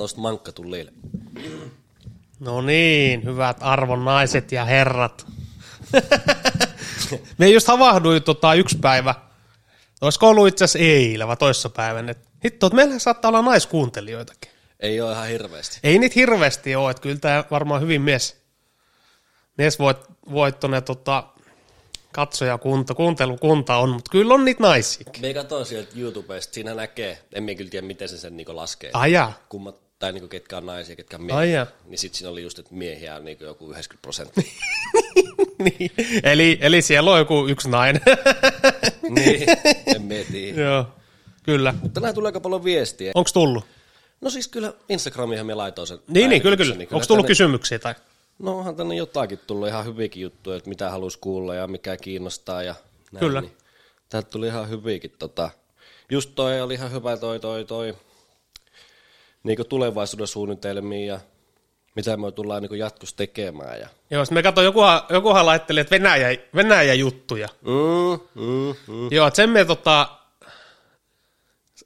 Laitetaan toista mankka tullille. No niin, hyvät arvon naiset ja herrat. Me just havahduin tota yksi päivä, olisiko ollut itse asiassa eilen vai toissapäivän, että hitto, että meillä saattaa olla naiskuuntelijoitakin. Ei ole ihan hirveästi. Ei niitä hirveästi ole, että kyllä tämä varmaan hyvin mies, mies voit, voittonen tota, katsojakunta, kuuntelukunta on, mutta kyllä on niitä naisia. Me katsoin sieltä YouTubesta, siinä näkee, en minä kyllä tiedä miten se sen niinku laskee. Aja, Kummat, tai niinku ketkä on naisia, ketkä on Ai miehiä. jaa. Niin sit siinä oli just, että miehiä on niinku joku 90 prosenttia. niin. eli, eli siellä on joku yksi nainen. niin, en mieti. Joo, kyllä. Tänään tulee aika paljon viestiä. Onko tullut? No siis kyllä Instagramihan me laitoin sen. Niin, niin, kyllä, kyllä. Onko tullut tänne, kysymyksiä tai? No onhan tänne jotakin tullut ihan hyviäkin juttuja, että mitä halus kuulla ja mikä kiinnostaa ja näin. Kyllä. Niin. Täältä tuli ihan hyviäkin. Tota. Just toi oli ihan hyvä toi, toi, toi niin tulevaisuuden suunnitelmia ja mitä me tullaan niin jatkossa tekemään. Ja... Joo, me katsoin, jokuhan, jokuhan laitteli, että Venäjä, Venäjä juttuja. Mm, mm, mm. Joo, että sen me, tota,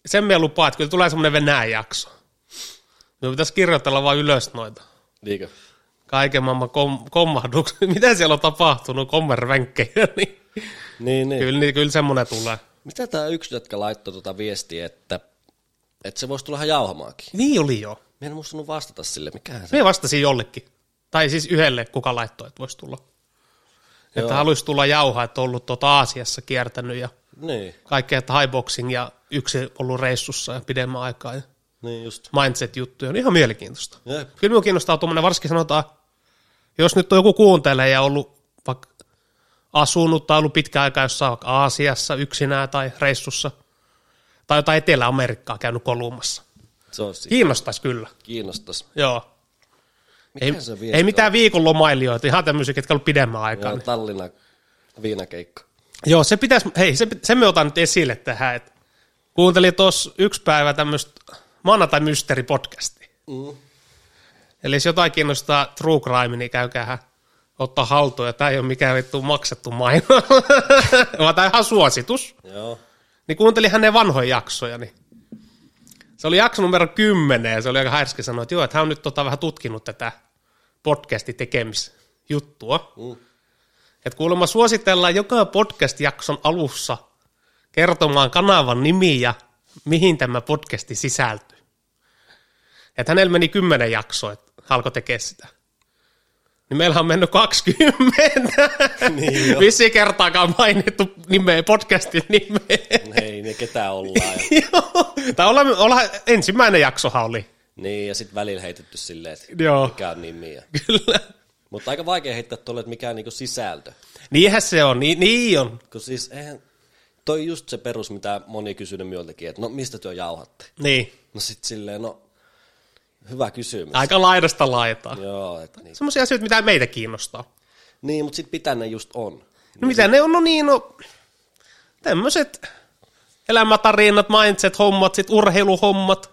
sen me lupaa, että kyllä tulee semmoinen Venäjä jakso. Me pitäisi kirjoitella vaan ylös noita. Niinkö? Kaiken maailman kom, kommahduksia. Mitä siellä on tapahtunut, kommervenkkejä, niin Niin, niin. kyllä, niin kyllä semmoinen tulee. Mitä tämä yksi, jotka laittoi tuota viestiä, että, että se voisi tulla ihan jauhamaakin? Niin oli jo. Mä en muistanut vastata sille, mikähän se Me vastasin jollekin. Tai siis yhdelle, kuka laittoi, että voisi tulla. Että Joo. haluaisi tulla jauhaa, että on ollut tuota Aasiassa kiertänyt ja Niin, kaikkea, että highboxing ja yksi ollut reissussa ja pidemmän aikaa ja niin just. mindset-juttuja. On ihan mielenkiintoista. Jep. Kyllä minua kiinnostaa tuommoinen, varsinkin sanotaan, jos nyt on joku kuuntelee ja ollut vaikka asunut tai ollut pitkä aika jossain Aasiassa yksinään tai reissussa, tai jotain Etelä-Amerikkaa käynyt kolumassa. Se on siinä. Kiinnostaisi kyllä, Kiinnostas. joo. Ei, Mikä se ei mitään viikonlomailijoita, ihan tämmöisiä, ketkä on ollut pidemmän aikaa. Joo, Joo, Tallinna viinakeikka. joo se pitäisi, hei, se, sen me otan nyt esille tähän, että kuuntelin tuossa yksi päivä tämmöistä maanantai mystery podcastia. Mm. Eli jos jotain kiinnostaa true crime, niin käykää ottaa haltuun. Ja tämä ei ole mikään vittu maksettu maino, vaan tämä ihan suositus. Joo. Niin kuuntelin hänen vanhoja jaksoja. Niin se oli jakso numero 10 ja se oli aika härski sanoa, että joo, että hän on nyt tota vähän tutkinut tätä podcastin tekemisjuttua. Mm. Että kuulemma suositellaan joka podcast-jakson alussa kertomaan kanavan nimi ja mihin tämä podcasti sisältyy. Että hänellä meni kymmenen jaksoa, että alkoi tekemään sitä. Niin meillä on mennyt 20. Niin jo. Vissiin kertaakaan mainittu nimeä, podcastin nimeä. Ei ne ketään ollaan. Joo. Tai olla, olla, ensimmäinen jaksohan oli. niin, ja sitten välillä heitetty silleen, että Joo. mikä on nimi. Kyllä. Mutta aika vaikea heittää tuolle, että mikä on niinku sisältö. Niinhän se on, niin, niin on. Kun siis eihän, toi just se perus, mitä moni kysynyt minultakin, että no mistä työ jauhatte? Niin. No sit silleen, no hyvä kysymys. Aika laidasta laitaa. Joo, että niin. Semmoisia asioita, mitä meitä kiinnostaa. Niin, mutta sit mitä ne just on? No mitä ne on, no niin, no tämmöiset elämätarinat, mindset, hommat, sit urheiluhommat.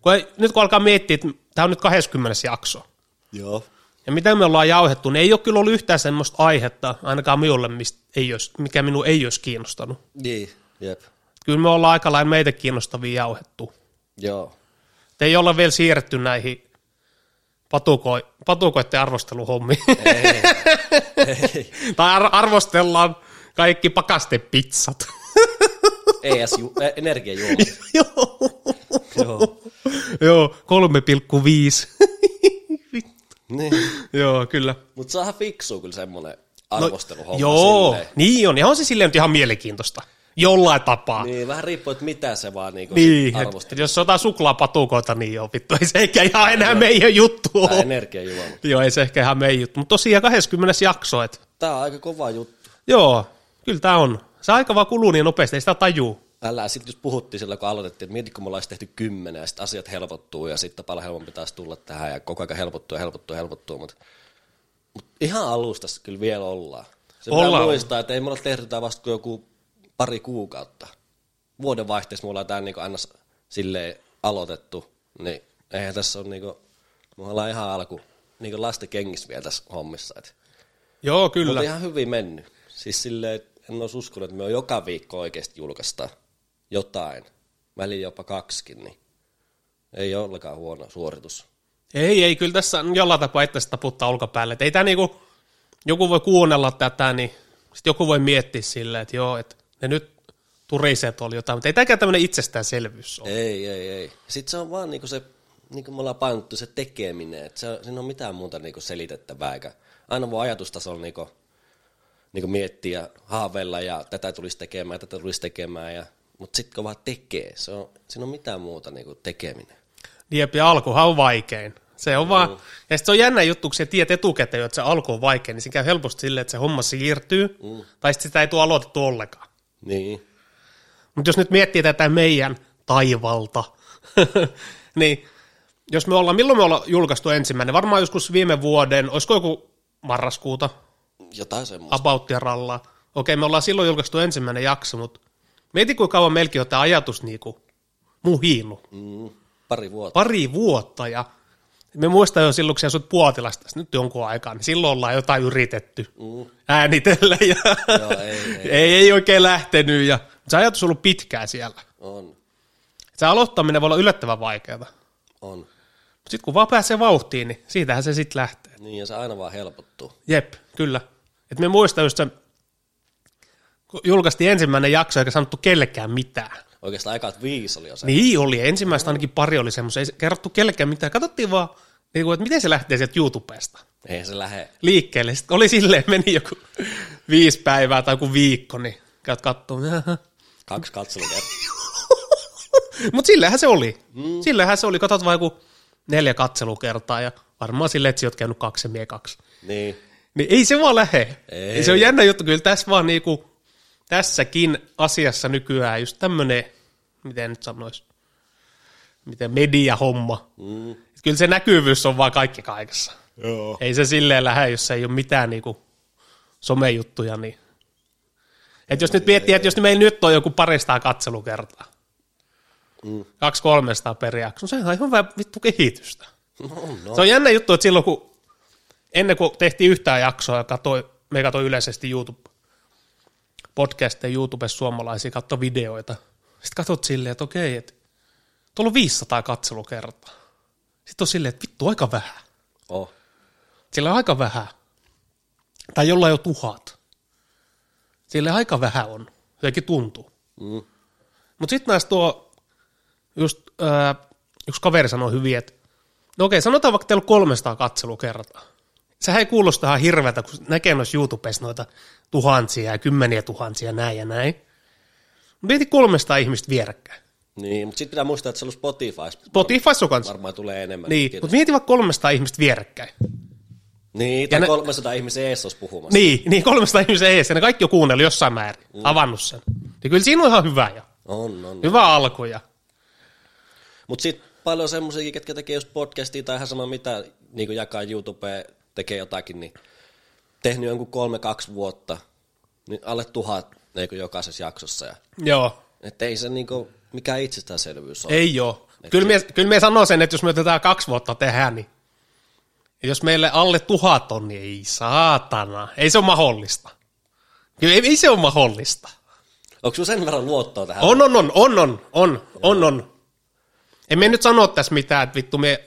Kun ei, nyt kun alkaa miettiä, että tämä on nyt 20 jakso. Joo. Ja mitä me ollaan jauhettu, niin ei ole kyllä ollut yhtään semmoista aihetta, ainakaan minulle, mistä ei olisi, mikä minun ei olisi kiinnostanut. Niin, jep. Kyllä me ollaan aika lailla meitä kiinnostavia jauhettu. Joo. Te ei olla vielä siirretty näihin patuko, patukoiden arvosteluhommiin. Ei. ei. tai ar- arvostellaan kaikki pakastepizzat. ES, ju- ä, energiajuoma. Joo. Joo. Joo, 3,5. Niin. Joo, kyllä. Mutta saadaan fiksua kyllä semmonen arvosteluhomma Joo, silleen. niin on. Ja on se silleen nyt ihan mielenkiintoista. Jollain tapaa. Niin, vähän riippuu, että mitä se vaan niinku Niin, arvostelee. et jos otetaan suklaapatukoita, niin joo, vittu, ei se ehkä ihan enää meidän juttu ole. energiajuoma. Joo, ei se ehkä ihan meidän juttu. Mutta tosiaan 20 jakso, et, Tää on aika kova juttu. joo, kyllä tämä on. Se aika vaan kuluu niin nopeasti, ei sitä tajuu. Älä, sitten jos puhuttiin silloin, kun aloitettiin, että mietitkö, kun me ollaan tehty kymmenen ja sitten asiat helpottuu ja sitten paljon helpompi taas tulla tähän ja koko ajan helpottuu ja helpottuu ja helpottuu, mutta mut ihan alusta kyllä vielä ollaan. Se Ollaan. muistaa, että ei me olla tehty tämä vasta kuin joku pari kuukautta. Vuoden vaihteessa me ollaan tämä niin aina s- silleen aloitettu, niin eihän tässä ole niin kuin, me ollaan ihan alku niin lasten kengissä vielä tässä hommissa. Et. Joo, kyllä. Mutta ihan hyvin mennyt. Siis silleen, että en olisi uskonut, että me on joka viikko oikeasti julkaista jotain. Väliin jopa kaksikin, niin Ei ollenkaan huono suoritus. Ei, ei, kyllä tässä jollain tapaa itse taputtaa olkapäälle. Et ei tämä niinku, joku voi kuunnella tätä, niin sitten joku voi miettiä silleen, että joo, että ne nyt turiset oli jotain, mutta ei tämäkään tämmöinen itsestäänselvyys ole. Ei, ei, ei. Sitten se on vaan niinku se, niin kuin me ollaan painottu, se tekeminen. Että se, siinä on mitään muuta niinku selitettävää. Eikä aina voi ajatustasolla niinku, niinku miettiä, haaveilla ja tätä tulisi tekemään, tätä tulisi tekemään. Ja, mutta sitten kun vaan tekee, se on, siinä on mitään muuta niinku tekeminen. Jep, ja alkuhan on vaikein. Se on vaan, ja sit se on jännä juttu, kun sä tiedät etukäteen, että se alku on vaikea, niin se käy helposti silleen, että se homma siirtyy, mm. tai sitten sitä ei tule aloitettu ollenkaan. Niin. Mutta jos nyt miettii tätä meidän taivalta, niin jos me ollaan, milloin me ollaan julkaistu ensimmäinen? Varmaan joskus viime vuoden, olisiko joku marraskuuta, Jotain semmoista. about ja rallaa. Okei, me ollaan silloin julkaistu ensimmäinen jakso, mutta mieti kuinka kauan meilläkin on tämä ajatus niinku muhiillut. Mm, pari vuotta. Pari vuotta ja me muistan jo silloin, kun sä Puotilasta nyt jonkun aikaa, niin silloin ollaan jotain yritetty Mm. äänitellä ja Joo, ei, ei. ei, ei oikein lähtenyt. Ja, se ajatus on ollut pitkään siellä. On, Se aloittaminen voi olla yllättävän vaikeaa. on. Sitten kun vaan pääsee vauhtiin, niin siitähän se sitten lähtee. Niin, ja se aina vaan helpottuu. Jep, kyllä. Et me muistan just se, kun julkaistiin ensimmäinen jakso eikä sanottu kellekään mitään. Oikeastaan aikat viisi oli jo se. Niin oli, ensimmäistä ainakin pari oli semmoisia, ei kerrottu kellekään mitään. Katsottiin vaan, niin kuin, että miten se lähtee sieltä YouTubesta Eihän se lähe. liikkeelle. Sitten oli silleen, meni joku viisi päivää tai joku viikko, niin käyt kattoo. Kaksi katselukertaa. Mutta sillähän se oli. Mm. Sillähän se oli. Katsot vaan joku neljä katselukertaa ja varmaan silleen, että sä oot käynyt kaksi ja mie kaksi. niin. Niin ei se vaan lähe. Ei. Ei. Se on jännä juttu. Kyllä tässä vaan niinku, tässäkin asiassa nykyään just tämmönen, miten nyt sanois, miten mediahomma. Mm. Kyllä se näkyvyys on vaan kaikki kaikessa. Joo. Ei se silleen lähde, jos ei ole mitään niinku somejuttuja. Niin. Et jos nyt miettii, että jos meillä nyt on joku paristaa katselukertaa, Mm. kaksi kolmesta per jakso, se on ihan hyvä vittu kehitystä. No, no. Se on jännä juttu, että silloin kun ennen kuin tehtiin yhtään jaksoa ja katsoi, me katsoi yleisesti YouTube podcasteja YouTubessa suomalaisia, katsoi videoita. Sitten katsot silleen, että okei, että tuolla on 500 katselukertaa. Sitten on silleen, että vittu aika vähän. Oh. Sillä on aika vähän. Tai jollain jo tuhat. Sillä aika vähän on. Jotenkin tuntuu. Mm. Mutta sitten näistä tuo, just ää, yksi kaveri sanoi hyvin, että no okei, sanotaan vaikka teillä on 300 katselukertaa. Sehän ei kuulosta ihan hirveätä, kun näkee noissa YouTubessa noita tuhansia ja kymmeniä tuhansia näin ja näin. Mieti 300 ihmistä vierekkäin. Niin, mutta sitten pitää muistaa, että se on Spotify. Spotifyssa on kanssa. Varmaan tulee enemmän. Niin, Kiitos. mutta mieti vaikka 300 ihmistä vierekkäin. Niin, tai Ja ne- 300 ihmisen ees olisi puhumassa. Niin, niin 300 ihmistä ees, ja ne kaikki on kuunnellut jossain määrin, mm. avannut sen. Niin kyllä siinä on ihan hyvä ja On, on. hyvä alku ja Mutta sitten paljon semmoisia, ketkä tekee just podcastia tai ihan sama mitä, niin kuin jakaa YouTubeen, tekee jotakin, niin tehnyt jonkun kolme, kaksi vuotta, niin alle tuhat niin jokaisessa jaksossa. Ja, joo, et ei se niin kuin, mikään itsestäänselvyys ole. Ei joo. Kyllä me, kyllä me sanoo sen, että jos me tätä kaksi vuotta tehdään, niin jos meille alle tuhat on, niin ei saatana. Ei se ole mahdollista. Kyllä ei, ei se ole mahdollista. Onko sinulla sen verran luottoa tähän? On, on, on, on, on, on, on, on. En me nyt sano tässä mitään, että vittu me,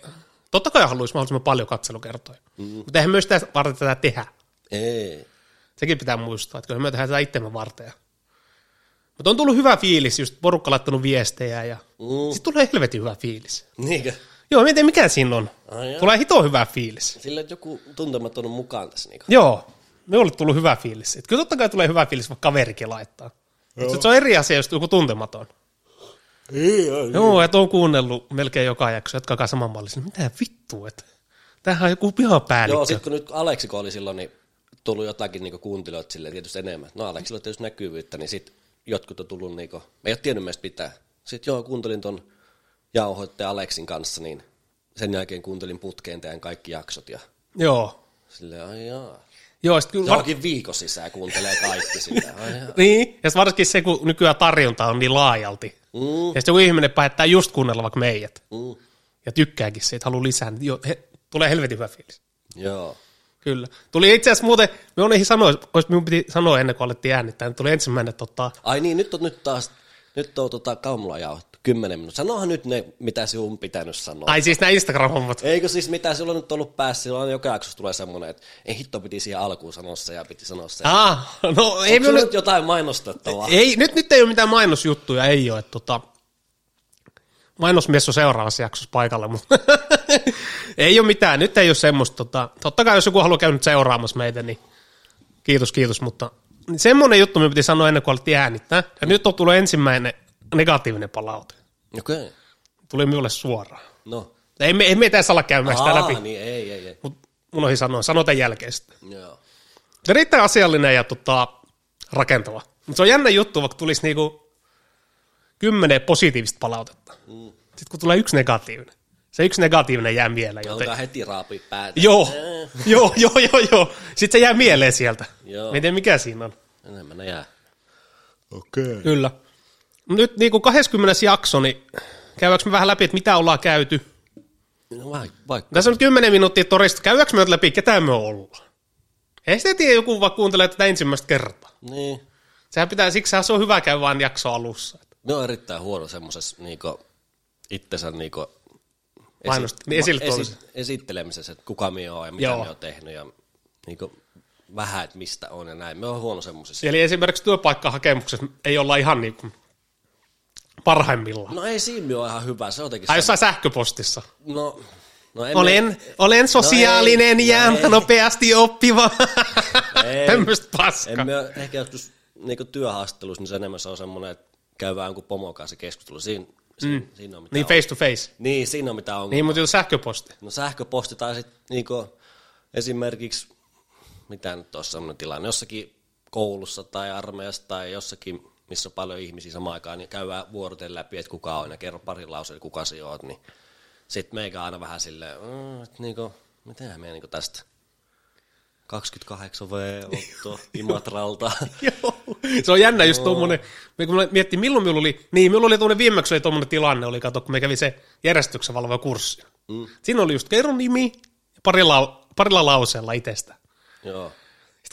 totta kai haluaisi mahdollisimman paljon katselukertoja. Mm. Mutta eihän myös sitä varten tätä tehdä. Ei. Sekin pitää muistaa, että kyllä me tehdään tätä itsemme varten. Mutta on tullut hyvä fiilis, just porukka laittanut viestejä ja Mm. sitten tulee helvetin hyvä fiilis. Niinkö? Joo, mä en tiedä mikä siinä on. Jaa. Tulee hito hyvä fiilis. Sillä että joku tuntematon on mukaan tässä. Niin Joo, me oli tullut hyvä fiilis. Et kyllä totta kai tulee hyvä fiilis, vaikka kaverikin laittaa. Mutta se on eri asia, jos joku tuntematon. Ei, ei. Joo, että on kuunnellut melkein joka jakso, jatkakaa saman mallisen. Mitä vittu, että tämähän on joku pihapäällikkö. Joo, sitten kun nyt Aleksi kun oli silloin, niin tullut jotakin niin kuuntelijoita silleen tietysti enemmän. No Aleksilla on tietysti näkyvyyttä, niin sitten jotkut on tullut, niin kuin, ei ole tiennyt meistä pitää. Sitten joo, kuuntelin ton jauhoittaja Aleksin kanssa, niin sen jälkeen kuuntelin putkeen teidän kaikki jaksot ja Joo. silleen, ai jaa. Joo, sit kyllä... Johonkin viikon sisään kuuntelee kaikki sitä. Niin, ja sit varsinkin se, kun nykyään tarjonta on niin laajalti. Mm, Ja sitten joku ihminen päättää just kuunnella vaikka meidät. mm, Ja tykkääkin siitä, haluaa lisää. Niin jo, he, tulee helvetin hyvä fiilis. joo. Kyllä. Tuli itse asiassa muuten, me olin sanoa, olisi minun piti sanoa ennen kuin alettiin äänittää, niin tuli ensimmäinen tota, Ai niin, nyt on nyt taas nyt on tota kaumula jauhettu, kymmenen minuuttia. Sanohan nyt ne, mitä sinun on pitänyt sanoa. Ai siis nämä Instagram-hommat. Eikö siis mitä sulla on nyt ollut päässä, silloin joka jaksossa tulee semmoinen, että ei hitto piti siihen alkuun sanoa se ja piti sanoa se. Ah, no ei Ei minulla nyt jotain mainostettavaa? Ei, nyt, nyt ei ole mitään mainosjuttuja, ei ole. Että, tota, mainosmies on seuraavassa jaksossa paikalla, mutta ei ole mitään. Nyt ei ole semmoista. Tota, totta kai jos joku haluaa käydä nyt seuraamassa meitä, niin kiitos, kiitos. Mutta semmoinen juttu me piti sanoa ennen kuin alettiin äänittää. Ja nyt on tullut ensimmäinen negatiivinen palaute. Okei. Okay. Tuli minulle suoraan. No. Ei me, ei me edes ala käymään sitä läpi, niin ei, ei, ei. mutta mun ohi sanoa. Sano tämän jälkeen sitten. Joo. Se riittää asiallinen ja tota, rakentava. Mutta se on jännä juttu, vaikka tulisi niinku kymmenen positiivista palautetta. Mm. Sitten kun tulee yksi negatiivinen, se yksi negatiivinen jää mieleen. Joten... Alkaa heti raapia päätä. Joo, joo, joo, joo, joo. Sitten se jää mieleen sieltä. Joo. Miten mikä siinä on. Enemmän ne jää. Okei. Okay. Kyllä. Nyt niin kuin 20. jakso, niin käydäänkö me vähän läpi, että mitä ollaan käyty? No vaikka, vaikka. Tässä on nyt 10 minuuttia torista. Käydäänkö me nyt läpi, ketä me ollaan? Ei sitä tiedä, joku vaan kuuntelee tätä ensimmäistä kertaa. Niin. Sehän pitää, siksi se on hyvä käydä vain jakso alussa. Ne on erittäin huono semmosessa niinku, itsensä niinku, Mainost- niin esille tuomisessa. esittelemisessä, että kuka minä oon ja mitä Joo. minä oon tehnyt ja niinku, vähän, että mistä on ja näin. Me on huono semmosessa. Eli esimerkiksi työpaikkahakemuksessa ei olla ihan niin kuin parhaimmillaan. No ei siinä ole ihan hyvä, se on jotenkin Tai se- jossain sähköpostissa. No, no en Olen, olen sosiaalinen No ei, ja no nopeasti oppiva. Ei. Tämmöistä paskaa. En mä ehkä joskus niinku työhaastattelussa, niin se enemmän se on semmoinen, että käydään jonkun pomon kanssa keskustelu. Siinä, siinä, mm. siinä on mitä Niin on. face to face. Niin, siinä on mitä on. Niin, mutta sähköposti. No sähköposti tai sitten niinku, esimerkiksi, mitä nyt on semmoinen tilanne, jossakin koulussa tai armeijassa tai jossakin, missä on paljon ihmisiä samaan aikaan, niin käydään vuoroten läpi, että kuka on ja kerro pari lauseen, kuka sinä oot, niin sitten meikä aina vähän silleen, mm, että niinku, mitenhän me niinku tästä 28 V Otto Imatralta. Joo. Se on jännä just tuommoinen, kun mä miettii, milloin minulla oli, niin minulla oli tuommoinen viimeksi oli tuommoinen tilanne, oli kato, kun me kävi se järjestyksen valvoja kurssi. Mm. Siinä oli just kerron nimi parilla, parilla lauseella itsestä. Joo.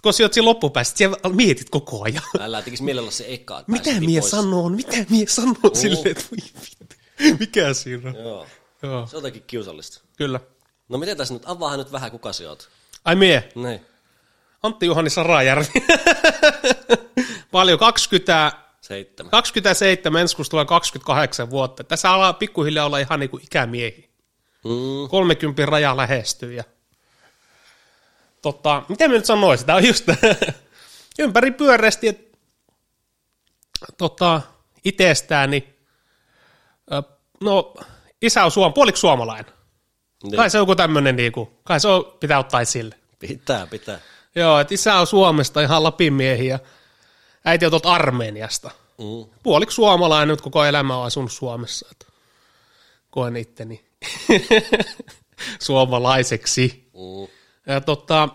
Kun sijoit siinä loppupäästä, siellä mietit koko ajan. Älä tekisi mielellä se eka. Mitä mie pois. sanon, mitä mie sanon silleen, että. Mikä siinä on? Joo. Joo, Se on jotenkin kiusallista. kyllä. No miten tässä nyt, avaahan nyt vähän kuka sä oot. Ai mie, Niin. Antti Juhani Sarajärvi. Paljon, 20, Seitsemän. 27, ensi kuussa tulee 28 vuotta. Tässä alkaa pikkuhiljaa olla ihan niin kuin ikämiehi. Mm. 30 raja lähestyy. Ja... Tota, mitä mä nyt sanoisin? Tämä on just ympäri pyöreästi, että tota, itsestään, niin, no, isä on suom, puoliksi suomalainen. Niin. Kai se on joku tämmöinen, niin kuin, kai se on, pitää ottaa esille. Pitää, pitää. Joo, että isä on Suomesta ihan Lapin miehi ja äiti on tuolta Armeniasta. Mm. Puoliksi suomalainen, nyt koko elämä on asunut Suomessa. Että koen itteni suomalaiseksi. Mm. Ja tota,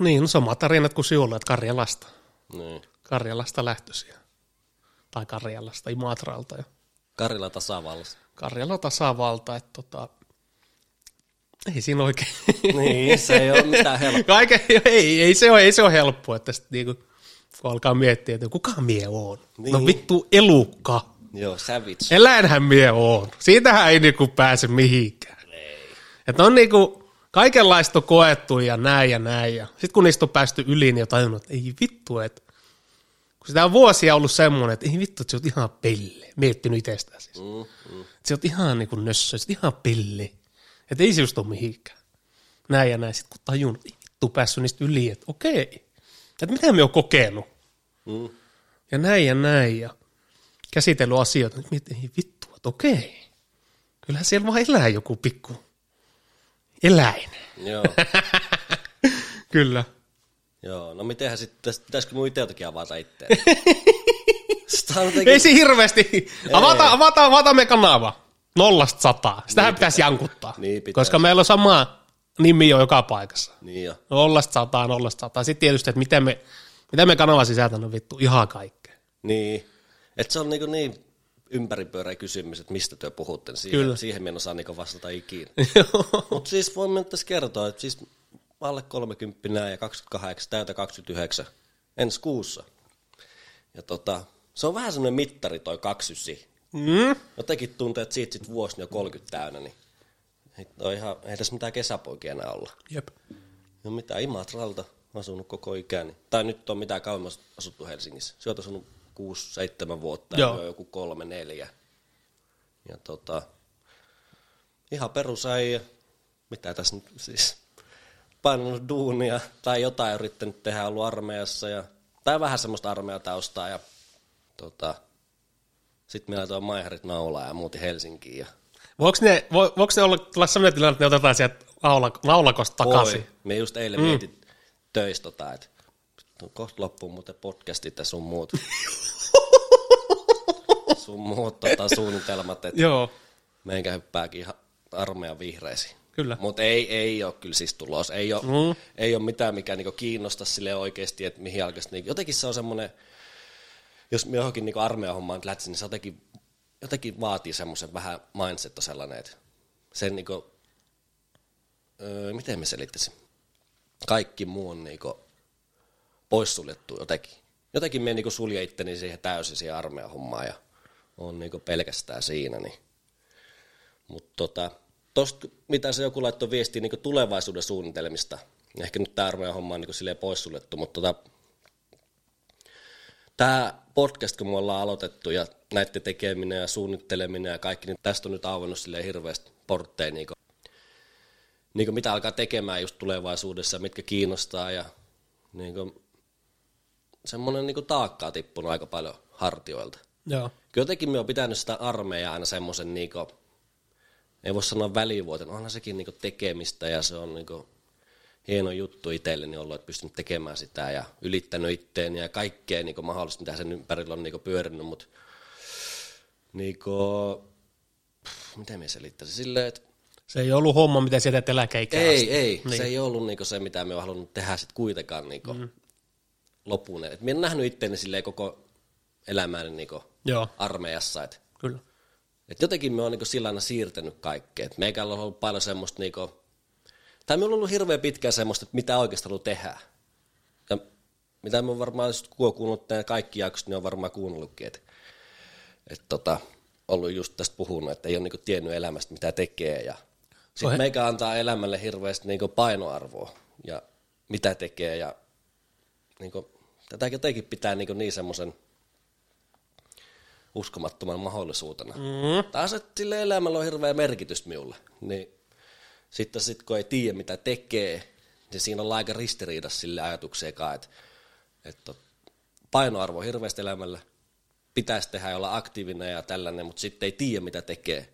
niin, no sama tarinat kuin sinulla, että Karjalasta. Niin. Karjalasta lähtöisiä. Tai Karjalasta, Imatralta ja Karilla tasavallassa. Karjala tasavalta, että tota, ei siinä oikein. niin, se ei ole mitään helppoa. Kaiken, ei, ei, se ole, ei se ole helppoa, että sitten niinku, kun alkaa miettiä, että kuka mie on. Niin. No Niin. vittu elukka. Joo, savage. Eläinhän mie on. Siitähän ei niinku pääse mihinkään. Ei. Että on niinku, kaikenlaista on koettu ja näin ja näin. Ja sitten kun niistä on päästy yli, niin on tajunnut, että ei vittu, että kun sitä on vuosia ollut semmoinen, että ei vittu, että sä oot ihan pelle. Miettinyt itsestään siis. Mm, mm. Että sä oot ihan niin kuin nössö, sä ihan pelle. Että ei se just ole mihinkään. Näin ja näin. Sitten kun tajunnut, ei vittu päässyt niistä yli, että okei. Että mitä me on kokenut. Mm. Ja näin ja näin. Ja käsitellyt asioita. Nyt mietin, ei vittu, että okei. Kyllähän siellä vaan elää joku pikku eläin. Joo. Kyllä. Joo, no mitenhän sitten, pitäisikö mun itse jotenkin avata itseä? On jotenkin... Ei se hirveästi. Avata, avata, avata me kanava. Nollasta sataa. Sitähän Niin pitäisi jankuttaa. Niin pitäisi. Koska meillä on sama nimi jo joka paikassa. Niin jo. Nollasta sataa, nollasta sataa. Sitten tietysti, että miten me, mitä me kanava sisältää, no vittu ihan kaikkea. Niin. Että se on niin, niin ympäripyöreä kysymys, että mistä työ puhutte. niin Siihen, Kyllä. siihen en osaa niin vastata ikinä. Mutta siis voimme nyt tässä kertoa, että siis alle 30 ja 28, täytä 29 ensi kuussa. Ja tota, Se on vähän semmoinen mittari toi 29. Mm. Jotenkin tuntuu, että siitä sit vuosi jo 30 täynnä, niin ei, on ihan, ei tässä mitään kesäpoikia enää olla. Jep. No mitä, Imatralta asunut koko ikäni. Tai nyt on mitään kauemmas asuttu Helsingissä. Se on asunut 6-7 vuotta Joo. joku 3-4. Ja tota, ihan perusäijä. Mitä tässä nyt siis painanut duunia tai jotain yrittänyt tehdä, ollut armeijassa ja, tai vähän semmoista armeijataustaa ja tota, sitten meillä tuo Maiharit naulaa ja muutin Helsinkiin ja Voiko ne, vo, voiko ne olla tulla sellainen tilanne, että ne otetaan sieltä naula, naulakosta takaisin? Voi. Me just eilen mm. mietin töistä, tota, että kohta loppuu muuten podcastit ja sun muut. sun muut tota, suunnitelmat, että Joo, meikä hyppääkin ihan armeijan vihreisiin. Kyllä. Mutta ei, ei ole kyllä siis tulos. Ei ole, mm. ei ole mitään, mikä niinku kiinnosta sille oikeasti, että mihin alkaisi. Niinku, jotenkin se on semmoinen, jos me johonkin niinku armeijan hommaan nyt lähtisi, niin se jotenkin, jotenkin vaatii semmoisen vähän mindset on sellainen, että sen niinku, öö, miten me selittäisin? Kaikki muu on niinku poissuljettu jotenkin. Jotenkin me niinku sulje itteni siihen täysin siihen armeijan hommaan ja on niinku pelkästään siinä, niin mutta tota, tosta, mitä se joku laittoi viestiä niin tulevaisuuden suunnitelmista, ehkä nyt tämä armeijan homma on niin silleen poissuljettu, mutta tota, tämä podcast, kun me ollaan aloitettu ja näiden tekeminen ja suunnitteleminen ja kaikki, niin tästä on nyt auennut silleen hirveästi portteja, niin kuin, niin kuin mitä alkaa tekemään just tulevaisuudessa, mitkä kiinnostaa ja niin kuin, semmoinen niin kuin taakkaa tippunut aika paljon hartioilta. joo. Kyllä jotenkin me on pitänyt sitä armeijaa aina semmoisen, niinku, ei voi sanoa välivuoten, onhan sekin niinku tekemistä ja se on niinku hieno juttu itselleni ollut, että pystynyt tekemään sitä ja ylittänyt itteeni ja kaikkea niinku mahdollista, mitä sen ympärillä on niinku pyörinyt, mutta niinku, pff, miten me selittäisin, silleen, että Se ei ollut homma, mitä sieltä eläkeikään ei, asti. ei, Niin. se ei ollut niinku se, mitä me on halunnut tehdä sit kuitenkaan niinku mm. Lopun. Et mä en nähnyt itteeni silleen koko elämäni niinku Joo, armeijassa, että kyllä. et jotenkin me on niinku sillä aina siirtänyt kaikkea. Et meikällä on ollut paljon semmoista, niinku, tai meillä on ollut hirveän pitkään semmoista, että mitä oikeasti haluaa tehdä. Ja mitä me on varmaan, just kuunnellut nämä kaikki jaksot, niin on varmaan kuunnellutkin, että et tota, ollut just tästä puhunut, että ei ole niinku tiennyt elämästä, mitä tekee. Ja sitten he- meikä antaa elämälle hirveästi niinku painoarvoa ja mitä tekee. Ja niinku, tätä jotenkin pitää niinku niin semmoisen uskomattoman mahdollisuutena. Mm. Taas, että sille elämällä on hirveä merkitys minulle. Niin sitten sit, kun ei tiedä, mitä tekee, niin siinä on aika ristiriidassa sille ajatukseen kanssa, että, että painoarvo hirveästi elämällä, pitäisi tehdä ja olla aktiivinen ja tällainen, mutta sitten ei tiedä, mitä tekee.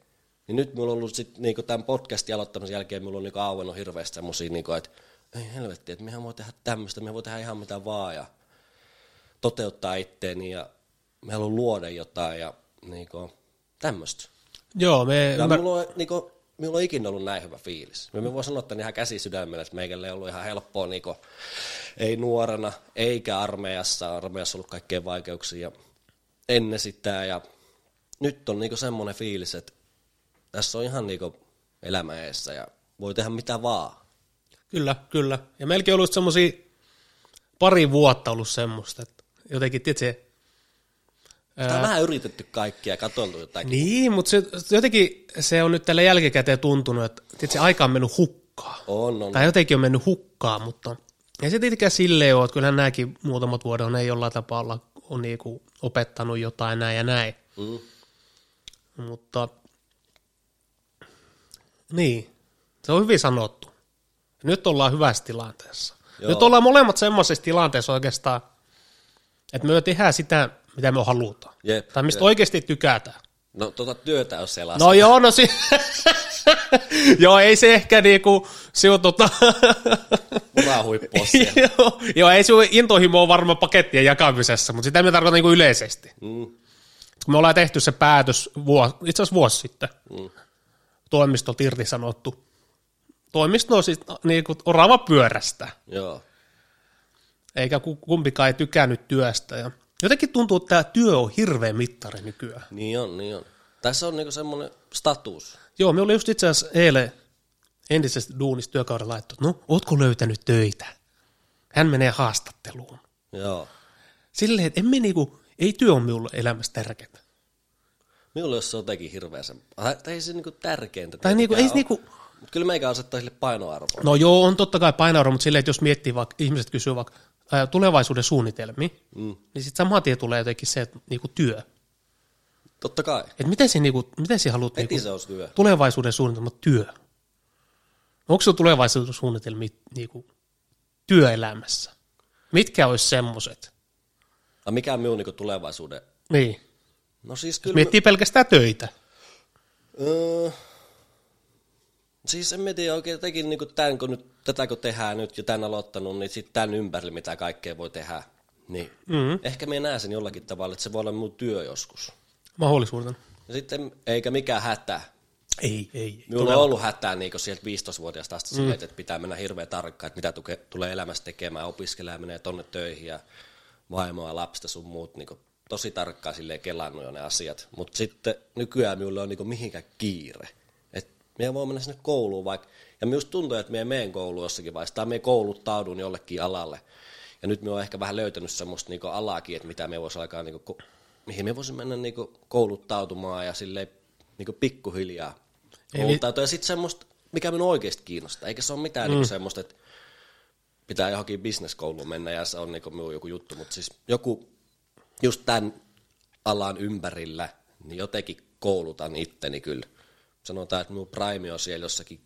Niin nyt minulla on ollut sit, niinku tämän podcastin aloittamisen jälkeen, minulla on niinku auennut hirveästi semmosia, niinku, että ei helvetti, että mehän voi tehdä tämmöistä, me voi tehdä ihan mitä vaan ja toteuttaa itteeni ja me haluan luoda jotain ja niinku, tämmöistä. Joo, me... Ja Ymmär... mulla on, niinku, minulla on ikinä ollut näin hyvä fiilis. Me, me voin sanoa että ihan käsi sydämellä, että meikälle ei ollut ihan helppoa, niinku, ei nuorena, eikä armeijassa. Armeijassa on ollut kaikkea vaikeuksia ennen sitä. Ja nyt on niinku semmoinen fiilis, että tässä on ihan niinku elämä eessä ja voi tehdä mitä vaan. Kyllä, kyllä. Ja melkein ollut semmosia pari vuotta ollut semmoista, että jotenkin, tiedätkö, Tämä on vähän yritetty kaikkia ja katsottu jotakin. Niin, mutta se, jotenkin se on nyt tällä jälkikäteen tuntunut, että tiedätkö, aika on mennyt hukkaan. On, on. Tai jotenkin on mennyt hukkaan, mutta ei se tietenkään silleen ole, että kyllähän nämäkin muutamat vuodet on ei jollain tapaa on niinku opettanut jotain näin ja näin. Mm. Mutta niin, se on hyvin sanottu. Nyt ollaan hyvässä tilanteessa. Joo. Nyt ollaan molemmat semmoisessa tilanteessa oikeastaan, että me tehdään sitä, mitä me halutaan. Jep, tai mistä jep. oikeasti tykätään. No tuota työtä on siellä No joo, no si- joo, ei se ehkä niinku, on tota, urahuippuosia. joo, joo, ei se intohimo ole varmaan pakettien jakamisessa, mutta sitä me tarkoitan niinku yleisesti. Mm. Kun me ollaan tehty se päätös vuosi, itse asiassa vuosi sitten, mm. toimistolta irtisanottu. Toimisto on siis niinku orava pyörästä, Joo. Eikä ku- kumpikaan ei tykännyt työstä. Ja jotenkin tuntuu, että tämä työ on hirveä mittari nykyään. Niin on, niin on. Tässä on niinku semmoinen status. Joo, me oli just itse asiassa eilen entisessä duunissa työkauden laittu, no, ootko löytänyt töitä? Hän menee haastatteluun. Joo. Silleen, että emme, niinku, Ei työ on minulle elämässä tärkeintä. Minulle jos se on jotenkin hirveä se, tai ei se niinku tärkeintä. Tai niinku, ei se niinku, Mutta kyllä meikä asettaa sille painoarvoa. no joo, on totta kai painoarvo, mutta silleen, että jos miettii vaikka, ihmiset kysyy vaikka ää, tulevaisuuden suunnitelmia, Mm. niin sitten saman tien tulee jotenkin se, että niinku työ. Totta kai. Että miten se, niinku, miten se haluat Heti niinku, se olisi työ. tulevaisuuden suunnitelma työ? Onko sinulla tulevaisuuden suunnitelmia niinku, työelämässä? Mitkä olisi semmoiset? Ja mikä on minun niinku tulevaisuuden? Niin. No siis Jos kyllä... miettii pelkästään töitä. Öö, siis en mä tiedä oikein jotenkin niin tämän, kun nyt, tätä kun tehdään nyt ja tämän aloittanut, niin sitten tämän ympärillä mitä kaikkea voi tehdä. Niin mm-hmm. ehkä me näen sen jollakin tavalla, että se voi olla mun työ joskus. Mahdollisuuden. Ja sitten eikä mikään hätä. Ei, ei. ei. Minulla on ollut hätää niin sieltä 15-vuotiaasta asti mm. että pitää mennä hirveän tarkkaan, että mitä tuke, tulee elämässä tekemään, opiskelemaan, menee tonne töihin ja vaimoa, lapsista sun muut, niin tosi tarkkaan silleen kelannut jo ne asiat. Mutta sitten nykyään minulla on niin mihinkään kiire. Minä voi mennä sinne kouluun vaikka, ja minusta tuntuu, että minä menen kouluun jossakin vaiheessa, tai minä kouluttaudun jollekin alalle. Ja nyt minä olen ehkä vähän löytänyt semmoista niin alaakin, että mitä me voisi alkaa, niin kuin, mihin me voisin mennä niin kouluttautumaan ja silleen niin pikkuhiljaa kouluttautua. Ja sitten semmoista, mikä minun oikeasti kiinnostaa. Eikä se ole mitään mm. niin semmoista, että pitää johonkin bisneskouluun mennä ja se on niin minun joku juttu. Mutta siis joku just tämän alan ympärillä, niin jotenkin koulutan itteni kyllä. Sanotaan, että minun prime on siellä jossakin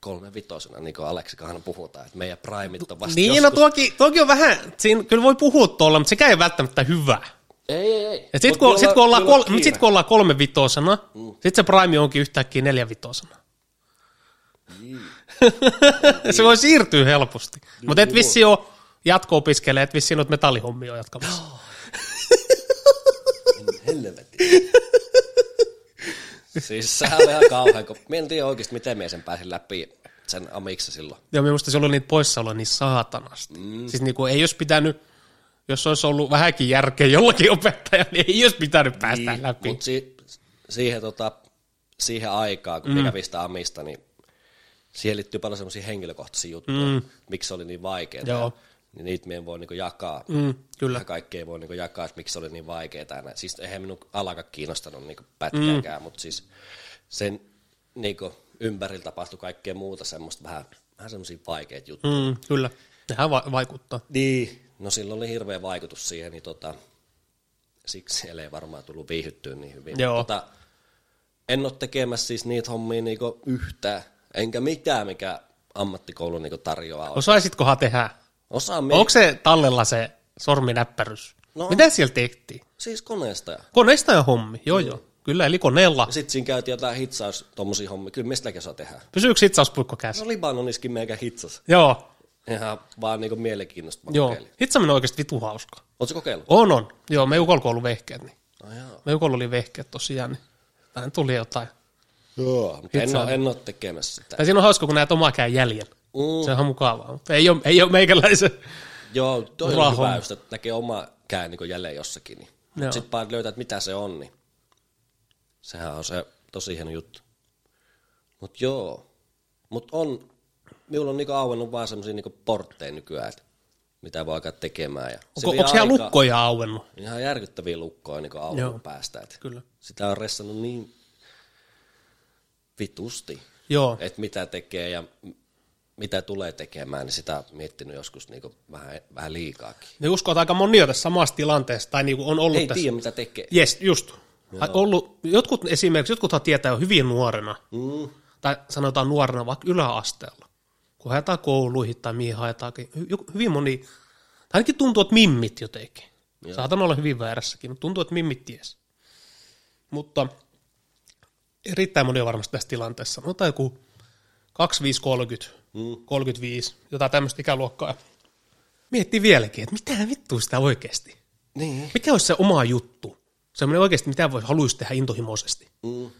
kolme vitosena, niin kuin Aleksikahan puhutaan, että meidän primeit on vasta Niin, joskus. no tuokin, tuokin on vähän, siinä kyllä voi puhua tuolla, mutta sekään ei välttämättä hyvä. Ei, ei, ei. Sitten kun, sit, kun, ollaan kol, sit, kun ollaan kolme vitosena, mm. sitten se prime onkin yhtäkkiä neljä vitosena. Niin. se voi siirtyä helposti. Mutta et vissi ole jatko-opiskelee, et vissi noita metallihommia jatkamassa. Helvetti. Siis sehän oli ihan kauhean, kun mä en tiedä oikeasti, miten mä sen pääsin läpi sen amiksa silloin. Ja minusta se oli niitä poissaoloja niin saatanasti. Mm. Siis niinku ei olisi pitänyt, jos olisi ollut vähänkin järkeä jollakin opettajalla, niin ei olisi pitänyt päästä niin, läpi. Mutta si- siihen, tota, siihen aikaan, kun mm. kävi sitä amista, niin siihen liittyy paljon semmoisia henkilökohtaisia juttuja, mm. miksi se oli niin vaikeaa. Joo. Niin niitä me en voi niinku jakaa. Mm, kyllä. Ja kaikkea ei voi niinku jakaa, että miksi se oli niin vaikeaa. Ja Siis eihän minun alaka kiinnostanut niinku pätkääkään, mm. mutta siis sen niinku ympärillä tapahtui kaikkea muuta semmoista vähän, vähän semmoisia vaikeita juttuja. Mm, kyllä, nehän va- vaikuttaa. Niin, no sillä oli hirveä vaikutus siihen, niin tota, siksi siellä ei varmaan tullut viihyttyä niin hyvin. Joo. Tota, en ole tekemässä siis niitä hommia niinku yhtään, enkä mitään, mikä ammattikoulu niinku tarjoaa. Osaisitkohan tehdä? Osaan me... Onko se tallella se sorminäppärys? No. Mitä siellä tehtiin? Siis koneesta. Ja hommi, joo joo. Kyllä, eli koneella. Sitten siinä käytiin jotain hitsaus tommosia hommia. Kyllä mistäkin saa tehdä. Pysyykö hitsauspuikko käsi? No Libanoniskin meikä hitsas. Joo, Ihan vaan niinku mielenkiinnosta mä joo. kokeilin. Hitsaminen on oikeasti vitu hauska. Ootko kokeillut? On, on. Joo, me ukolla kun ollut vehkeet, niin. No joo. Me ukolla oli vehkeet tosiaan, niin tähän tuli jotain. Joo, mutta en ole, en ole tekemässä sitä. Tai siinä on hauska, kun näet omaa käyn jäljen. Mm. Se on mukavaa, mutta ei ole, ei ole meikäläisen. Joo, toi on hyvä, just, että näkee oma käyn niin jälleen jossakin. Niin. Sitten vaan löytää, että mitä se on, niin sehän on se tosi hieno juttu. Mutta joo, mutta on, minulla on niinku auennut vaan semmoisia niinku portteja nykyään, että mitä voi alkaa tekemään. Ja se Onko, onko siellä lukkoja auennut? Ihan järkyttäviä lukkoja niinku auennut päästä. Että Kyllä. Sitä on ressannut niin vitusti, Joo. että mitä tekee ja mitä tulee tekemään, niin sitä on miettinyt joskus niinku vähän, vähän liikaakin. Ne uskoo, että aika moni on tässä samassa tilanteessa, tai niinku on ollut Ei tässä. tiedä, mitä tekee. Jes, just. Ollut, jotkut esimerkiksi, jotkuthan tietää jo hyvin nuorena, Mm. tai sanotaan nuorena vaikka yläasteella, kun haetaan kouluihin tai mihin haetaankin. Hyvin moni, tai ainakin tuntuu, että mimmit jotenkin. Joo. Saatan olla hyvin väärässäkin, mutta tuntuu, että mimmit ties. Mutta erittäin moni on varmasti tässä tilanteessa. Sanotaan joku 25, 30, Mm. 35, jotain tämmöistä ikäluokkaa. Miettii vieläkin, että mitä vittua sitä oikeasti. Niin. Mikä olisi se oma juttu? Semmoinen oikeasti, mitä voi, haluaisi tehdä intohimoisesti. Mm.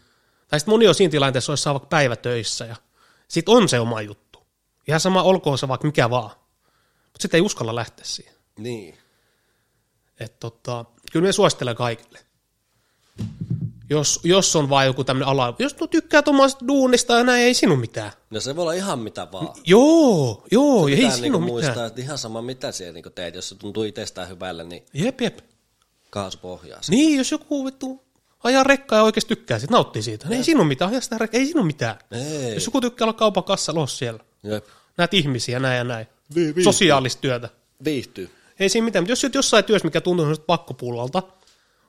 Tai sitten moni on siinä tilanteessa, olisi saa vaikka päivätöissä ja sitten on se oma juttu. Ihan sama olkoon se vaikka mikä vaan. Mutta sitten ei uskalla lähteä siihen. Niin. Et tota, kyllä me suosittelen kaikille. Jos, jos on vaan joku tämmöinen ala, jos tu tykkää tuommoista duunista ja näin, ei sinun mitään. No se voi olla ihan mitä vaan. Joo, joo, ei Pitää sinun niinku mitään. muistaa, että ihan sama mitä siellä niinku teet, jos se tuntuu itsestään hyvälle, niin Jep, jep. kaasupohjaa. Niin, jos joku vittu ajaa rekkaa ja oikeasti tykkää siitä, nauttii siitä. Niin ei ole mitään, ajaa sitä rekkaa, ei ole mitään. Ei. Jos joku tykkää olla kaupan kassa, los siellä. Jep. Näet ihmisiä, näin ja näin. Vi- Sosiaalista työtä. Viihtyy. Ei siinä mitään, mutta jos jossain työssä, mikä tuntuu pakkopullalta,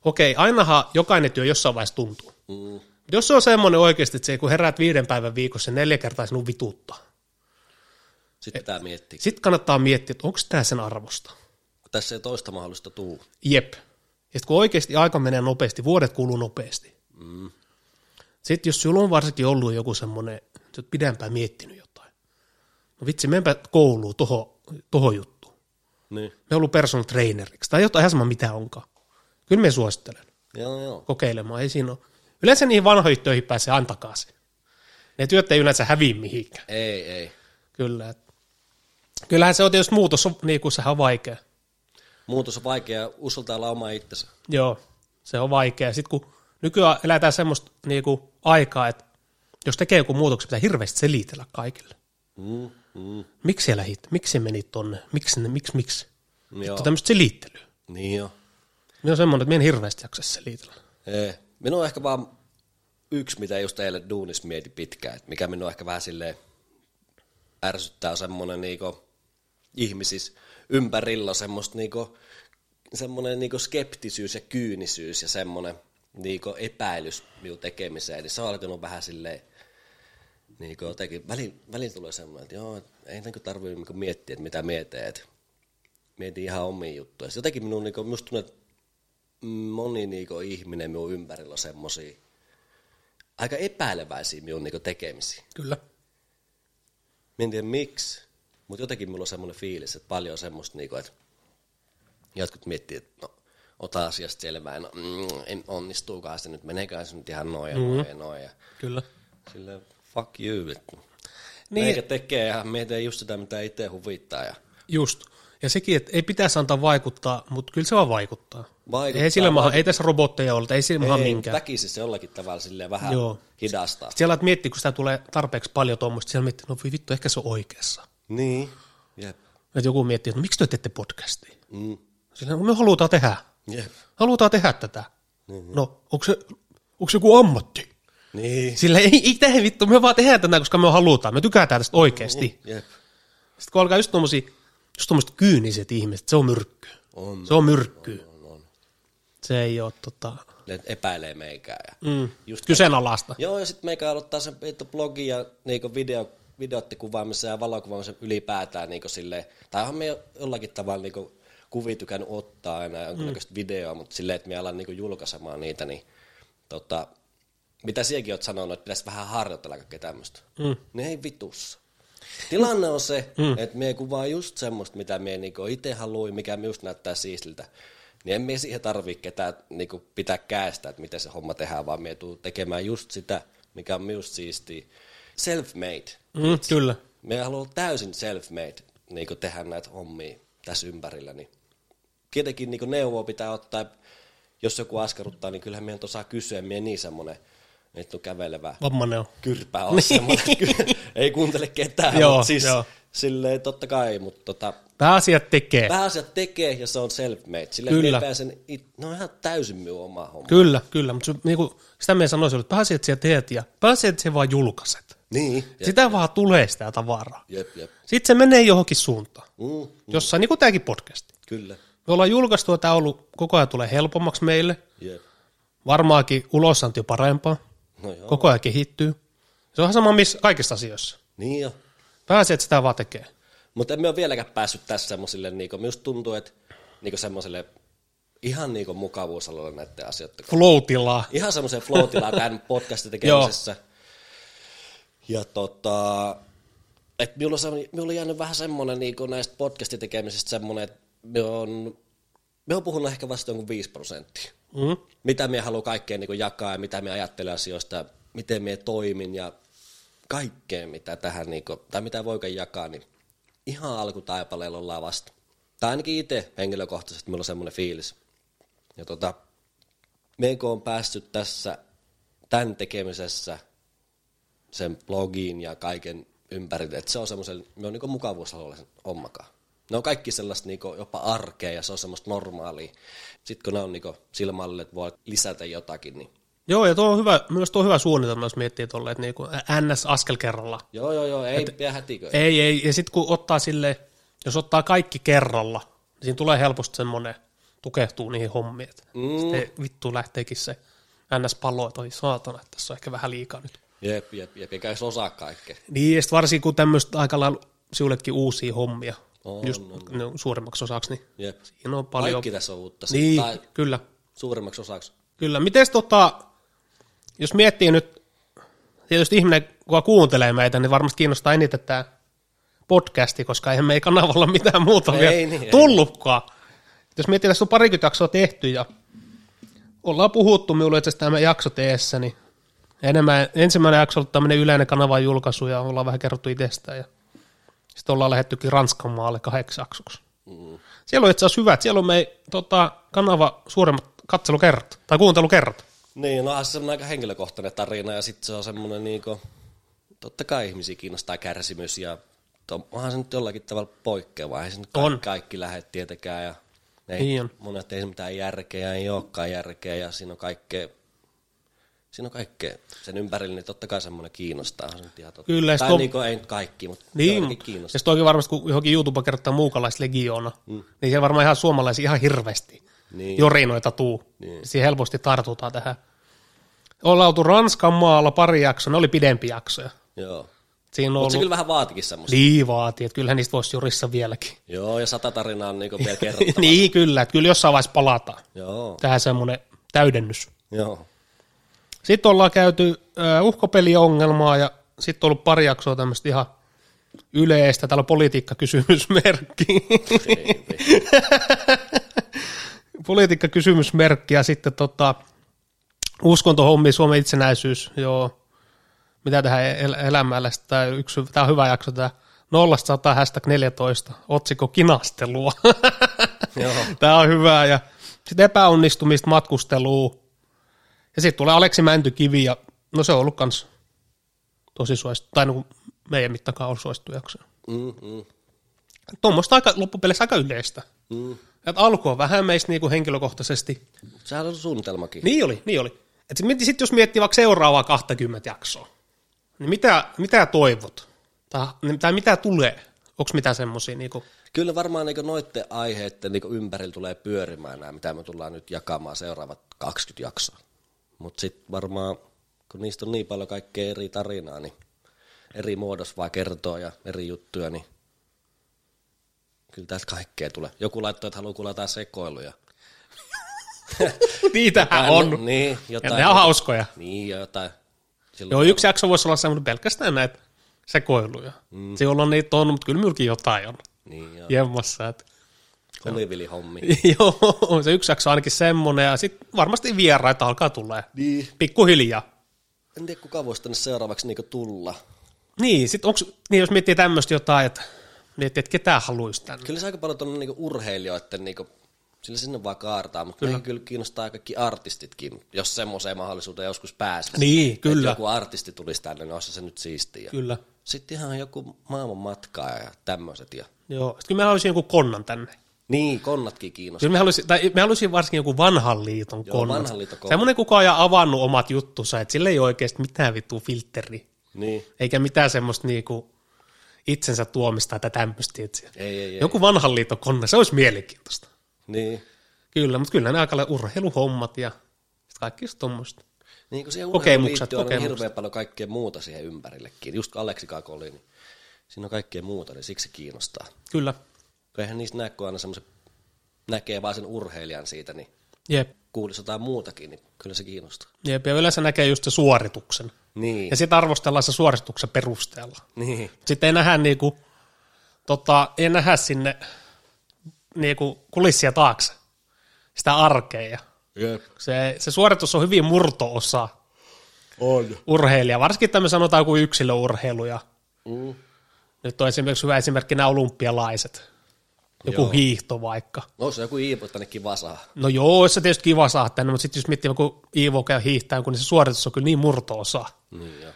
okei, ainahan jokainen työ jossain vaiheessa tuntuu. Mm. Jos se on semmoinen oikeasti, että se kun heräät viiden päivän viikossa, se neljä kertaa sinun vituttaa. Sitten pitää miettiä, Sitten kannattaa miettiä, että onko tämä sen arvosta. kun tässä ei toista mahdollista tuu. Jep. Ja kun oikeasti aika menee nopeasti, vuodet kuluu nopeasti. Mm. Sitten jos sulla on varsinkin ollut joku semmoinen, että oot pidempään miettinyt jotain. No vitsi, menpä kouluun toho, toho juttuun. Niin. Me ollut personal traineriksi tai jotain ihan sama mitä onkaan. Kyllä me suosittelen Joo, joo. kokeilemaan. Ei siinä ole. Yleensä niihin vanhoihin töihin pääsee antakaa se. Ne työt ei yleensä häviä mihinkään. Ei, ei. Kyllä. Kyllähän se on tietysti muutos, on, niin kuin sehän on vaikea. Muutos on vaikea uskaltaa olla oma itsensä. Joo, se on vaikea. Sitten kun nykyään eletään semmoista niinku aikaa, että jos tekee joku muutoksen, pitää hirveästi selitellä kaikille. Mm, mm. Miksi sä lähit? Miksi menit tonne? Miksi, miksi, miksi? Joo. Sitten tämmöistä selittelyä. Niin joo. Minä on semmoinen, että minä en hirveästi jaksa selitellä. Ei. Minun on ehkä vaan yksi, mitä just eilen duunis mieti pitkään, että mikä minua ehkä vähän silleen ärsyttää, semmoinen niinku ihmisis ympärillä semmoista niinku, semmoinen niinku skeptisyys ja kyynisyys ja semmoinen niinku epäilys minun tekemiseen, niin se on alkanut vähän silleen, niinku jotenkin, välin, välin tulee semmoinen, että joo, ei niinku tarvitse niinku miettiä, että mitä mietin, että mietin ihan omia juttuja. Jotenkin minun, niinku, minusta tuntuu, että moni niinku ihminen minun ympärillä on semmosia aika epäileväisiä minun niinku tekemisiä. Kyllä. Mä en tiedä miksi, mutta jotenkin mulla on semmoinen fiilis, että paljon on semmoista, niinku, että jotkut miettii, että no, ota asiasta selvää, no, mm, en onnistuukaan se nyt, meneekään se nyt ihan noin ja noin ja noin. Ja Kyllä. silleen, fuck you, Niin. meikä tekee ja me teen just sitä, mitä itse huvittaa. Ja Just. Ja sekin, että ei pitäisi antaa vaikuttaa, mutta kyllä se vaan vaikuttaa. Vaikuttaa, ei, sillä maha, vaikuttaa. ei tässä robotteja ole, ei sillä maha ei, minkään. väkisin se jollakin tavalla silleen vähän Joo. Hidastaa. Sitten siellä alat miettiä, kun sitä tulee tarpeeksi paljon tuommoista, siellä miettii, no voi vittu, ehkä se on oikeassa. Niin, jep. Että joku miettii, että no, miksi te teette podcastia? Mm. Sillä no, me halutaan tehdä. Jep. Halutaan tehdä tätä. No, onko se, onko se joku ammatti? Niin. Sillä ei, ei tehdä vittu, me vaan tehdään tätä, koska me halutaan. Me tykätään tästä oikeasti. Jep. Sitten kun alkaa just tommosia, just tommoset kyyniset ihmiset, se on myrkky. On. Se on myrkky. On, on. Se ei ole tota, Ne epäilee meikää. Ja mm, just kyseenalaista. Joo, ja sitten meikä aloittaa sen blogi ja niinku video, videottikuvaamisen ja valokuvaamisen ylipäätään niinku silleen, tai onhan me jo jollakin tavalla niinku kuvia tykännyt ottaa aina jonkinnäköistä mm. videoa, mutta silleen, että me alan niinku julkaisemaan niitä, niin tota, mitä sinäkin oot sanonut, että pitäisi vähän harjoitella kaikkea tämmöistä. Mm. Ne ei vitussa. Tilanne on se, mm. että me kuvaa just semmoista, mitä me niinku itse haluin, mikä just näyttää siistiltä. Niin emme siihen tarvii ketään niinku pitää käestä, että miten se homma tehdään, vaan me tuu tekemään just sitä, mikä on just siistiä. Self-made. Mm, kyllä. Me haluaa täysin self-made niin tehdä näitä hommia tässä ympärillä. Niin tietenkin niin neuvoa pitää ottaa, jos joku askarruttaa, niin kyllähän meidän osaa kysyä, me niin semmoinen, että on kävelevä Vammanen on. kyrpä on semmoinen, että ei kuuntele ketään, Joo, mutta siis joo. silleen totta kai, mutta tota, Pääasiat tekee. pääasiat tekee ja se on self-made. Sille Kyllä. pääsen, it, ne on ihan täysin minun oma homma. Kyllä, kyllä. Mutta niinku, sitä me sanoisin, että pääasiat siellä teet ja pääasiat se vaan julkaiset. Niin. Jep, Sitä vaan tulee sitä tavaraa. jep, jep. Sitten se menee johonkin suuntaan. Mm, Jossain, niin kuin tämäkin podcast. kyllä. Me ollaan julkaistu, tämä on ollut koko ajan tulee helpommaksi meille. Jep. Varmaankin ulosanti on parempaa. No joo. Koko ajan kehittyy. Se on sama missä kaikissa asioissa. Niin jo. Pääasiat sitä vaan tekee. Mutta emme ole vieläkään päässyt tässä semmoisille, niinku, minusta tuntuu, että niinku semmoiselle ihan niinku mukavuusalueelle näiden asioiden kanssa. Floatilaa. Ihan semmoiseen floatilaan tämän podcastin tekemisessä. ja tota, että minulla, on minulla on jäänyt vähän semmoinen niinku näistä podcastin tekemisestä semmoinen, että me on, me on puhunut ehkä vasta jonkun 5 prosenttia. Mm. Mitä me haluaa kaikkea niinku jakaa ja mitä me ajattelen asioista, miten me toimin ja kaikkea, mitä tähän, niinku, tai mitä voikaan jakaa, niin ihan alkutaipaleella ollaan vasta. Tai ainakin itse henkilökohtaisesti minulla on semmoinen fiilis. Ja tota, me kun on päässyt tässä tämän tekemisessä sen blogin ja kaiken ympärille, että se on semmoisen, me on niin mukavuusalueella sen hommakaan. Ne on kaikki sellaista niinku jopa arkea ja se on semmoista normaalia. Sitten kun ne on niinku sillä mallilla, että voi lisätä jotakin, niin Joo, ja tuo on hyvä, myös tuo on hyvä suunnitelma, jos miettii tuolle, että niinku NS askel kerralla. joo, joo, joo, ei pidä hätiköä. Ei, ei, ja sitten kun ottaa sille, jos ottaa kaikki kerralla, niin siinä tulee helposti semmoinen, tukehtuu niihin hommiin, että mm. sitten vittu lähteekin se NS-pallo, että oi saatana, että tässä on ehkä vähän liikaa nyt. Jep, jep, jep, eikä edes osaa kaikkea. Niin, ja sitten varsinkin kun tämmöistä aika lailla siullekin uusia hommia, On, just on, on suurimmaksi osaksi, niin Jep. siinä on paljon. Kaikki tässä on uutta. niin, Tai kyllä, suurimmaksi osaksi. kyllä. Mites tota, jos miettii nyt, tietysti ihminen, kun kuuntelee meitä, niin varmasti kiinnostaa eniten tämä podcasti, koska eihän me ei kanavalla mitään muuta Ei, vielä niin, ei. tullutkaan. Jos miettii, tässä on parikymmentä jaksoa tehty ja ollaan puhuttu minulle itse asiassa tämä jakso teessä, niin enemmän, ensimmäinen jakso on tämmöinen yleinen kanavan julkaisu ja ollaan vähän kerrottu itsestään ja sitten ollaan lähettykin Ranskan maalle kahdeksi jaksoksi. Mm. Siellä on itse asiassa hyvät, siellä on me tota, kanava suuremmat katselukerrat tai kuuntelukerrat. Niin, no se on aika henkilökohtainen tarina ja sitten se on semmoinen niinku, totta kai ihmisiä kiinnostaa kärsimys ja to, onhan se nyt jollakin tavalla poikkeava. Ei se nyt On. kaikki, kaikki lähde tietenkään ja ei, Niin on. monet ei se mitään järkeä, ei olekaan järkeä ja siinä on kaikkea, siinä on kaikkea sen ympärillä, niin totta kai semmoinen kiinnostaa. Se nyt ihan totta. Kyllä, tai on- niinku, ei nyt kaikki, mutta Niin, joitakin ja kiinnostaa. sitten oikein varmasti, kun johonkin YouTube kertaa muukalaislegioona, mm. niin siellä varmaan ihan suomalaisia ihan hirveästi Niin. jorinoita tuu. Niin. Siihen helposti tartutaan tähän. Ollaan oltu Ranskan maalla pari jaksoa, ne oli pidempi jaksoja. Joo. Siinä on Mutta se ollut kyllä vähän vaatikin semmoista. liivaatiin, että kyllähän niistä voisi jorissa vieläkin. Joo, ja sata tarinaa on niinku vielä kerrottava. niin, kyllä, että kyllä jossain vaiheessa palataan. Joo, Tähän semmoinen täydennys. joo. Sitten ollaan käyty uh, uhkapeliongelmaa ja sitten on ollut pari jaksoa tämmöistä ihan yleistä, täällä on politiikkakysymysmerkki. Politiikkakysymysmerkki ja sitten tota, uskontohommi, Suomen itsenäisyys, joo. Mitä tähän el- elämällä, tämä, yksi, tämä on hyvä jakso, tämä 0 hashtag 14, otsikko kinastelua. Joo. tämä on hyvä ja sitten epäonnistumista matkustelua. Ja sitten tulee Aleksi Mäntykivi ja no se on ollut kans tosi suosittu, tai no, meidän mittakaan suosittu jakso. Mm, mm, Tuommoista aika, loppupeleissä aika yleistä. mm. Et alku on vähän meistä niinku henkilökohtaisesti Sehän on suunnitelmakin. Niin oli, niin oli. Et sit, sit jos miettii vaikka seuraavaa 20 jaksoa, niin mitä, mitä toivot? Tai, tai mitä tulee? Onko mitä semmoisia? Niinku, Kyllä varmaan niin noiden aiheiden niin ympärillä tulee pyörimään nämä, mitä me tullaan nyt jakamaan seuraavat 20 jaksoa. Mutta sitten varmaan, kun niistä on niin paljon kaikkea eri tarinaa, niin eri muodossa vaan kertoo ja eri juttuja, niin kyllä täältä kaikkea tulee. Joku laittoi, että haluaa kuulla jotain sekoiluja. niitähän on. Niin, Ja jotain. ne on hauskoja. Niin, ja jotain. Silloin, Joo, yksi jakso voisi olla semmoinen pelkästään näitä sekoiluja. Mm. Silloin niitä on, mutta kyllä minullakin jotain on Niin, joo. jemmassa. Et. Olivili-hommi. Joo, se yksi jakso ainakin semmoinen, ja sitten varmasti vieraita alkaa tulee. Niin. Pikkuhiljaa. En tiedä, kuka voisi tänne seuraavaksi niin tulla. Niin, sit onks, niin jos miettii tämmöistä jotain, että miettii, että ketä haluaisi tänne. Kyllä se aika paljon tuonne niinku urheilijoiden, niinku, sillä sinne vaan kaartaa, mutta kyllä. kyllä kiinnostaa kaikki artistitkin, jos semmoiseen mahdollisuuteen joskus pääsisi. Niin, kyllä. Että joku artisti tulisi tänne, niin olisi se nyt siistiä. Kyllä. Sitten ihan joku maailman matkaa ja tämmöiset. Ja... Joo, sitten kyllä me haluaisin joku konnan tänne. Niin, konnatkin kiinnostaa. Kyllä me haluaisin, tai me haluaisin varsinkin joku vanhan liiton Joo, konnat. vanhan liiton konnat. Semmoinen, kuka on avannut omat juttunsa, että sillä ei ole oikeasti mitään vittu filtteri. Niin, Eikä mitään semmoista niinku itsensä tuomista tai tämmöistä. Ei, ei, ei. Joku vanhan liiton konna, se olisi mielenkiintoista. Niin. Kyllä, mutta kyllä ne aika urheiluhommat ja sit kaikki just tommoista. Niin kuin siihen Kokemukset, aina kokemukset. hirveän paljon kaikkea muuta siihen ympärillekin. Just Aleksi Kako oli, niin siinä on kaikkea muuta, niin siksi se kiinnostaa. Kyllä, Kun eihän niistä näe, kun aina semmoisen näkee vaan sen urheilijan siitä, niin jep. kuulisi jotain muutakin, niin kyllä se kiinnostaa. Jep, ja yleensä näkee just se suorituksen. Niin, Ja sitten arvostellaan se suorituksen perusteella. niin. Sitten ei nähdä, niinku, tota, ei nähdä sinne niinku, kulissia taakse, sitä arkea. Jep. Se, se suoritus on hyvin murto-osa On. urheilija, varsinkin tämmöinen sanotaan joku yksilöurheilu. Ja Mm. nyt on esimerkiksi hyvä esimerkki nämä olympialaiset. Joku Joo. hiihto vaikka. No se joku Iipo tänne kiva saa. No joo, se tietysti kiva saada tänne, mutta sitten jos miettii joku Iivo käy hiihtää, kun niin se suoritus on kyllä niin murto-osa Niin joo.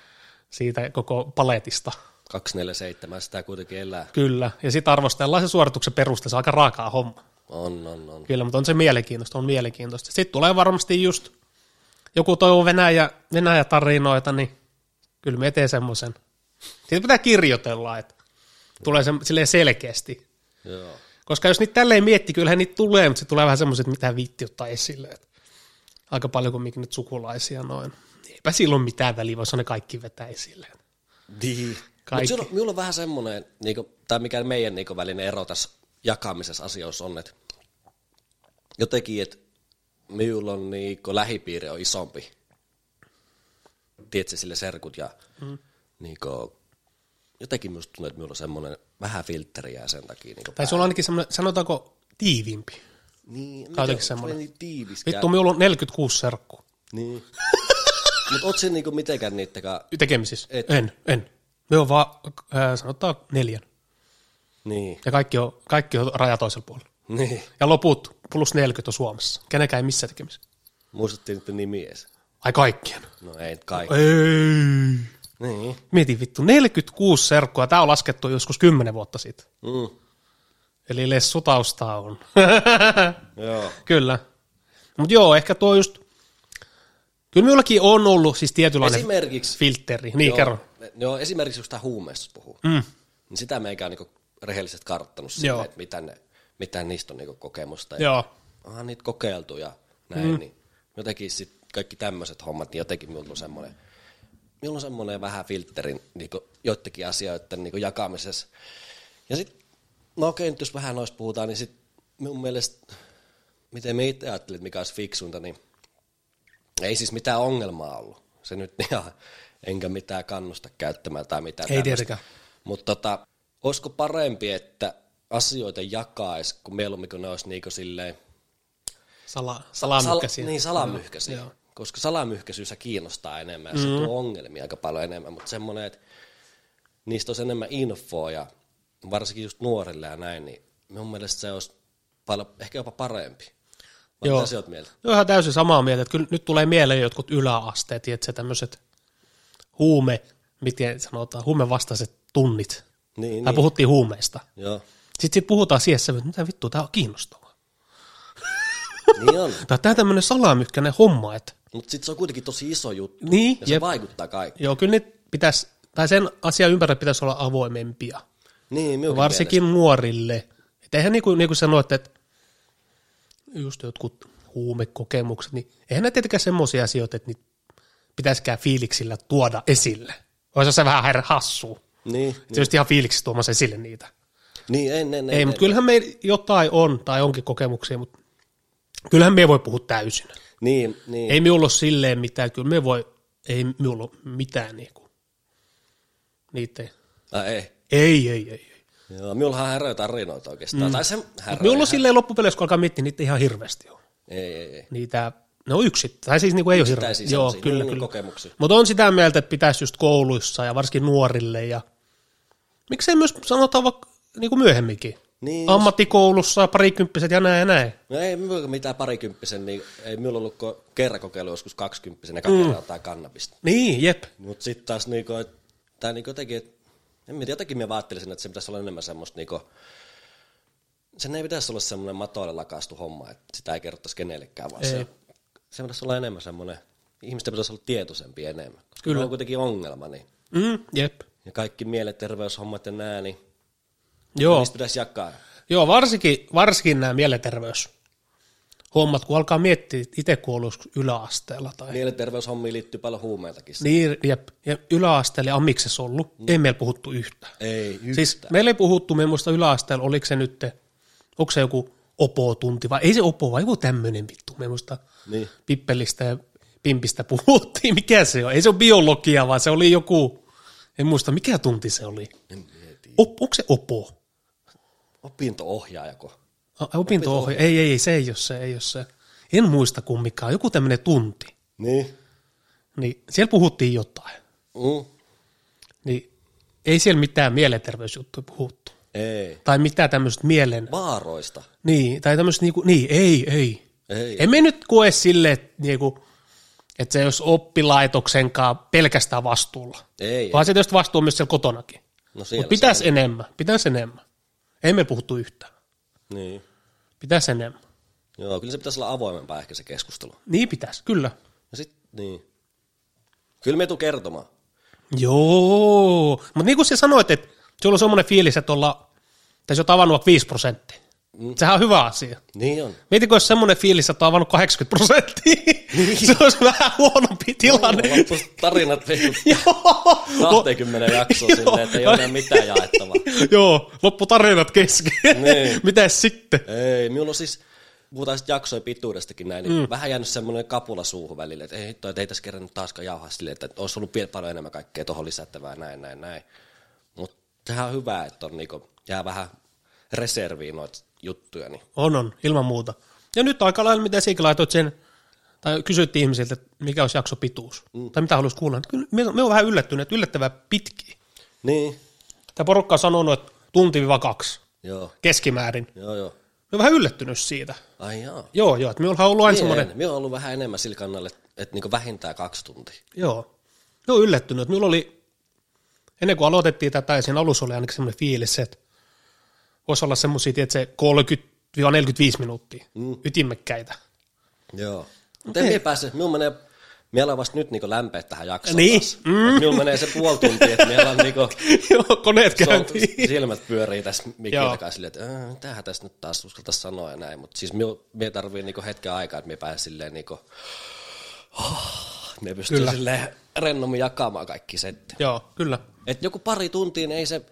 siitä koko paletista. 247 sitä kuitenkin elää. Kyllä, ja sitten arvostellaan se suorituksen perusteella, se on aika raakaa homma. On, on, on. Kyllä, mutta on se mielenkiintoista, on mielenkiintoista. Sitten tulee varmasti just joku toivoo Venäjä, Venäjä-tarinoita, niin kyllä me eteen semmoisen. Siitä pitää kirjoitella, että tulee se, silleen selkeästi. Joo. Koska jos niitä tälleen miettii, kyllähän niitä tulee, mutta se tulee vähän semmoiset, mitä viitti ottaa esille. Että aika paljon kuin nyt sukulaisia noin. Eipä silloin mitään väliä, voisi ne kaikki vetää esille. Niin. Kaikki. Mutta minulla on vähän semmoinen, niinku, tai mikä meidän niinku, välinen ero tässä jakamisessa asioissa on, että jotenkin, että minulla on niinku, lähipiiri on isompi. Tiedätkö, sille serkut ja mm. niinku, jotenkin minusta tuntuu, että minulla on semmoinen vähän filtteriä sen takia. Niinku, Tai sulla on ainakin semmoinen, sanotaanko, tiiviimpi. niin, se semmoinen. Niin tiivis. Vittu, minulla on 46 serkku Niin. Mutta oot se niinku mitenkään niittäkään, tekemisissä. Et. En, en. Me on vaan, äh, sanotaan neljän. niin, Ja kaikki on, kaikki on raja toisella puolella. niin. Ja loput plus 40 on Suomessa. Kenenkään ei missään tekemisissä. Muistattiin nyt nimiä. Ai kaikkien. No ei kaikki. Ei. Niin. Mieti vittu, 46 serkkua. Tämä on laskettu joskus 10 vuotta sitten. Mm. Eli lessutaustaa on. Joo. Kyllä. Mutta joo, ehkä tuo just, kyllä minullakin on ollut siis tietynlainen Esimerkiksi, filteri. Niin, joo, kerro. joo, esimerkiksi kun sitä huumeesta puhuu, Mm. niin sitä meikä on niinku rehellisesti karttanut silleen, että mitä, ne, mitä niistä on niinku kokemusta. Ja Joo. onhan niitä kokeiltu ja näin, mm. niin jotenkin sit kaikki tämmöiset hommat, niin jotenkin minulla on semmoinen, minulla on semmoinen vähän filterin niinku joidenkin asioiden niinku jakamisessa. Ja sitten, no okei, nyt jos vähän noista puhutaan, niin sitten minun mielestä, miten me itse ajattelin, mikä olisi fiksuinta, niin ei siis mitään ongelmaa ollut. Se nyt ihan, enkä mitään kannusta käyttämään tai mitään Ei tietenkään. Mutta tota, olisiko parempi, että asioita jakaisi, kun mieluummin kun ne olisi niinku silleen... Sala, salamykkäisiä. Sal, niin, salamyhkäisiä. Joo. Koska salamyhkäisyys kiinnostaa enemmän ja se Mm. tuo ongelmia aika paljon enemmän, mutta semmoinen, että niistä olisi enemmän infoa ja varsinkin just nuorille ja näin, niin mun mielestä se olisi paljon, ehkä jopa parempi. Vai Joo. mitä mieltä? Joo, ihan täysin samaa mieltä, että kyllä nyt tulee mieleen jotkut yläasteet, tiedätkö, tämmöiset huume, miten sanotaan, huumevastaiset tunnit. Niin, Tai niin. puhuttiin huumeista. Joo. Sitten sit puhutaan siihen, että mitä vittu, tämä on kiinnostavaa. Niin on. Tämä tämmöinen salamyhkäinen homma, että Mutta sitten se on kuitenkin tosi iso juttu. niin, Ja se jep. vaikuttaa kaikki. joo, kyllä pitäisi, tai sen asian ympärillä pitäisi olla avoimempia. Niin, Varsinkin nuorille. Et eihän niin kuin, niin kuin sanoit, että just jotkut huumekokemukset, niin eihän ne tietenkään semmoisia asioita, että niitä pitäisikään fiiliksillä tuoda esille. Olisi se vähän häirä hassua. Niin, Se niin, olisi ihan fiiliksissä tuomassa esille niitä. niin en, en, Ei, en, mutta kyllähän meillä jotain on, tai onkin kokemuksia, mutta kyllähän me ei voi puhua täysin. Niin, niin. Ei minulla ole silleen mitään, kyllä me voi, ei minulla ole mitään niinku. Niitä ei. Ai, ei. Ei, ei, ei. ei. Joo, minullahan häröä tarinoita oikeastaan. Mm. Tai se häröä. Minulla on silleen loppupeleissä, kun alkaa miettiä, niitä ihan hirveästi on. Ei, ei, ei. Niitä, ne on yksittäin, tai siis niinku ei ole hirveästi. Joo, semmosia, kyllä, niin, kyllä. kokemuksia. Mutta on sitä mieltä, että pitäisi just kouluissa ja varsinkin nuorille ja miksei myös sanotaan vaikka niinku myöhemminkin. Niin, Ammattikoulussa, parikymppiset ja näin ja näin. No ei mitään parikymppisen, niin ei minulla ollut ko- kerran kokeilu joskus kaksikymppisenä mm. jotain kannabista. Niin, jep. Mutta sitten taas niinku, tai niinku jotenkin, et, en tiedä, jotenkin mä ajattelisin, että se pitäisi olla enemmän semmoista niinku, sen ei pitäisi olla semmoinen matoille lakastu homma, että sitä ei kerrottaisi kenellekään, vaan Ei. se, se pitäisi olla enemmän semmoinen, ihmisten pitäisi olla tietoisempi enemmän. Koska Kyllä. Kyllä. on kuitenkin ongelma, niin, Mm, jep. ja kaikki mielenterveyshommat ja nää, niin Joo. niistä pitäisi jakaa. Joo, varsinkin, varsinkin nämä mielenterveys hommat, kun alkaa miettiä itse joskus yläasteella tai Mielenterveyshommiin liittyy paljon huumeitakin. niin, jep, ja yläasteella ja amiksessa ollut, mm. ei meillä puhuttu yhtään. Ei yhtään. Siis meillä ei puhuttu, me muista yläasteella, oliko se nyt, onko se joku opo-tunti vai ei se opo, vai joku tämmöinen vittu, me muista Niin. pippelistä ja pimpistä puhuttiin, mikä se on, ei se ole biologia, vaan se oli joku, en muista mikä tunti se oli. En. Op, onko se opo? Opinto-ohjaajako. Opinto ei, ei, ei, se ei ole se, ei ole se. En muista kummikaan, joku tämmöinen tunti. Niin. Niin siellä puhuttiin jotain. Mm. Niin ei siellä mitään mielenterveysjuttuja puhuttu. Ei. Tai mitään tämmöistä mielen... Vaaroista. Niin, tai tämmöistä niinku, niin, ei, ei. Ei. Emme nyt koe silleen, että, niinku, että se olisi oppilaitoksenkaan pelkästään vastuulla. Ei. Vaan se tietysti vastuu myös siellä kotonakin. No siellä Mutta pitäisi enemmän, pitäisi enemmän. Ei me puhuttu yhtään. Niin. Pitäisi enemmän. Joo, kyllä se pitäisi olla avoimempaa ehkä se keskustelu. Niin pitäisi, kyllä. Ja sit, niin. Kyllä me tuu kertomaan. Joo, mutta niin kuin sä sanoit, että sulla on semmoinen fiilis, että olla, tässä on tavannut vaikka 5 prosenttia. Mm. Sehän on hyvä asia. Niin on. Mietitkö, jos semmoinen fiilis, että on avannut 80 prosenttia, se olisi vähän huonompi tilanne. Loppus tarinat vihut Joo. 20 jaksoa silleen, että ei ole enää mitään jaettavaa. Joo, loppu tarinat kesken. Niin. Mitäs sitten? Ei, minulla on siis, puhutaan sitten jaksojen pituudestakin näin, niin mm. vähän jäänyt semmoinen kapula suuhun välille, että ei hitto, että ei tässä kerran taaskaan jauhaa silleen, että olisi ollut pian paljon enemmän kaikkea tuohon lisättävää, näin, näin, näin. Mutta sehän on hyvä, että on niinku, jää vähän reserviin noita juttuja, niin On, on, ilman muuta. Ja nyt aika lailla, mitä sinäkin laitoit sen, tai kysyttiin ihmisiltä, että mikä olisi jakso pituus, mm. tai mitä haluaisi kuulla. Kyllä me, me on vähän yllättyneet, yllättävän pitkiä. Niin, Tämä porukka on sanonut, että tunti-kaksi joo, keskimäärin. joo, joo. Me on vähän yllättynyt siitä. Ai jaa. Joo, joo, että me ollaan ollut aina Niin, semmoinen, Minä olen ollut vähän enemmän sillä kannalla, että, että niinku vähintään kaksi tuntia. joo, me on yllättynyt, että minulla oli, ennen kuin aloitettiin tätä, ja siinä alussa oli ainakin semmoinen fiilis, että voisi olla semmoisia, että se 30-45 minuuttia mm. ytimekkäitä. Joo. Mutta minä pääse, minun menee, meillä on vasta nyt niinku lämpeä tähän jaksoon Niin. taas. Mm. Minulla menee se puoli tuntia, että meillä on niinku, joo, koneet käyntiin. silmät pyörii tässä Joo. mikillä kanssa silleen, että äh, mitähän tässä nyt taas uskaltaisi sanoa ja näin. Mutta siis minä tarvii niinku hetken aikaa, että minä pääsen silleen niinku, oh, ne pystyy Kyllä. silleen rennommin jakamaan kaikki setti. Joo, kyllä. Et joku pari tuntia, niin ei se,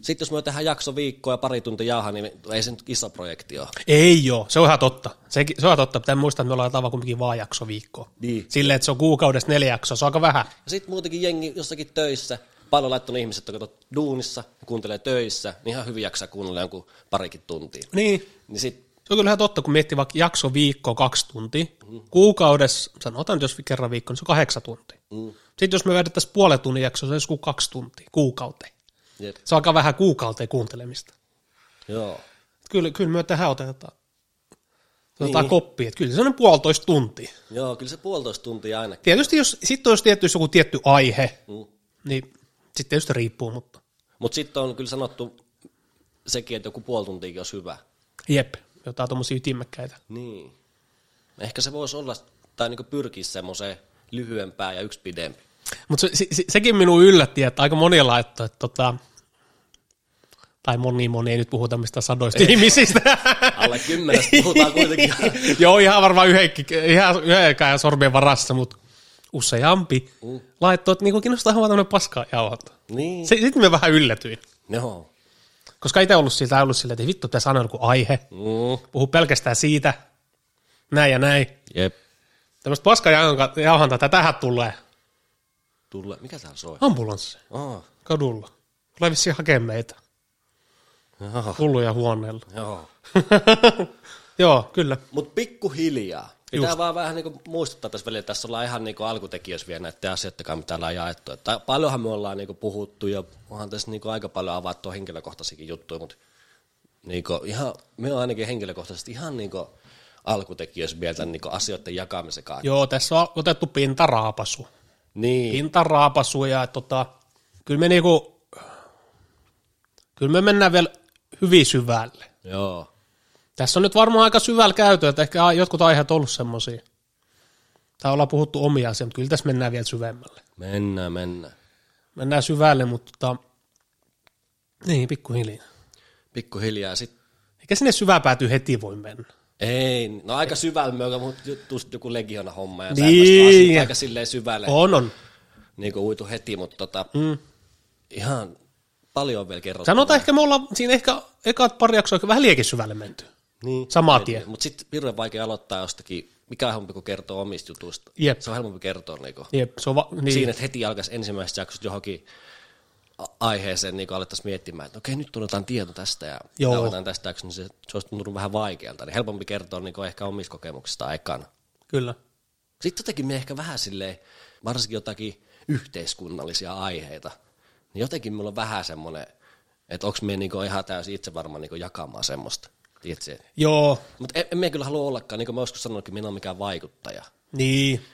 sitten jos me tehdään jakso viikkoa ja pari tuntia jauhaa, niin ei se nyt iso projekti ole. Ei joo, se on ihan totta. Se, se on ihan totta. Pitää muistaa, että me ollaan tavan kumminkin vaan jakso viikkoa. Niin. Silleen, että se on kuukaudessa neljä jaksoa, se on aika vähän. Ja sitten muutenkin jengi jossakin töissä, paljon laittanut ihmiset, jotka katsoo duunissa kuuntelee töissä, niin ihan hyvin jaksaa kuunnella jonkun parikin tuntia. Niin. Niin sit, Se on kyllä ihan totta, kun miettii vaikka jakso viikko kaksi tuntia. Kuukaudessa, sanotaan nyt jos kerran viikko, niin se on kahdeksan tuntia. mm, Sitten jos me vedettäisiin puolen tunnin jakso, se olisi kuin kaksi tuntia kuukauteen. Jep, Se aika vähän kuukauteen kuuntelemista. joo. Kyllä, kyllä me tähän otetaan, otetaan Niin. niin. koppia. Että kyllä se on puolitoista tuntia. Joo, kyllä se puolitoista tuntia ainakin. Tietysti jos sitten olisi tietty joku tietty aihe, Mm. niin sitten tietysti riippuu, mutta Mutta sitten on kyllä sanottu sekin, että joku puoli tuntiakin olisi hyvä. jep, jotain tuommoisia ytimekkäitä. Niin. Ehkä se voisi olla, tai niinku pyrkiä semmoiseen lyhyempään ja yksi pidempi. Mutta se, se, sekin minun yllätti, että aika moni laittoi, että tota, tai moni moni, ei nyt puhuta mistä sadoista ihmisistä. Alle kymmenestä puhutaan kuitenkin. Joo, ihan varmaan yhdenkin, ihan yhdenkään sormien varassa, mutta useampi Mm. laittoi, että niinku kiinnostaa havaita tämmöinen paskaa jauhata. niin. Se, sitten me vähän yllätyin, Joo. koska itse ollut siltä ollut silleen, että vittu, pitäisi aina joku aihe, Mm. puhu pelkästään siitä, näin ja näin. Jep. Tämmöistä paskaa jauhantaa, tähän tulee. Tulle. Mikä täällä soi? Ambulanssi Oh. kadulla. Tulee vissiin hakemaan meitä. Joo. Hulluja huoneella. Joo. Joo, kyllä. Mutta pikkuhiljaa. Pitää Just. Vaan vähän niinku muistuttaa tässä välillä, että tässä ollaan ihan niinku alkutekijöissä vielä näiden asioiden mitä ollaan jaettu. Että paljonhan me ollaan niinku puhuttu ja onhan tässä niinku aika paljon avattu henkilökohtaisiakin juttuja, mutta niinku ihan, me on ainakin henkilökohtaisesti ihan niinku alkutekijöissä vielä tämän niinku asioiden jakamisen kanssa. Joo, tässä on otettu pintaraapasu. Niin, Pintaraapasu ja tota, kyllä me niinku, kyllä me mennään vielä hyvin syvälle. joo. Tässä on nyt varmaan aika syvällä käyty, että ehkä jotkut aiheet on ollut semmoisia. Tai ollaan puhuttu omia asioita, mutta kyllä tässä mennään vielä syvemmälle. Mennään, mennään. Mennään syvälle, mutta tota, niin, pikkuhiljaa. Pikkuhiljaa sitten Eikä sinne syväpääty heti voi mennä. Ei, no aika syvällä ollaan, mutta just joku legiona homma ja Niin. niin. aika silleen syvälle. On, on. niin kuin uitu heti, mutta tota, mm. ihan paljon on vielä kerrottu. Sanotaan ehkä me ollaan siinä ehkä ekat pari jaksoa vähän liekin syvälle menty. niin. samaa tien. Mutta sitten hirveän vaikea aloittaa jostakin, mikä on helpompi kuin kertoo omista jutuista. Jep. Se on helpompi kertoa niinku. Jep, se on va- niin. siinä, että heti alkaisi ensimmäisestä jaksosta johonkin aiheeseen niin alettaisiin miettimään, että okei, nyt tunnetaan tieto tästä ja Joo. aloitetaan tästä niin se, se olisi tuntunut vähän vaikealta. Niin helpompi kertoa niin ehkä omista kokemuksista aikana. Kyllä. Sitten jotenkin me ehkä vähän silleen, varsinkin jotakin yhteiskunnallisia aiheita, niin jotenkin mulla on vähän semmoinen, että onko me niinku ihan täysin itse varma niinku jakamaan semmoista. Tiedätkö? Joo, Mutta en, en me kyllä halua ollakaan, niin kuin mä joskus sanoinkin, minä olen mikään vaikuttaja. niin.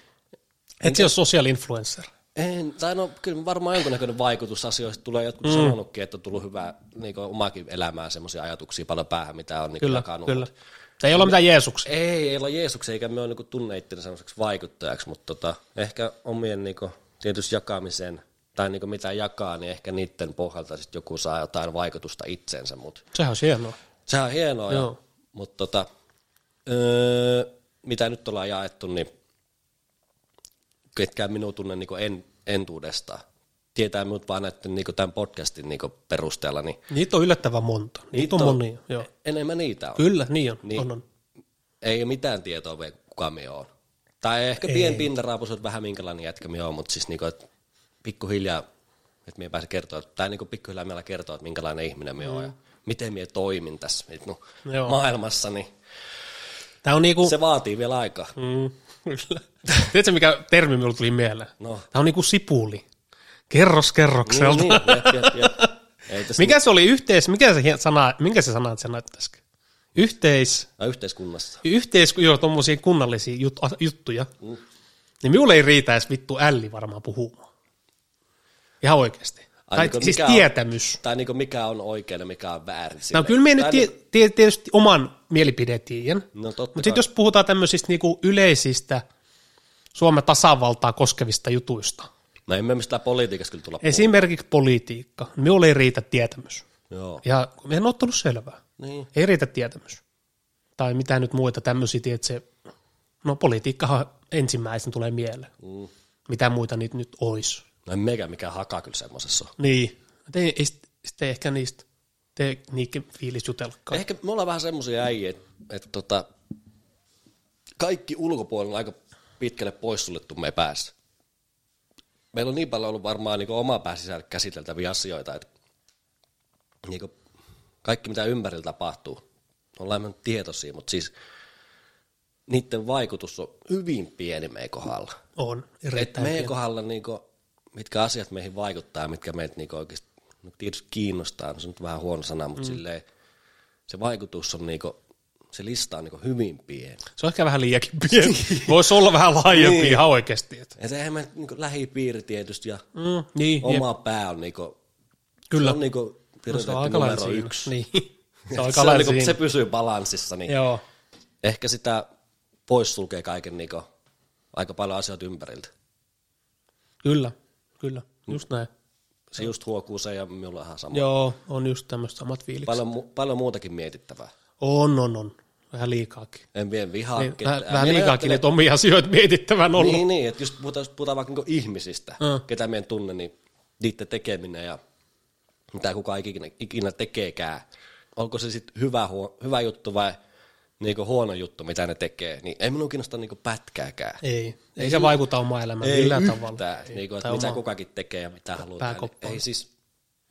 Et se ole social influencer. En, tai no kyllä varmaan jonkunnäköinen vaikutus asioista tulee. Jotkut mm. sanonutkin, että on tullut hyvää niin omakin elämään semmoisia ajatuksia paljon päähän, mitä on niin Kyllä, kyllä. Se ei ole mitään Jeesuksia. Ei, ei ole Jeesuksen, eikä me ole niin tunne itseni semmoiseksi vaikuttajaksi, mutta tota, ehkä omien niin tietysti jakamisen tai niin mitä jakaa, niin ehkä niiden pohjalta sit joku saa jotain vaikutusta itsensä, mutta Sehän on hienoa. sehän on hienoa, ja, Joo. mutta tota, öö, mitä nyt ollaan jaettu, niin ketkään minun tunne niin en, entuudestaan. Tietää minut vaan näiden niin tämän podcastin niin perusteella, niin Niitä on yllättävän monta. Niitä, Niitä on, on- monia. Joo. enemmän niitä on. Kyllä, niin on. Niin. on, on. Ei ole mitään tietoa vielä, kuka minä olen. Tai ehkä pien pinnaraapus on vähän minkälainen jätkä minä olen, mutta siis niinku, että pikkuhiljaa, että minä pääsen kertoa, tai niinku pikkuhiljaa meillä kertoo, että minkälainen ihminen minä olen ja miten minä toimin tässä no, Joo. maailmassa, niin Tämä on niinku... se vaatii vielä aikaa. Mm, kyllä. Tiedätkö, mikä termi minulle tuli mieleen? No. Tämä on niinku sipuli. Kerros kerrokselta. Niin, niin, jep, jep, jep. Ei Mikä se oli yhteis... Mikä se sana... Minkä se sana että sä näyt äsken? Yhteis... niin, yhteiskunnassa. Yhteis... Joo, tommosia kunnallisia jut... juttuja. Mm. Niin minulle ei riitä edes vittu älli varmaan puhumaan. Ihan oikeasti. Ai tai niinku siis mikä on- tietämys. Tai niinku mikä on oikein ja mikä on väärin. No kyllä minä nyt Tai tie, niinku- tie, tietysti oman mielipideen tiedän. No Mutta sitten jos puhutaan tämmöisistä niinku yleisistä Suomen tasavaltaa koskevista jutuista, No emme mistään politiikasta kyllä tulla esimerkiksi politiikka, minulle ei riitä tietämys. Joo. Ja en ole ottanut selvää. Niin. Ei riitä tietämys. Tai mitä nyt muita tämmöisiä, että se, no politiikkahan ensimmäisen tulee mieleen. Mm. Mitä muita niitä nyt olisi. No en meikä mikään hakaa kyllä semmosessa ole. Niin, Et ei, ei sit- sitten ehkä niistä tee niikin fiilis jutellakaan. Ehkä me ollaan vähän semmoisia äijä, että, että tota, kaikki ulkopuolella on aika pitkälle poissuljettu me päässä. Meillä on niin paljon ollut varmaan niin oma pääsisällä käsiteltäviä asioita, että niin kaikki mitä ympärillä tapahtuu, ollaan me tietoisia, mutta siis niiden vaikutus on hyvin pieni meidän kohdalla. On, Et erittäin meidän pieni. kohdalla, niinku, mitkä asiat meihin vaikuttaa mitkä meitä niinku oikeasti no, tietysti kiinnostaa, no se on nyt vähän huono sana, mutta mm. silleen, se vaikutus on niinku, se lista on niinku hyvin pieni. Se on ehkä vähän liiakin pieni. Voisi olla vähän laajempi Niin. ihan oikeasti. Et. Ja sehän me niinku, lähipiiri tietysti ja Mm, niin, jep. oma pää on niinku, Kyllä. se on niinku No, se on aika numero siinä. yksi. Niin. Se Se, on aika on lailla niinku, siinä. se pysyy balanssissa, niin Joo, ehkä sitä poissulkee kaiken niinku, aika paljon asioita ympäriltä. kyllä, kyllä, just näin. Se just huokuu se ja minulla on ihan sama. Joo, on just tämmöistä samat fiilikset. Paljon, mu- paljon muutakin mietittävää. On, on, on. Vähän liikaakin. En vie vihaa Niin, vähän, vähän liikaakin niitä omia asioita mietittävän ollut. Niin, niin, että just puhutaan, puhutaan vaikka niinku ihmisistä, Mm. ketä meidän tunne, niin niiden tekeminen ja mitä kukaan ikinä, ikinä tekeekään. Onko se sitten hyvä, huo, hyvä juttu vai niinku huono juttu, mitä ne tekee, niin ei minun kiinnosta niinku pätkääkään. Ei, ei se vaikuta omaan elämään millään tavalla. yhtään, Ei. niinku, että mitä oma- kukakin tekee ja mitä haluaa. Niin ei siis,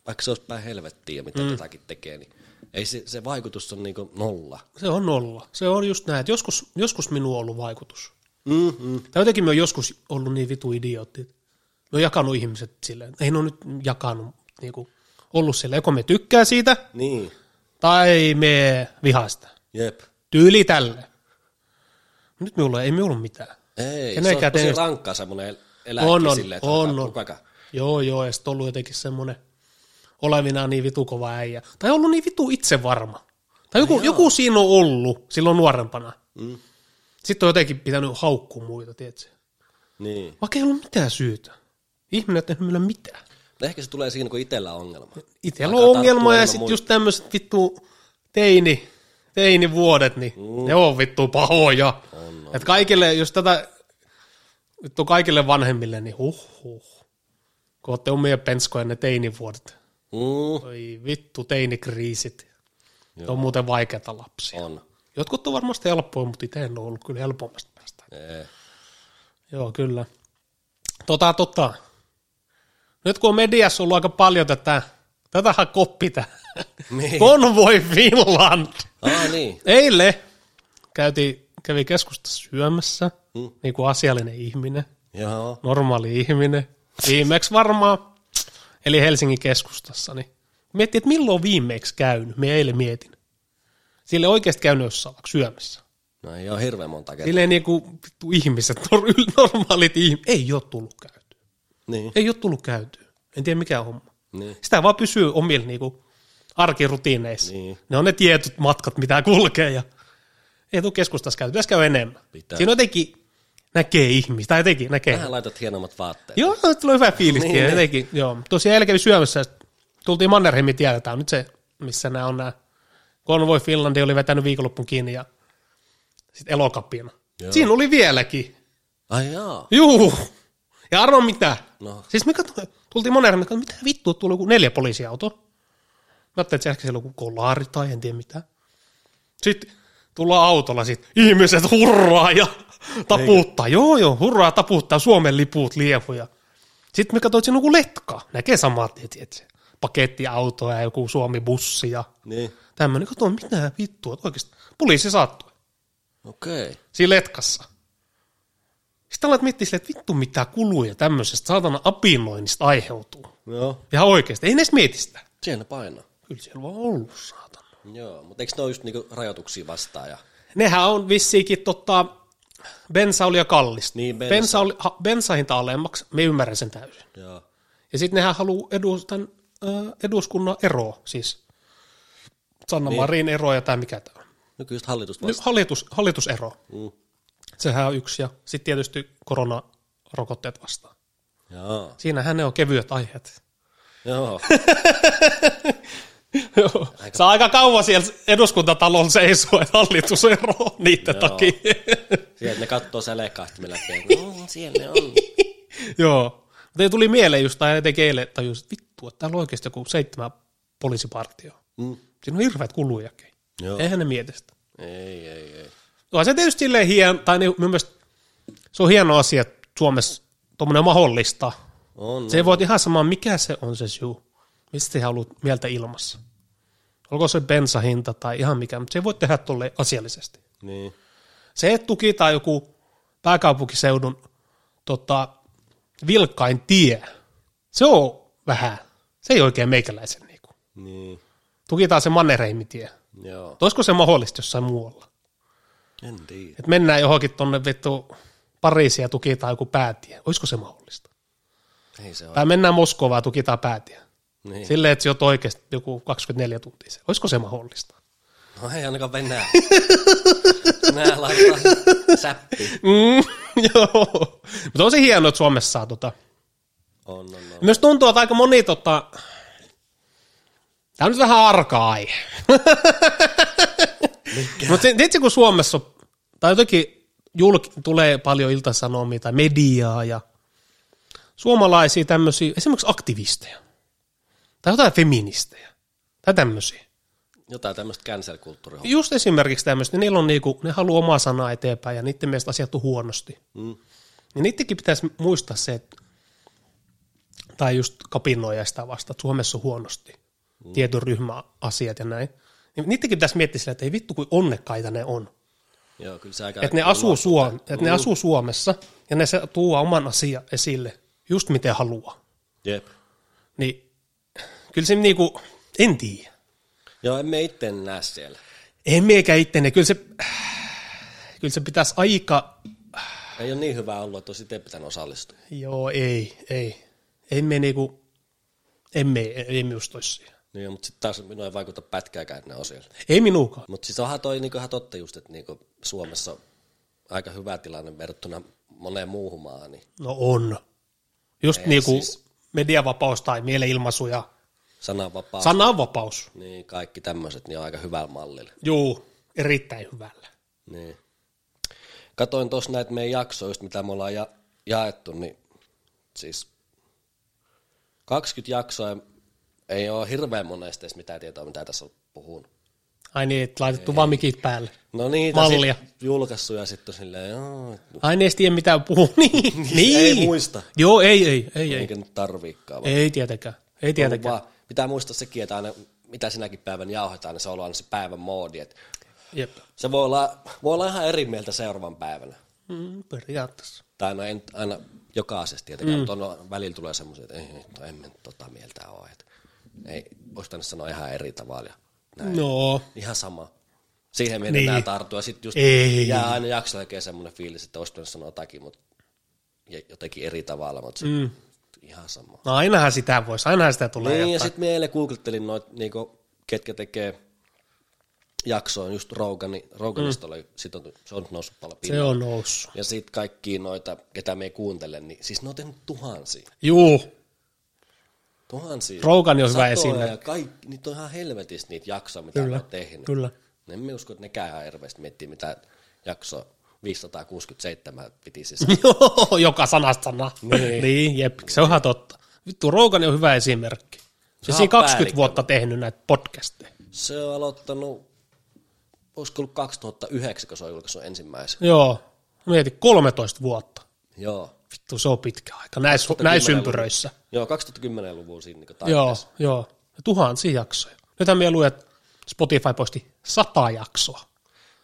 vaikka se olisi päin helvettiä mitä mm. jotakin tekee, niin ei se, se vaikutus on niinku nolla. Se on nolla. Se on just näin, että joskus, joskus minulla on ollut vaikutus. Mm-hmm. Tai jotenkin me on joskus ollut niin vitu idiootti. että Me on jakanut ihmiset silleen, ei ne ole nyt jakanut, niin kuin, ollut silleen, joko me tykkää siitä, Niin, tai me vihaa sitä. jep. Tyyli tälle. Nyt minulla ei minulla mitään. Ei, se on tosi rankkaa semmoinen eläke On, on, silleen, että on, on. kukakaan. Joo, joo, ja sitten ollut jotenkin semmoinen olevinaan niin vitu kova äijä. Tai ollut niin vitu itsevarma. Tai joku, joku siinä on ollut silloin nuorempana. Mm. Sitten on jotenkin pitänyt haukkua muita, tiedätkö? Niin. Vaikka ei ollut mitään syytä. Ihminen ei tehnyt mitään. No Ehkä se tulee siinä, kun itsellä on ongelma. Itsellä on ongelma ja sitten just tämmöiset vittu teini, teinivuodet, niin mm. ne on vittu pahoja. On, on. Et kaikille, jos tätä vittu kaikille vanhemmille, niin huh huh. Kun olette omia penskoja ne teinivuodet. Mm, Oi vittu, teinikriisit. Ne on muuten vaikeata lapsia. on. Jotkut on varmasti helppoja, mutta itse en ole ollut kyllä helpommasta päästä. Ee. Joo, kyllä. Tota, tota. Nyt kun on mediassa ollut aika paljon tätä, tätähän koppi tää. Niin. Convoy Finland. Ah, niin. Eilen käytiin, kävi keskustassa syömässä, Hmm. niin kuin asiallinen ihminen, Joo. normaali ihminen. Viimeksi varmaan, eli Helsingin keskustassa, niin miettii, että milloin on viimeksi käynyt. Me eilen mietin. Sille oikeasti käynyt jossain syömässä. No ei ole hirveän monta kertaa. Silleen niin kuin vittu ihmiset, nor- normaalit ihmiset, ei ole tullut käyty. Niin. Ei ole tullut käytyä. En tiedä mikä on homma. Niin. Sitä vaan pysyy omilla niinku, arkirutiineissa. Niin. Ne on ne tietyt matkat, mitä kulkee ja ei tule keskustassa käyty. Pitäisi käydä enemmän. Pitää. Siinä jotenkin näkee ihmistä, tai jotenkin näkee. Vähän laitat hienommat vaatteet. Joo, tulee hyvä fiilis. Niin, Niin, jotenkin, joo. Tosiaan eilen kävi syömässä, tultiin Mannerheimin tieltä, tämä on nyt se, missä nämä on nämä Convoy Finlandi oli vetänyt viikonloppun kiinni ja sitten elokapina. Joo. Siinä oli vieläkin. Ai jaa. Juu. Ja arvo mitä? No. Siis me katso, tultiin Mannerheimin, katso, mitä vittua, tuli joku neljä poliisiautoa. Mä ajattelin, että siellä on joku kolari tai en tiedä mitä. Sitten tullaan autolla, sit ihmiset hurraa ja taputtaa. Joo, joo, hurraa taputtaa, Suomen liput liehuja. Sitten me katsoin, että siinä on joku letka. Näkee samat, että se pakettiauto ja joku Suomi-bussi ja Niin. tämmöinen. Katsoin, mitä vittua, oikeasti. Poliisi saattui Okei. Okay. siinä letkassa. Sitten alat miettiä silleen, että vittu mitä kuluja tämmöisestä saatana apinoinnista aiheutuu. Joo. Ihan oikeasti. Ei edes mieti sitä. Siellä painaa. Kyllä siellä vaan ollut, saatana. Joo, mutta eikö ne ole just niinku rajoituksia vastaan? Ja... Nehän on vissiinkin tota, bensa oli jo kallista. Niin, bensa. bensa. oli, ha, bensahinta alemmaksi, me ymmärrän sen täysin. Joo. Ja sitten nehän haluaa edus, tämän, äh, eduskunnan eroa, siis Sanna niin. Marin ero ja tämä mikä tämä on. Nykyistä hallitusta Nyt vastaan. hallitus, hallitusero. Mm. Sehän on yksi ja sitten tietysti koronarokotteet vastaan. Joo. Siinähän ne on kevyet aiheet. Joo. Joo. Saa aika kauan siellä eduskuntatalolla seisoo, että hallitus eroaa niiden Joo. takia. Sieltä ne kattoo sälekahtimella, että mm, siellä ne on. Joo. Mutta tuli mieleen just, tai etenkin eilen tajus, että vittu, että täällä on oikeasti joku seitsemän poliisipartioa. Mm. Siinä on hirveät kulujakin. Joo. Eihän ne mieti sitä. Ei, ei, ei. No se tietysti silleen hien, tai niin, mun mielestä se on hieno asia, että Suomessa tuommoinen mahdollista. On. Se ei voi ihan sama, mikä se on se syy. Mistä se haluat mieltä ilmassa. Olko se bensahinta tai ihan mikä, mutta se ei voi tehdä tuolle asiallisesti. Niin. Se, että tukitaan joku pääkaupunkiseudun tota, vilkkain tie, se on vähän, se ei oikein meikäläisen niinku. Niin. Tukitaan se Mannerheimin-tie. Joo. Olisiko se mahdollista jossain muualla? En tiedä. Että mennään johonkin tonne vittu Pariisiin ja tukitaan joku päätie. Olisiko se mahdollista? Ei se ole. Tai mennään Moskovaan ja tukitaan päätie. Niin. Silleen, että se on oikeasti joku 24 tuntia. se. Olisiko se mahdollista? No ei ainakaan Venäjä. Venäjä laittaa säppi. Mm, joo. Mutta on se hienoa, että Suomessa saa tota. On, on, on. Myös tuntuu, että aika moni tota... Tämä on nyt vähän arka aihe. Mutta tiedätkö, kun Suomessa on, tai jotenkin julk, tulee paljon iltasanomia tai mediaa ja suomalaisia tämmöisiä, esimerkiksi aktivisteja tai jotain feministejä tai tämmöisiä. Jotain tämmöistä cancel-kulttuuria. Just esimerkiksi tämmöistä, niin niillä on niinku, ne haluaa omaa sanaa eteenpäin ja niiden mielestä asiat on huonosti. Mm. Niin niidenkin pitäisi muistaa se, että, tai just kapinoja sitä vasta, että Suomessa on huonosti mm. tietyn ryhmän asiat ja näin. Niin niidenkin pitäisi miettiä sillä, että ei vittu kuin onnekkaita ne on. Joo, kyllä se aika... Että ne, asuu Suom- että ne Mm. asuu Suomessa ja ne se tuo oman asian esille just miten haluaa. Jep. Niin kyllä se niinku, en tiedä. Joo, emme itse näe siellä. En meikä ittene, kyllä se, kyllä se pitäisi aika, Ei ole niin hyvä ollut, että olisi itse pitänyt osallistua. joo ei, ei. Emme niinku, emme, ei minusta olisi siihen. Niin, mutta sitten taas minua ei vaikuta pätkääkään, että ne on siellä. Ei minuukaan. Mutta siis onhan toi niinku ihan totta just, että niinku Suomessa on aika hyvä tilanne verrattuna moneen muuhun maahan. Niin No on. Just Eihän niin kuin siis- mediavapaus tai mielenilmaisu ja sananvapaus, sananvapaus. niin kaikki tämmöiset niin on aika hyvällä mallilla. Juu, erittäin hyvällä. Niin. Katoin tuossa näitä meidän jaksoja, just mitä me ollaan ja, jaettu, niin siis 20 jaksoa ja ei ole hirveän monesta edes mitään tietoa, mitä tässä on puhunut. Ai niin, että laitettu vaan mikit päälle. No niitä Mallia. sit julkaissut ja sitten silleen, joo, Ai ne edes tiedä mitä puhuu. niin, niin. ei muista. Joo, ei, ei, ei, ei. eikä nyt tarviikaan. Ei tietenkään, ei tietenkään. vaan pitää muistaa sekin, että aina, mitä sinäkin päivän jauhetaan, niin se on aina se päivän moodi. Että Jep. se voi olla, voi olla ihan eri mieltä seuraavan päivänä. Mm, periaatteessa. Tai no nyt aina jokaisesti tietenkään, mm. mutta on, välillä tulee semmoisia, että ei, no, en tota mieltä ole. Että ei, olisi tänne sanoa ihan eri tavalla. Ja näin. No, Ihan sama. Siihen meidän Niin. enää tarttua. Sitten just Ei. jää aina jakson jälkeen semmoinen fiilis, että olisi pitänyt sanoa jotakin, mutta jotenkin eri tavalla. Mutta mm. Ihan sama. No ainahan sitä voisi, ainahan sitä tulee Niin, ja sitten mä eilen googlettelin noit, niinku, ketkä tekee jaksoon, just Rogani, Roganista oli, sit on, se on noussut paljon Se pinnalle. on noussut. Ja sitten kaikki noita, ketä me ei kuuntele, niin siis ne on tehnyt tuhansia. Juu, Tuhansia. Rogan on hyvä esimerkki. Ja kaikki, niitä on ihan helvetistä niitä jaksoja, mitä Kyllä, ne on tehnyt. kyllä. En mä usko, että nekään ihan hirveästi miettii, mitä jaksoa 567 piti sisällä. Joo, joka sanasta sana. Niin. niin, jep, se on ihan totta. Vittu, Rogan on hyvä esimerkki. Se on siinä 20 päällikkö. vuotta tehnyt näitä podcasteja. se on aloittanut, olisiko ollut 2009, kun se on julkaissut ensimmäisen. Joo, mieti 13 vuotta. Joo. Vittu, se on pitkä aika näissä, näissä ympyröissä. Joo, 2010-luvun siinä niin Joo, taiteessa. joo. Ja tuhansia jaksoja. Nythän me luet, Spotify poisti sata jaksoa.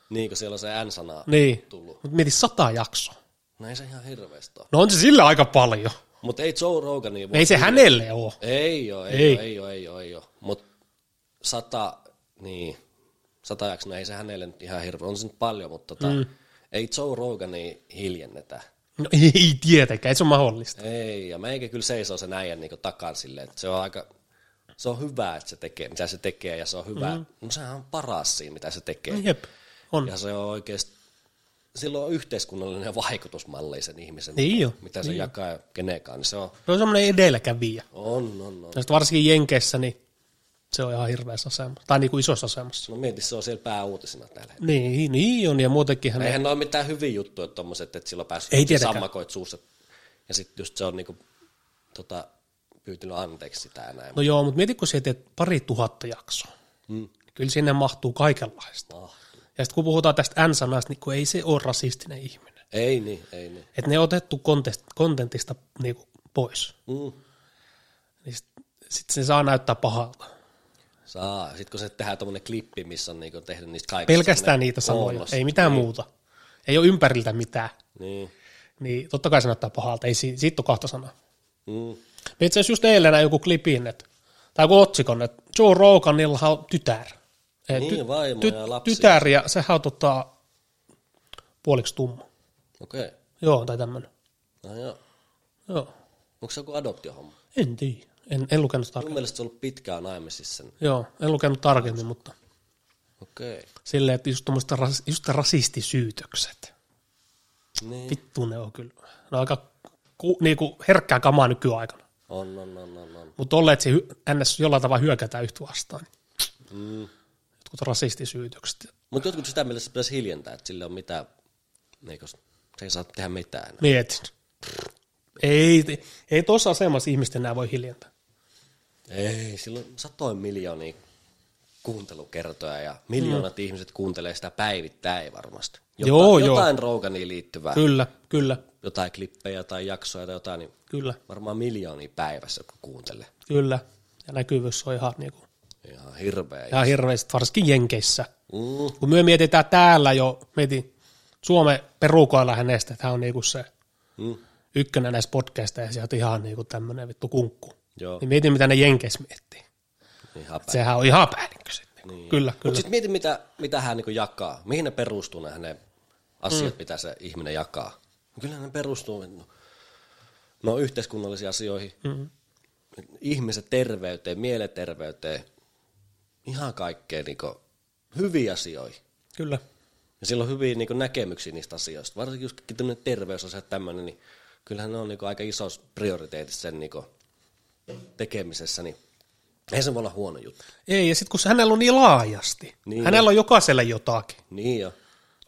Niin, kun siellä on se N-sana Niin, tullut. mutta mieti sata jaksoa. No ei se ihan hirveästi. No on se sillä aika paljon. Mutta ei Joe Rogani voi... Ei se hänelle ole. Ei ole, ei, Ei. ole, ei ole, ei ole, ei ole. Mutta sata, niin, sata jaksoa, ei se hänelle nyt ihan hirveä, on se nyt paljon, mutta tota, mm. ei Joe Rogani hiljennetä. No ei tietenkään, ei se ole mahdollista. Ei, ja meikä kyllä seisoo sen äijän niin takan silleen, että se on aika, se on hyvä, että se tekee, mitä se tekee, ja se on hyvä, mm. no sehän on paras siinä, mitä se tekee. Jep, on. Ja se on oikeasti, sillä on yhteiskunnallinen vaikutusmalli sen ihmisen, Niin jo, mitä se jakaa ja kenekaan, niin se on, Se on semmoinen edelläkävijä. on, on, on. Ja varsinkin Jenkeissä, niin se on ihan hirveässä asemassa. Tai niin kuin isossa asemassa. No mieti, se on siellä pääuutisena täällä. Niin, niin on, ja muutenkin hän... Eihän ne ole mitään hyviä juttuja tommoset, että sillä on päässyt Ei sammakoit suussa. Ja sitten just se on niinku, tota, pyytänyt anteeksi sitä ja näin. No joo, mutta mieti, kun sä teet pari tuhatta jaksoa. Mm. Kyllä sinne mahtuu kaikenlaista. Ah. Ja sitten kun puhutaan tästä N-sanasta, niin kun ei se ole rasistinen ihminen. Ei niin, ei niin. Että ne on otettu kontest, kontentista niin kuin pois. Mm. Niin sitten sit se saa näyttää pahalta. Saa. Sitten kun se tehdään tommonen klippi, missä on niinku tehnyt niistä kaikista. Pelkästään niitä sanoja, ei mitään niin. muuta. Ei ole ympäriltä mitään. Niin. Niin totta kai se näyttää pahalta, ei si- siitä ole kahta sanaa. Mm. Itse asiassa just eilen näin joku klipin, että, tai joku otsikon, että Joe Roganilla on tytär. Niin, vaimo ja lapsia. Tytär ja sehän on tota, puoliksi tumma. Okei. Okay. Joo, tai tämmöinen. No joo. Joo, Onko se joku adoptiohomma? en tiedä. En, en lukenut Mun tarkemmin. mielestä se on ollut pitkään naimisissa. Joo, en lukenut tarkemmin, mutta Okei. Okay. silleen, että just, tommoista ras, just rasistisyytökset. Niin. Vittu ne on kyllä. Ne on aika ku, niinku herkkää kamaa nykyaikana. On, on, on, on, on. Mutta tolle, että se ns. jollain tavalla hyökätään yhtä vastaan. Niin Mm. Jotkut rasistisyytökset. Mutta jotkut sitä mielessä pitäisi hiljentää, että sillä on mitään, eikö, se ei saa tehdä mitään. Mietin. Ei, ei tuossa asemassa ihmisten enää voi hiljentää. Ei, sillä on satoin miljoonia kuuntelukertoja ja miljoonat mm. ihmiset kuuntelee sitä päivittäin varmasti. Jota, Joo, joo. jotain Roganiin liittyvää, Kyllä, kyllä, jotain klippejä tai jaksoja tai jotain, niin kyllä, varmaan miljoonia päivässä, jotka kuuntelee. kyllä. Ja näkyvyys on ihan, niinku, Ihan hirveä. ihan hirveästi, varsinkin Jenkeissä. Mm, Kun me mietitään täällä jo, mietin Suomen perukoilla hänestä, että hän on niinku se mm, ykkönen näissä podcasteissa ja sieltä ihan niinku tämmöinen vittu kunkku. joo, Niin mietin, mitä ne Jenkeissä miettii. ihan. Sehän on ihan päällikkö sitten. Niin. Kyllä, Mutta kyllä. sitten mieti, mitä, mitä hän niinku jakaa. Mihin ne perustuu ne hänen asiat, mm. mitä se ihminen jakaa. Kyllä ne perustuu no, no yhteiskunnallisiin asioihin, mm. ihmisen terveyteen, mielenterveyteen, ihan kaikkeen niinku, hyviä asioihin. Kyllä. Ja sillä on hyviä niinku, näkemyksiä niistä asioista. Varsinkin just tämmöinen terveysasia tämmöinen, niin kyllähän ne on niinku, aika iso prioriteetti sen niinku, tekemisessä, niin ei se voi olla huono juttu. Ei, ja sitten kun hänellä on niin laajasti. Niin Niin hänellä on jokaiselle jotakin, Niin jo.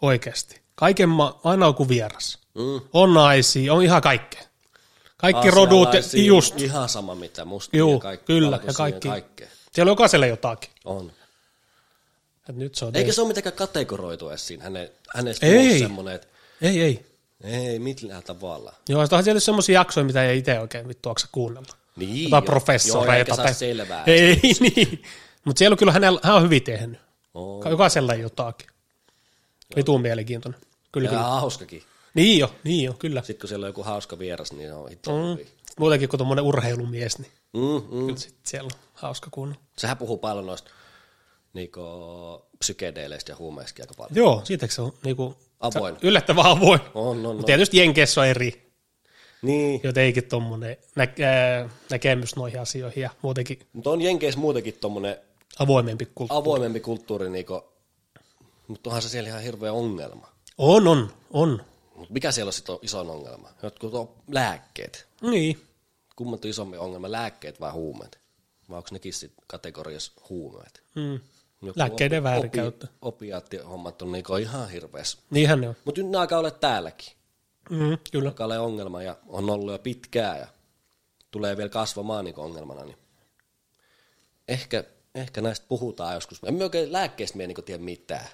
oikeasti. Kaiken ma- aina on kuin vieras. Mm. On naisia, on ihan kaikkea. Kaikki rodut, ja, just. Ihan sama mitä, mustia Juu, ja kaikki, kyllä, ja kaikki. kaikkea. Siellä on jokaiselle jotakin. On. Et nyt se on Eikä se ole mitenkään kategoroitu edes siinä hänen, hänestä Ei. ei. semmoinen, että Ei, ei. ei millään tavalla. Joo, sitten on siellä semmoisia jaksoja, mitä ei itse oikein vittu jaksa kuunnella. Niin, Jotain joo. professoreita. Joo, eikä saa tai- selvää. Ei, niin. Mutta siellä on kyllä hänellä, hän on hyvin tehnyt. On. Jokaisella jotakin. Vitun mielenkiintoinen. Kyllä, Ja kyllä. hauskakin. Niin jo, niin jo, kyllä. Sitten kun siellä on joku hauska vieras, niin on hitto mm. Muutenkin kuin tuommoinen urheilumies, niin Mm, mm. kyllä sit siellä on hauska kuunnella. Sehän puhuu paljon noista niinku, psykedeeleistä ja huumeista aika paljon. Joo, siitäkö se on niinku, Avoin. yllättävän avoin. On, on, Mutta tietysti Jenkeissä on eri. Niin, jotenkin tuommoinen nä- näkemys noihin asioihin ja muutenkin mutta on Jenkeissä muutenkin tommonen avoimempi kulttuuri. avoimempi kulttuuri, niinku, mutta onhan se siellä ihan hirveä ongelma. On, on, on. Mut mikä siellä on sit on isoin ongelma? Jotkut on lääkkeet. Niin. Kummat on isompi ongelma, lääkkeet vai huumeet? Vai onko nekin sit kategoriassa huumeet? Mm. Joku Lääkkeiden opi- väärinkäyttö. Opi, opiaattihommat on niinku ihan hirveässä. Niinhän ne on. Mutta nyt ne alkaa olla täälläkin. Mm, kyllä. Alkaa olla ongelma ja on ollut jo pitkään ja tulee vielä kasvamaan niin ongelmana. Niin ehkä, ehkä näistä puhutaan joskus. En me oikein lääkkeistä me ei niin tiedä mitään.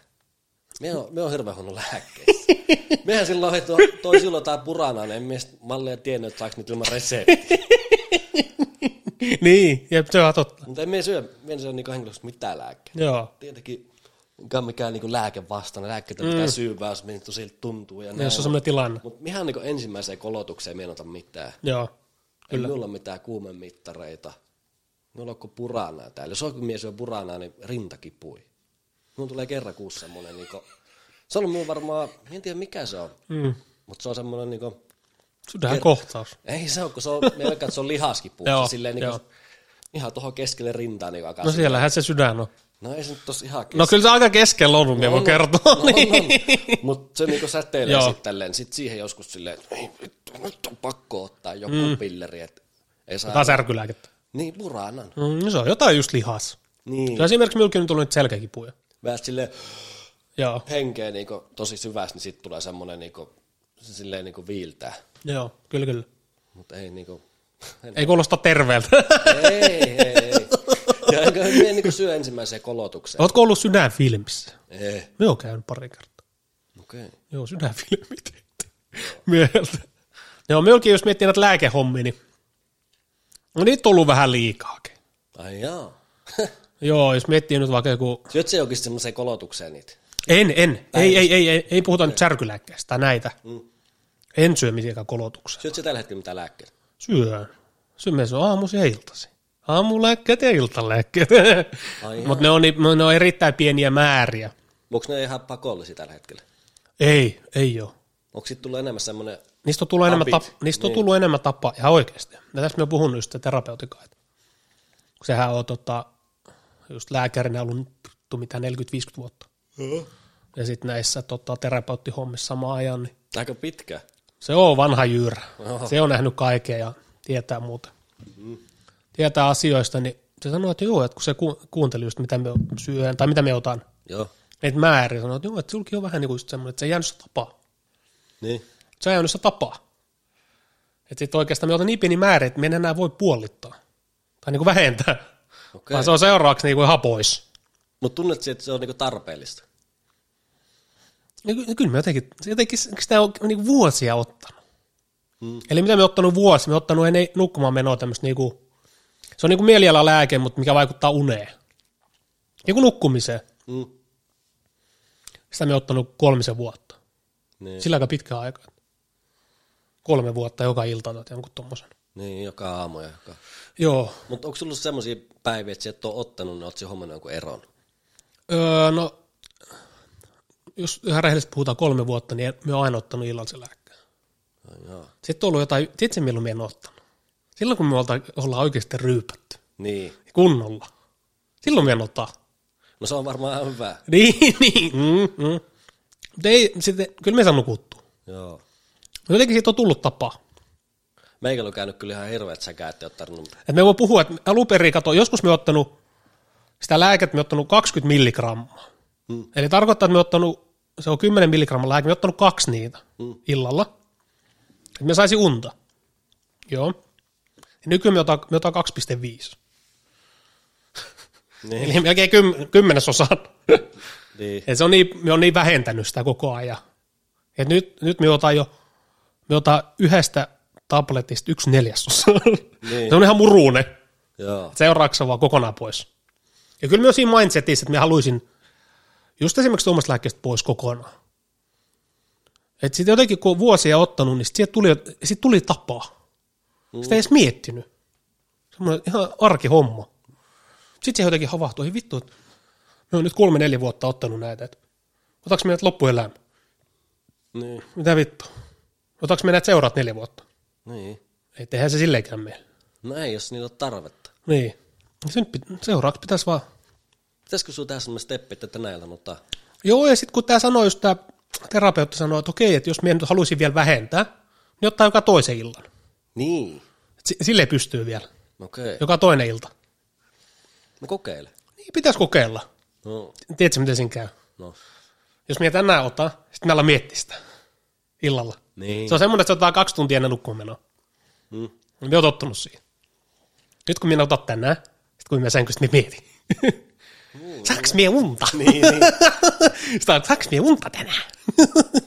Me on, me on hirveän huono lääkkeistä. Mehän silloin heti toi, toi silloin tää purana, niin en edes malleja tiennyt, että saaks niitä ilman reseptiä. niin, jep, se on totta. Mutta en me syö, me en syö niin henkilökohtaisesti mitään lääkkeitä. Joo. Tietenkin mikä on mikään niin lääke vastaan. Lääkkeitä mm. pitää syyvää, jos miltä siltä tuntuu. Ja Jos on semmoinen tilanne. Mutta ihan niin ensimmäiseen kolotukseen me en ota mitään. Joo. Ei minulla ole mitään kuumemittareita. Minulla on kuin puranaa täällä. Jos on mies syö puranaa, niin rinta kipui. Minulla tulee kerran kuussa semmoinen, niin kuin, se on ollut minulla varmaan, en tiedä mikä se on, Mm. mutta se on semmoinen, niin kuin, Sydän kohtaus. ei se ole, kun se on, me että se on lihaskipu. Joo, silleen, niin joo. kuin, ihan tuohon keskelle rintaa niin alkaa. No no, siellähän se sydän on. no ei se nyt tossa ihan No kyllä se aika keskellä on, minä voin kertoa. No, niin. on, on. Mutta se niinku säteilee sitten tälleen. Sitten siihen joskus silleen, että ei vittu, nyt on pakko ottaa joku mm. pilleri, että ei saa... Jotain särkylääkettä. Niin, puranan. Mm, no se on jotain just lihas. Niin. Ja esimerkiksi minullakin nyt tullut nyt selkäkipuja. Vähän silleen Joo. henkeä niinku tosi syvästi, niin sitten tulee semmoinen niinku, se silleen niinku viiltää. Joo, kyllä kyllä. Mutta ei niinku, Ei kuulosta terveeltä. ei, ei, ei. Ja enkö me niinku syö ensimmäiseen kolotukseen. Oletko ollut sydänfilmissä? Ei, Me oon käynyt pari kertaa. okei. Okay. Joo, sydänfilmit. Mieltä. Joo, meilläkin jos miettii näitä lääkehommia, niin no niitä on ollut vähän liikaakin. Ai jaa. Joo, jos miettii nyt vaikka joku... Syöt se jokin semmoiseen kolotukseen niitä? En, en. Ei, ei, ei, ei, ei puhuta nyt särkylääkkeestä tai näitä. Mm. En syö mitenkään kolotuksia. Syöt se tällä hetkellä mitään lääkkeitä? Syön. Syön se on aamuisin ja iltaisin. Aamulääkkeet ja iltalääkkeet. Mutta ne on, ne on erittäin pieniä määriä. Onko ne ihan pakollisia tällä hetkellä? Ei, ei ole. Onko sitten tullut enemmän semmoinen, Niistä on tullut, enemmän, tap, niistä on niin. tullut enemmän tapaa, ihan oikeasti. Ja tässä me on puhunut just terapeutikaa. että Kun sehän on tota, just lääkärinä ollut nyt vittu mitä 40-50 vuotta. Ja sitten näissä tota, terapeuttihommissa samaan ajan, niin aika pitkä? se on vanha jyyrä. Oho. Se on nähnyt kaikkea ja tietää muuta. Tietää asioista, niin se sanoo, että joo, että kun se ku, kuunteli just mitä me syön, tai mitä me otan, Joo. että määrin, sanoo, että joo, että sulki on vähän niin kuin semmoinen, että se ei jäänyt se tapaa. Niin. Se ei jäänyt se tapaa. Että sitten oikeastaan me otan niin pieni määrä, että me en enää voi puolittaa. Tai niin kuin vähentää. Okei. Vaan se on seuraavaksi niin kuin ihan pois. Mutta tunnet että se on niinku tarpeellista? Ja ky- kyllä me jotenkin, se jotenkin sitä on niin kuin vuosia ottanut. Mm. Eli mitä me ottanut vuosi, me ottanut ennen nukkumaan menoa tämmöistä niinku, se on niinku mielialalääke, mutta mikä vaikuttaa uneen. Niinku nukkumiseen. Mm. Sitä me ottanut kolmisen vuotta. Niin. Sillä aika pitkä aika. Kolme vuotta joka ilta otat jonkun tommosen. niin, joka aamu ja joka... Joo. Mutta onko sulla semmoisia päiviä, että sä et ole ottanut, niin oot hommannut jonkun eron? Öö, no, jos ihan rehellisesti puhutaan kolme vuotta, niin me oon aina ottanut illallisen lääkkeen. Ai joo. Sitten on ollut jotain, sitten milloin me en ottanut. Silloin kun me olta, ollaan oikeasti ryypätty. Niin. Kunnolla. Silloin me en ottaa. No se on varmaan ihan hyvä. Niin, niin. Mm, mm. Mutta ei, sitten, kyllä me saa nukuttua. Joo. Jotenkin siitä on tullut tapa. Meikällä on käynyt kyllä ihan hirveät säkä, että ei ole tarvinnut... Et me voi puhua, että alun perin, kato, joskus me ottanut sitä lääkettä, me ottanut 20 milligrammaa. Mm. Eli tarkoittaa, että me ottanut, se on 10 milligrammaa lääke, me ottanut kaksi niitä Mm. illalla. Että me saisi unta. Joo. Ja nykyään me otan, me otan 2,5. Niin. Eli melkein kym, kymmenesosan. niin. Et se on niin, me on niin vähentänyt sitä koko ajan. Et nyt, nyt me otan jo, me otan yhdestä tabletista yksi neljäsosa. Niin. se on ihan murunen. Joo. Seuraavaksi se on vaan kokonaan pois. Ja kyllä myös siinä mindsetissä, että me haluaisin just esimerkiksi tuommoista lääkkeestä pois kokonaan. Että sitten jotenkin kun on vuosia ottanut, niin sitten tuli, sit tuli tapaa. Sitä ei edes miettinyt. Semmoinen ihan arkihomma. Sitten se jotenkin havahtui, ei vittu, että me on nyt kolme neljä vuotta ottanut näitä, että otaks me näitä loppuelämä? Niin. Mitä vittu? Otaks me näitä seuraat neljä vuotta? Niin. Et eihän se silleenkään mene. No ei, jos niillä on tarvetta. Niin. Se nyt pit- seuraavaksi pitäisi vaan... Pitäisikö sinua tehdä sellainen steppi, että tänä iltana ottaa? Joo, ja sitten kun tämä sanoi, just tämä terapeutti sanoi, että okei, että jos minä nyt haluaisin vielä vähentää, niin ottaa joka toisen illan. Niin. Et si- Silleen pystyy vielä. Okei. Joka toinen ilta. No kokeile. Niin pitäisi kokeilla. No. Tiedätkö, miten siinä käy? No. Jos minä tänään otan, sitten mä alan miettiä sitä illalla. Niin. Se on semmoinen, että se ottaa kaksi tuntia ennen nukkuun menoa. Mm. Minä olen tottunut siihen. Nyt kun minä otan tänään, sitten kun minä sänkystä, minä mietin. Saanko minä unta? Niin, niin. On, saanko minä unta tänään?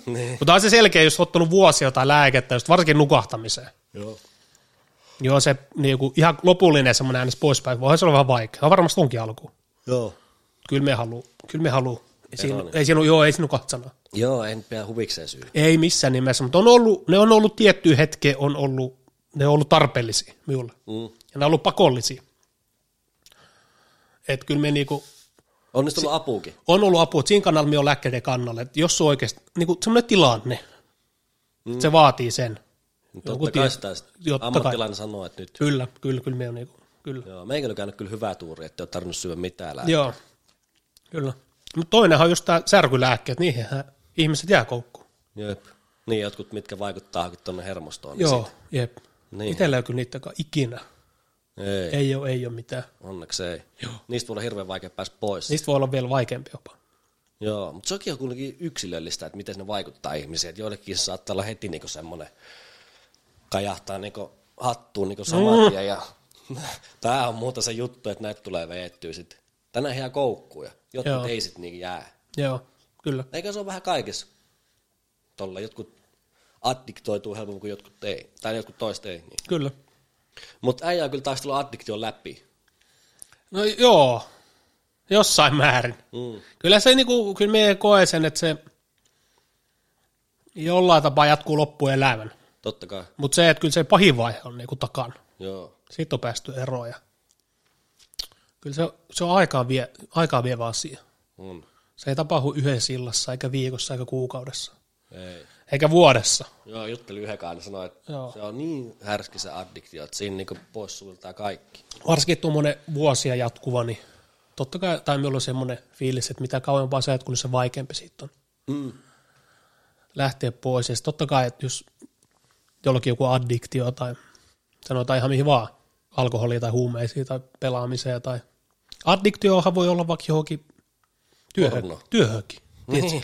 niin. Mutta on se selkeä, jos ottanut vuosia jotain lääkettä, just varsinkin nukahtamiseen. Joo. Joo, se niin kuin, ihan lopullinen semmoinen äänes poispäin, voihan se olla vähän vaikea. On varmasti onkin alku. Joo. Kyllä me haluu. Kyllä me haluu. Ei siinä, ei joo, ei siinä kahta sanaa. Joo, en pidä huvikseen syy. Ei missään nimessä, mutta on ollut, ne on ollut tiettyä hetkeä, on ollut, ne on ollut tarpeellisia minulle. Mm. Ja ne on ollut pakollisia. Että kyllä me niinku, On niistä tullut apuukin. on ollut apua, että siinä kannalla me on lääkkeiden kannalla. Että jos on oikeasti niinku semmoinen tilanne, mm. se vaatii sen. Mutta Joku totta kai sitä Totta ammattilainen sanoo, että nyt. Kyllä, kyllä, kyllä me on niinku, kyllä. Joo, meikä on käynyt kyllä hyvää tuuri, että ei ole tarvinnut syödä mitään lääkkeitä. Joo, kyllä. Mutta toinenhan on just tämä särkylääkkeet, niihinhän ihmiset jää koukkuun. Jep. Niin, jotkut, mitkä vaikuttaakin tuonne hermostoon. niin Joo, sit- jep. Niin. Itellä ei kyllä niitäkään ikinä. Ei, ei, ole, ei ole mitään. onneksi ei. Joo. Niistä voi olla hirveän vaikea päästä pois. Niistä voi olla vielä vaikeampi jopa. Joo, mutta sekin on kuitenkin yksilöllistä, että miten ne vaikuttaa ihmisiin. Että joillekin se saattaa olla heti niinku semmoinen, kajahtaa niinku hattuun niinku saman tien. Ja tämä on muuta se juttu, että näitä tulee veettyä sitten. Tänään ihan koukkuja. Jotkut Joo. ei sitten niinku jää. Joo, kyllä. Eikä se ole vähän kaikessa. Tolla jotkut addiktoituu helpommin kuin jotkut ei. Tai jotkut toiset ei. Niin. Kyllä. Mutta äijä on kyllä taistellut addiktion läpi. No joo, jossain määrin. Mm. Kyllä se niinku, kyllä me koe sen, että se jollain tapaa jatkuu loppuelämän. Totta kai. Mutta se, että kyllä se pahin vaihe on niinku takana. Joo. Siitä on päästy eroon ja kyllä se, se on aikaa, vie, aikaa vievä asia. On. Se ei tapahdu yhdessä illassa, eikä viikossa, eikä kuukaudessa, Ei. eikä vuodessa. Joo, juttelin yhden kanssa ja sanoi, että Joo. se on niin härski se addiktio, että siinä niinku poissultaa kaikki. Varsinkin tuommoinen vuosia jatkuva, niin totta kai, tai minulla on semmoinen fiilis, että mitä kauempaa se jatkuu, niin se vaikeampi siitä on Mm. lähteä pois. Ja totta kai, että jos jollakin joku addiktio tai sanotaan ihan mihin vaan, alkoholia tai huumeisiin tai pelaamiseen tai addiktiohan voi olla vaikka johonkin työhön, Porno. työhönkin. Niin.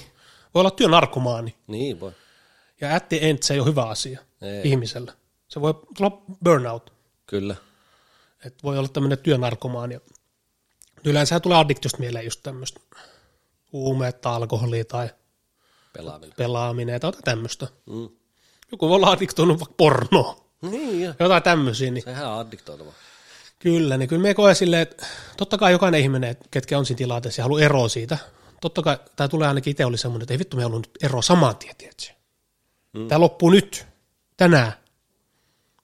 Voi olla työnarkomaani. Niin voi. Ja at the end se ei ole hyvä asia Ei. ihmiselle. Se voi tulla burnout. Kyllä. Että voi olla tämmöinen työnarkomaani. Yleensä tulee addiktiosta mieleen just tämmöistä huumeet tai alkoholia tai Pelaaminen. pelaaminen tai tämmöistä. Mm. Joku voi olla addiktoinut vaikka pornoon. Niin jo. Jotain tämmöisiä, niin Sehän on addiktoitava. Kyllä, niin kyllä me koe silleen, että totta kai jokainen ihminen, ketkä on siinä tilanteessa ja haluaa eroa siitä, totta kai, tai tulee ainakin itse oli semmoinen, että ei vittu, me haluan nyt eroa saman tien, tiedätkö? Mm. Tämä loppuu nyt, tänään.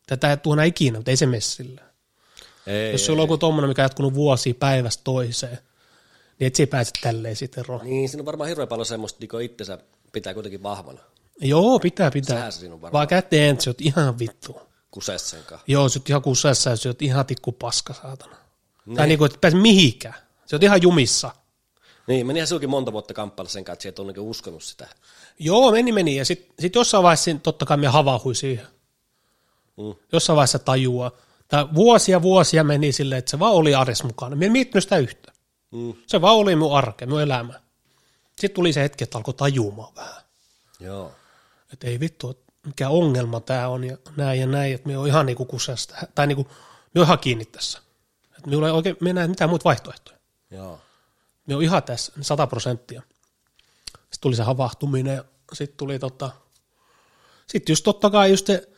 Tätä ei tuona ikinä, mutta ei se mene sillä. Ei, Jos sulla on joku tommonen, mikä on jatkunut vuosia päivästä toiseen, niin et sä pääse tälleen sitten eroon. Niin, siinä on varmaan hirveän paljon semmoista, niin itsensä pitää kuitenkin vahvana. Joo, pitää, pitää. Sehän se siinä on varmaan. Vaan käteen, oot ihan vittu. Kuseessa sen kanssa. Joo, sä oot ihan kusessa ja sä oot ihan tikku paska, saatana. Ne. Tai niinku, että et pääse mihinkään. Sä oot ihan jumissa. Niin, menihän sinulkin monta vuotta kamppailla sen kanssa, että sä et ole niinku uskonut sitä. Joo, meni, meni. Ja sitten sit jossain vaiheessa totta kai me havahui siihen. Mm. Jossain vaiheessa tajua. Tai vuosia vuosia meni silleen, että se vaan oli arjessa mukana. Mä en miettinyt sitä yhtä. Mm. Se vaan oli mun arke, mun elämä. Sitten tuli se hetki, että alkoi tajumaan vähän. Joo. Että ei vittu, mikä ongelma tämä on ja näin ja näin, että me on ihan niinku kusesta. Tai niinku, me on ihan kiinni tässä. Että minulla ei oikein, me ei näe mitään muita vaihtoehtoja. Joo. Me on ihan tässä, sata prosenttia. Sitten tuli se havahtuminen ja sitten tuli tota, sitten just totta kai just te,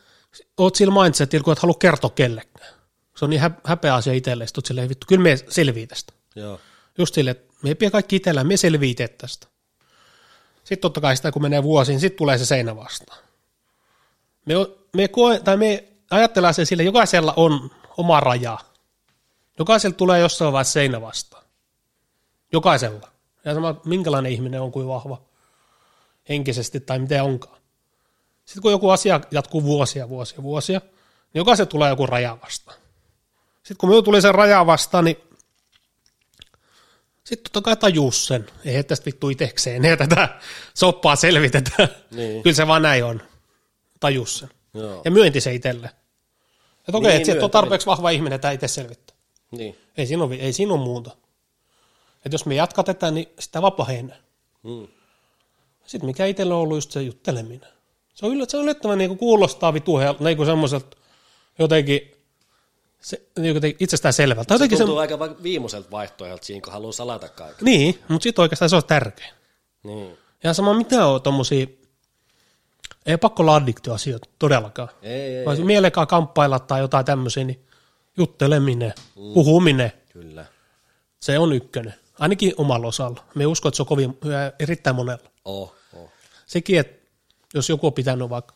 oot sillä mindsetillä, kun et halua kertoa kellekään. Se on niin hä- häpeä asia itselle, sitten oot silleen, vittu, kyllä me selvii tästä. Joo. Just silleen, että me ei pidä kaikki itsellään, me selvii tästä. Sitten totta kai sitä, kun menee vuosiin, sitten tulee se seinä vastaan. Me, me, koe, tai me ajatellaan se sille, jokaisella on oma raja. Jokaisella tulee jossain vaiheessa seinä vastaan. Jokaisella. Ja sama, minkälainen ihminen on, kuin vahva henkisesti tai miten onkaan. Sitten kun joku asia jatkuu vuosia, vuosia, vuosia, niin jokaisen tulee joku raja vastaan. Sitten kun minun tuli se raja vastaan, niin sitten totta kai tajus sen. Ei tästä vittu itekseen, ei tätä soppaa selvitetä. Niin. Kyllä se vaan näin on. Tajus sen. Joo. Ja myönti se itselle. Että okei, Niin, että sieltä on tarpeeksi vahva ihminen, että itse selvittää. Niin. Ei siinä ole, ei siinä ole muuta. Että jos me jatkatetaan, niin sitä vapahenee. Mm. Sitten mikä itsellä on ollut just se jutteleminen. Se on, yllä, se on yllättävän niin kuulostaa vitu niin semmoiselta jotenkin, se, jotenkin itsestään selvältä. Se Jotenkin se, tuntuu aika viimeiseltä vaihtoehdolta siinä, kun haluaa salata kaiken. niin, mutta sitten oikeastaan se on tärkeä. Niin. Ja sama mitä on tommosia, ei pakko olla addiktioasioita todellakaan. Ei, ei, Vai mielekaan kamppailla tai jotain tämmöisiä, niin jutteleminen, puhuminen, Kyllä. se on ykkönen. Ainakin omalla osalla. Me uskon, että se on kovin, erittäin monella. Oh, oh. Sekin, että jos joku on pitänyt vaikka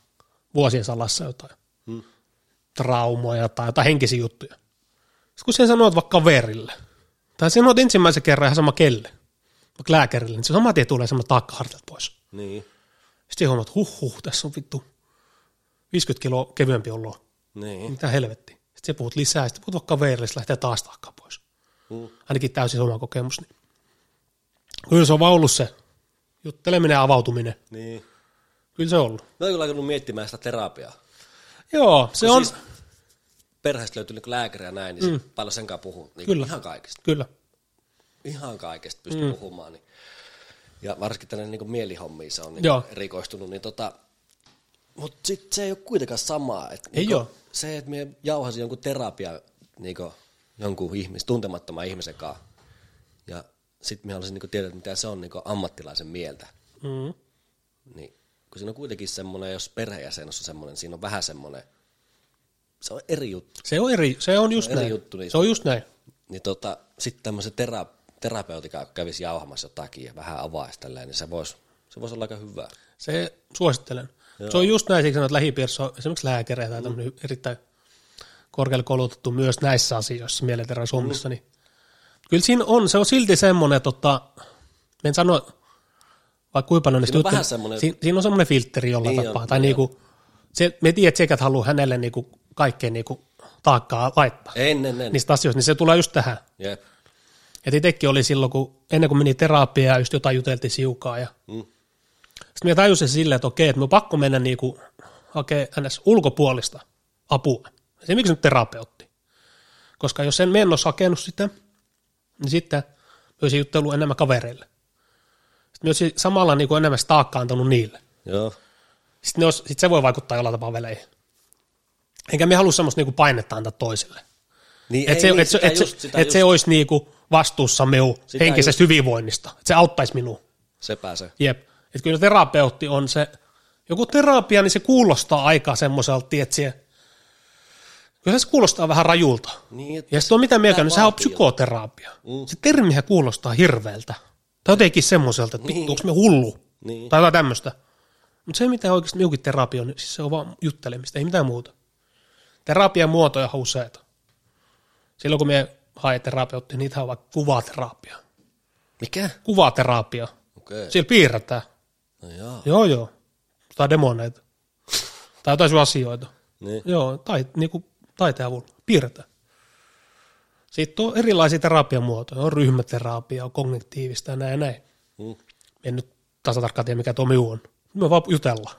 vuosien salassa jotain Hmm. traumoja tai jotain henkisiä juttuja. Sitten kun sen sanoo vaikka kaverille, tai sanot ensimmäisen kerran ihan sama kelle, vaikka lääkärille, niin se saman tien tulee semmoinen taakka pois. Niin. Sitten huomaat, että huh, huh, tässä on vittu 50 kiloa kevyempi olo. Niin. Mitä helvetti. Sitten puhut lisää, sitten puhut vaikka kaverille, se lähtee taas taakkaa pois. Mm. Ainakin täysin oma kokemus. Niin. Kyllä se on vaan ollut se jutteleminen ja avautuminen. Niin. Kyllä se on ollut. Mä oon kyllä alkanut miettimään sitä terapiaa. Joo, se on, Siis perheestä löytyy niin lääkäri ja näin, niin mm. paljon sen kanssa puhuu. Niin Kyllä. Ihan kaikesta. kyllä. Ihan kaikesta pystyy mm. puhumaan. Niin. Ja varsinkin tällainen niin mielihommiin se on niin Joo. erikoistunut. Niin tota, mutta sit se ei ole kuitenkaan samaa. Et Ei oo. Se, että me jauhasin jonkun terapia niin jonkun ihmis, tuntemattoman ihmisen kanssa. Ja sitten me haluaisin niin tietää, mitä se on niin ammattilaisen mieltä. Mm. Niin, kun siinä on kuitenkin semmoinen, jos perheenjäsen on semmoinen, siinä on vähän semmoinen, se on eri juttu. Se on eri, se on just eri näin. juttu, niin se on just näin. Niin tota, sitten tämmöisen tera, terapeutika kävisi jauhamassa jotakin ja vähän avaisi tälleen, niin se voisi se vois olla aika hyvä. Se suosittelen. Joo. Se on just näin, siksi että lähipiirissä on esimerkiksi lääkäreitä tai tämmöinen erittäin korkealle koulutettu myös näissä asioissa mielenterveyshommissa, mm. niin kyllä siinä on, se on silti semmoinen, tota, en sano, vaikka kuinka paljon niistä Siinä on juttuja- semmoinen- siinä, siinä on semmoinen filtteri jollain Niin tapaa, on, tai niin niinku, se, me tiedät, että sekä haluaa hänelle niinku kaikkeen niinku taakkaa laittaa Ennen, ennen. niistä asioista, niin se tulee just tähän. Jep. Et itsekin oli silloin, kun ennen kuin meni terapiaan, just jotain juteltiin siukaa. Ja... Mm. Sitten minä tajusin silleen, että okei, että minun pakko mennä niinku, hakea ns. ulkopuolista apua. Esimerkiksi nyt terapeutti. Koska jos en mennä hakenut sitä, niin sitten olisin juttellut enemmän kavereille. Sitten olisin samalla niinku enemmän sitä taakkaa antanut niille. Joo. Sitten, olisi, sitten se voi vaikuttaa jollain tapaa veleihin. Enkä me halua semmoista niinku painetta antaa toisille. Niin, Että se, niin, et se, et se, et se olisi niinku vastuussa Sitä henkisestä hyvinvoinnista. Että se auttaisi minua. se pääsee. Jep. Että kyllä terapeutti on se, joku terapia, niin se kuulostaa aika semmoiselta, tietsä, kyllä se kuulostaa vähän rajulta. Niin, Ja sitten on mitä mieltä, niin sehän on psykoterapia. Mm. Se termihän kuulostaa hirveältä. Tai jotenkin semmoiselta, että Niin. onko me hullu? Niin. Tai jotain tämmöistä. Mutta se, mitä oikeasti minunkin terapia on, niin siis se on vaan juttelemista, ei mitään muuta. Terapian muotoja on useita. Silloin kun me haen terapeuttia, niitä on vaikka kuvaterapia. Mikä? Kuvaterapia. Okei. Okay. Siellä piirretään. No joo. Joo, joo. Tai demoneita. tai jotain sun asioita. Niin. Joo, tai, niinku, taiteen avulla. Piirretään. Sitten on erilaisia terapian muotoja. On ryhmäterapia, on kognitiivista ja näin ja näin. Mm. En nyt tasatarkkaan tiedä, mikä tuo minun on. Me vaan jutellaan.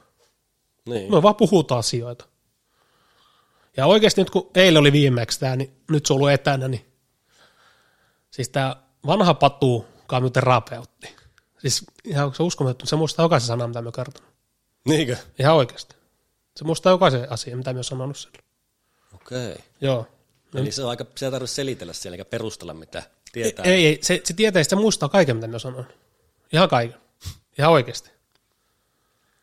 Niin. Me vaan puhutaan asioita. Ja oikeasti nyt kun eilen oli viimeksi tämä, niin nyt se on ollut etänä, niin siis tämä vanha patu, joka on minun terapeutti. Siis ihan se uskomaton, se muistaa jokaisen sanan, mitä me kertonut. Niinkö? Ihan oikeasti. Se muistaa jokaisen asian, mitä me on sanonut sille. Okei. Okay. Joo. Eli se on aika, se ei tarvitse selitellä siellä eikä perustella mitä tietää. Ei, ei, se, se tietää, se muistaa kaiken, mitä me on sanonut. Ihan kaiken. Ihan oikeasti.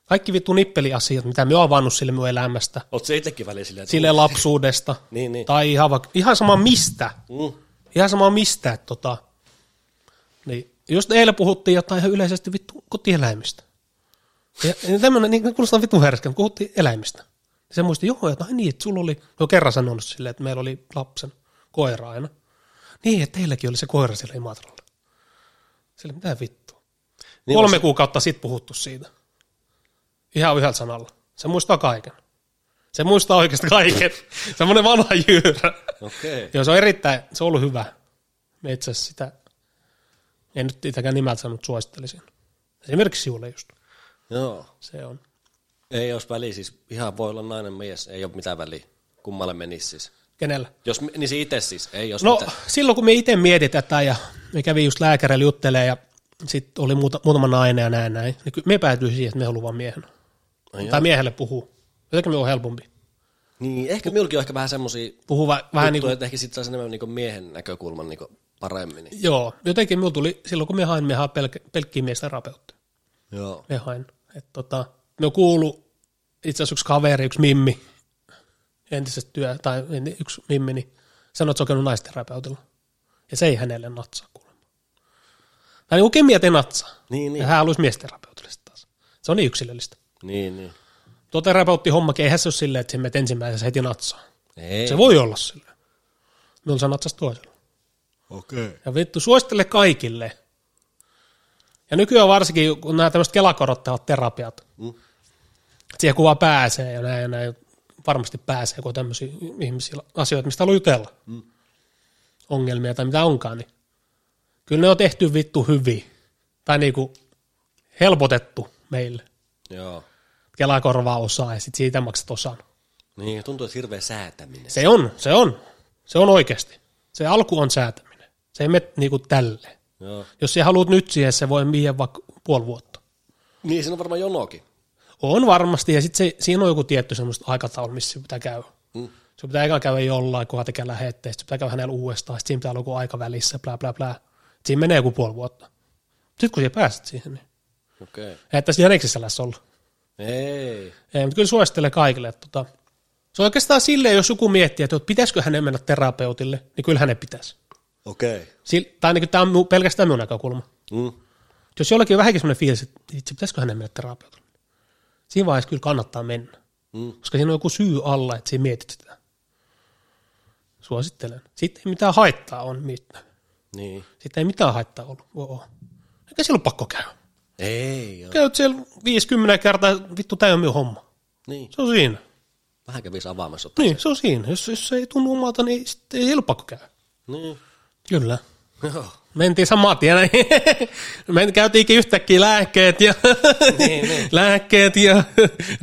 Kaikki vittu nippeliasiat, mitä me on avannut sille minun elämästä. Oot se itsekin silleen, että Sille lapsuudesta. Niin, niin. Tai ihan, ihan sama mistä. Mm. Ihan sama mistä. Että tota, niin, just eilen puhuttiin jotain ihan yleisesti vittu kotieläimistä. Ja, ja tämmöinen, niin kuulostaa vittu herskän, puhuttiin eläimistä. Se muisti, joo, että ai niin, että sulla oli, jo kerran sanonut silleen, että meillä oli lapsen koira aina. Niin, että teilläkin oli se koira siellä Imatralla. Sille mitä vittua. Niin Kolme se- kuukautta sitten puhuttu siitä. Ihan yhdellä sanalla. Se muistaa kaiken. Se muistaa oikeasti kaiken. Semmoinen vanha jyyrä. Okei. Okay. Joo, se on erittäin, se on ollut hyvä. Me itse asiassa sitä, en nyt itäkään nimeltä sanonut, suosittelisin. Esimerkiksi sinulle just. Joo. Se on. Ei olisi väliä, siis ihan voi olla nainen mies, ei ole mitään väliä. Kummalle menisi siis. Kenellä? Jos menisi itse siis, ei jos No mitään. silloin kun me itse mietin tätä ja me kävi just lääkärillä juttelee ja sitten oli muuta, muutama nainen ja näin näin, niin me päätyi siihen, että me haluamme vaan miehen. Ai tai miehelle puhuu. Jotenkin me on helpompi. Niin, ehkä minullakin on ehkä vähän semmosia Puhuu va- vähän niin kuin, että ehkä sit saisi enemmän niinku miehen näkökulman niinku paremmin. Niin. joo, jotenkin minulla tuli, silloin kun me hain, me hain pelk- pelkkiä miesterapeutteja. Joo. Me hain. Että tota, me on kuullut itse asiassa yksi kaveri, yksi mimmi, entisestä työ, tai yksi mimmi, niin sanoi, että se on käynyt naisterapeutilla. Ja se ei hänelle natsaa kuulemma. Tai niin kemiat ei natsaa. Niin, niin. Ja hän haluaisi miesterapeutille taas. Se on niin yksilöllistä. Niin, niin. Tuo terapeutti hommakin, eihän se ole silleen, että se menet ensimmäisessä heti natsaa. Ei. Se voi olla silleen. Minulla se natsasi toisella. Okei. Okay. Ja vittu, suosittele kaikille. Ja nykyään varsinkin, kun nämä tämmöiset kelakorottavat terapiat, Mm. siihen kuva pääsee ja näin, ja näin varmasti pääsee, kun on tämmöisiä ihmisiä asioita, mistä haluaa jutella. Mm. Ongelmia tai mitä onkaan, niin kyllä ne on tehty vittu hyvin. Tai niinku helpotettu meille. Joo. Kelakorvaa osaa ja sitten siitä maksat osan. Niin, tuntuu, että hirveä säätäminen. Se on, se on. Se on oikeasti. Se alku on säätäminen. Se ei mene niinku tälleen. Joo. Jos sä haluat nyt siihen, se voi viedä vaikka puoli vuotta. Niin, siinä on varmaan jonokin. On varmasti, ja sitten siinä on joku tietty semmoista aikataulu, missä se pitää käydä. Mm. Se pitää eka käydä jollain, kunhan tekee lähetteen, sitten pitää käydä hänellä uudestaan, sitten siinä pitää olla joku aika välissä, bla bla bla. Siinä menee joku puoli vuotta. Sitten kun sä pääset siihen, niin Okei. Okay. ei tässä jäniksessä läs olla. Ei. Ei, mutta kyllä suosittelen kaikille, että tota, se on oikeastaan silleen, jos joku miettii, että pitäisikö hänen mennä terapeutille, niin kyllä hänen pitäisi. Okei. Okay. Sil, tai niin tämä on pelkästään minun näkökulma. Mm. Jos jollakin on vähänkin sellainen fiilis, että itse pitäisikö hänen mennä terapeutille, siinä vaiheessa kyllä kannattaa mennä. Mm. Koska siinä on joku syy alla, että siinä mietit sitä. Suosittelen. Sitten ei mitään haittaa on mitään. Niin. Sitten ei mitään haittaa ollut. Oo. Eikä silloin pakko käydä. Ei, joo. Käyt siellä 50 kertaa, vittu tämä on minun homma. Niin. Se on siinä. Vähän kävisi avaamassa. Niin, se on siinä. Jos, jos se ei tunnu omalta, niin sitten ei pakko käydä. Niin. Kyllä. Joo. Mentiin saman tien. näin. Me käytiinkin yhtäkkiä lääkkeet ja Niin, niin. lääkkeet ja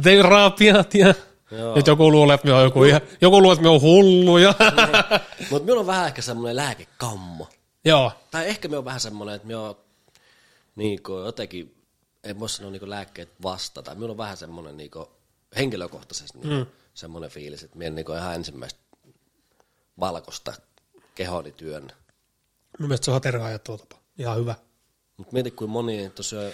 terapiat ja Joo. nyt joku luulee, että me on joku, ihan, joku luulee, että me on hulluja. Mutta minulla on vähän ehkä semmoinen lääkekammo. Joo, Tai ehkä me on vähän semmoinen, että me on niin jotenkin, en voi sanoa niin lääkkeet vastata. Minulla on vähän semmoinen niin henkilökohtaisesti niin mm. semmoinen fiilis, että minä niin ihan ensimmäistä valkoista kehoni työn. mun mielestä se on terve ajattelutapa. Ihan hyvä. Mutta mieti, kuin moni tosiaan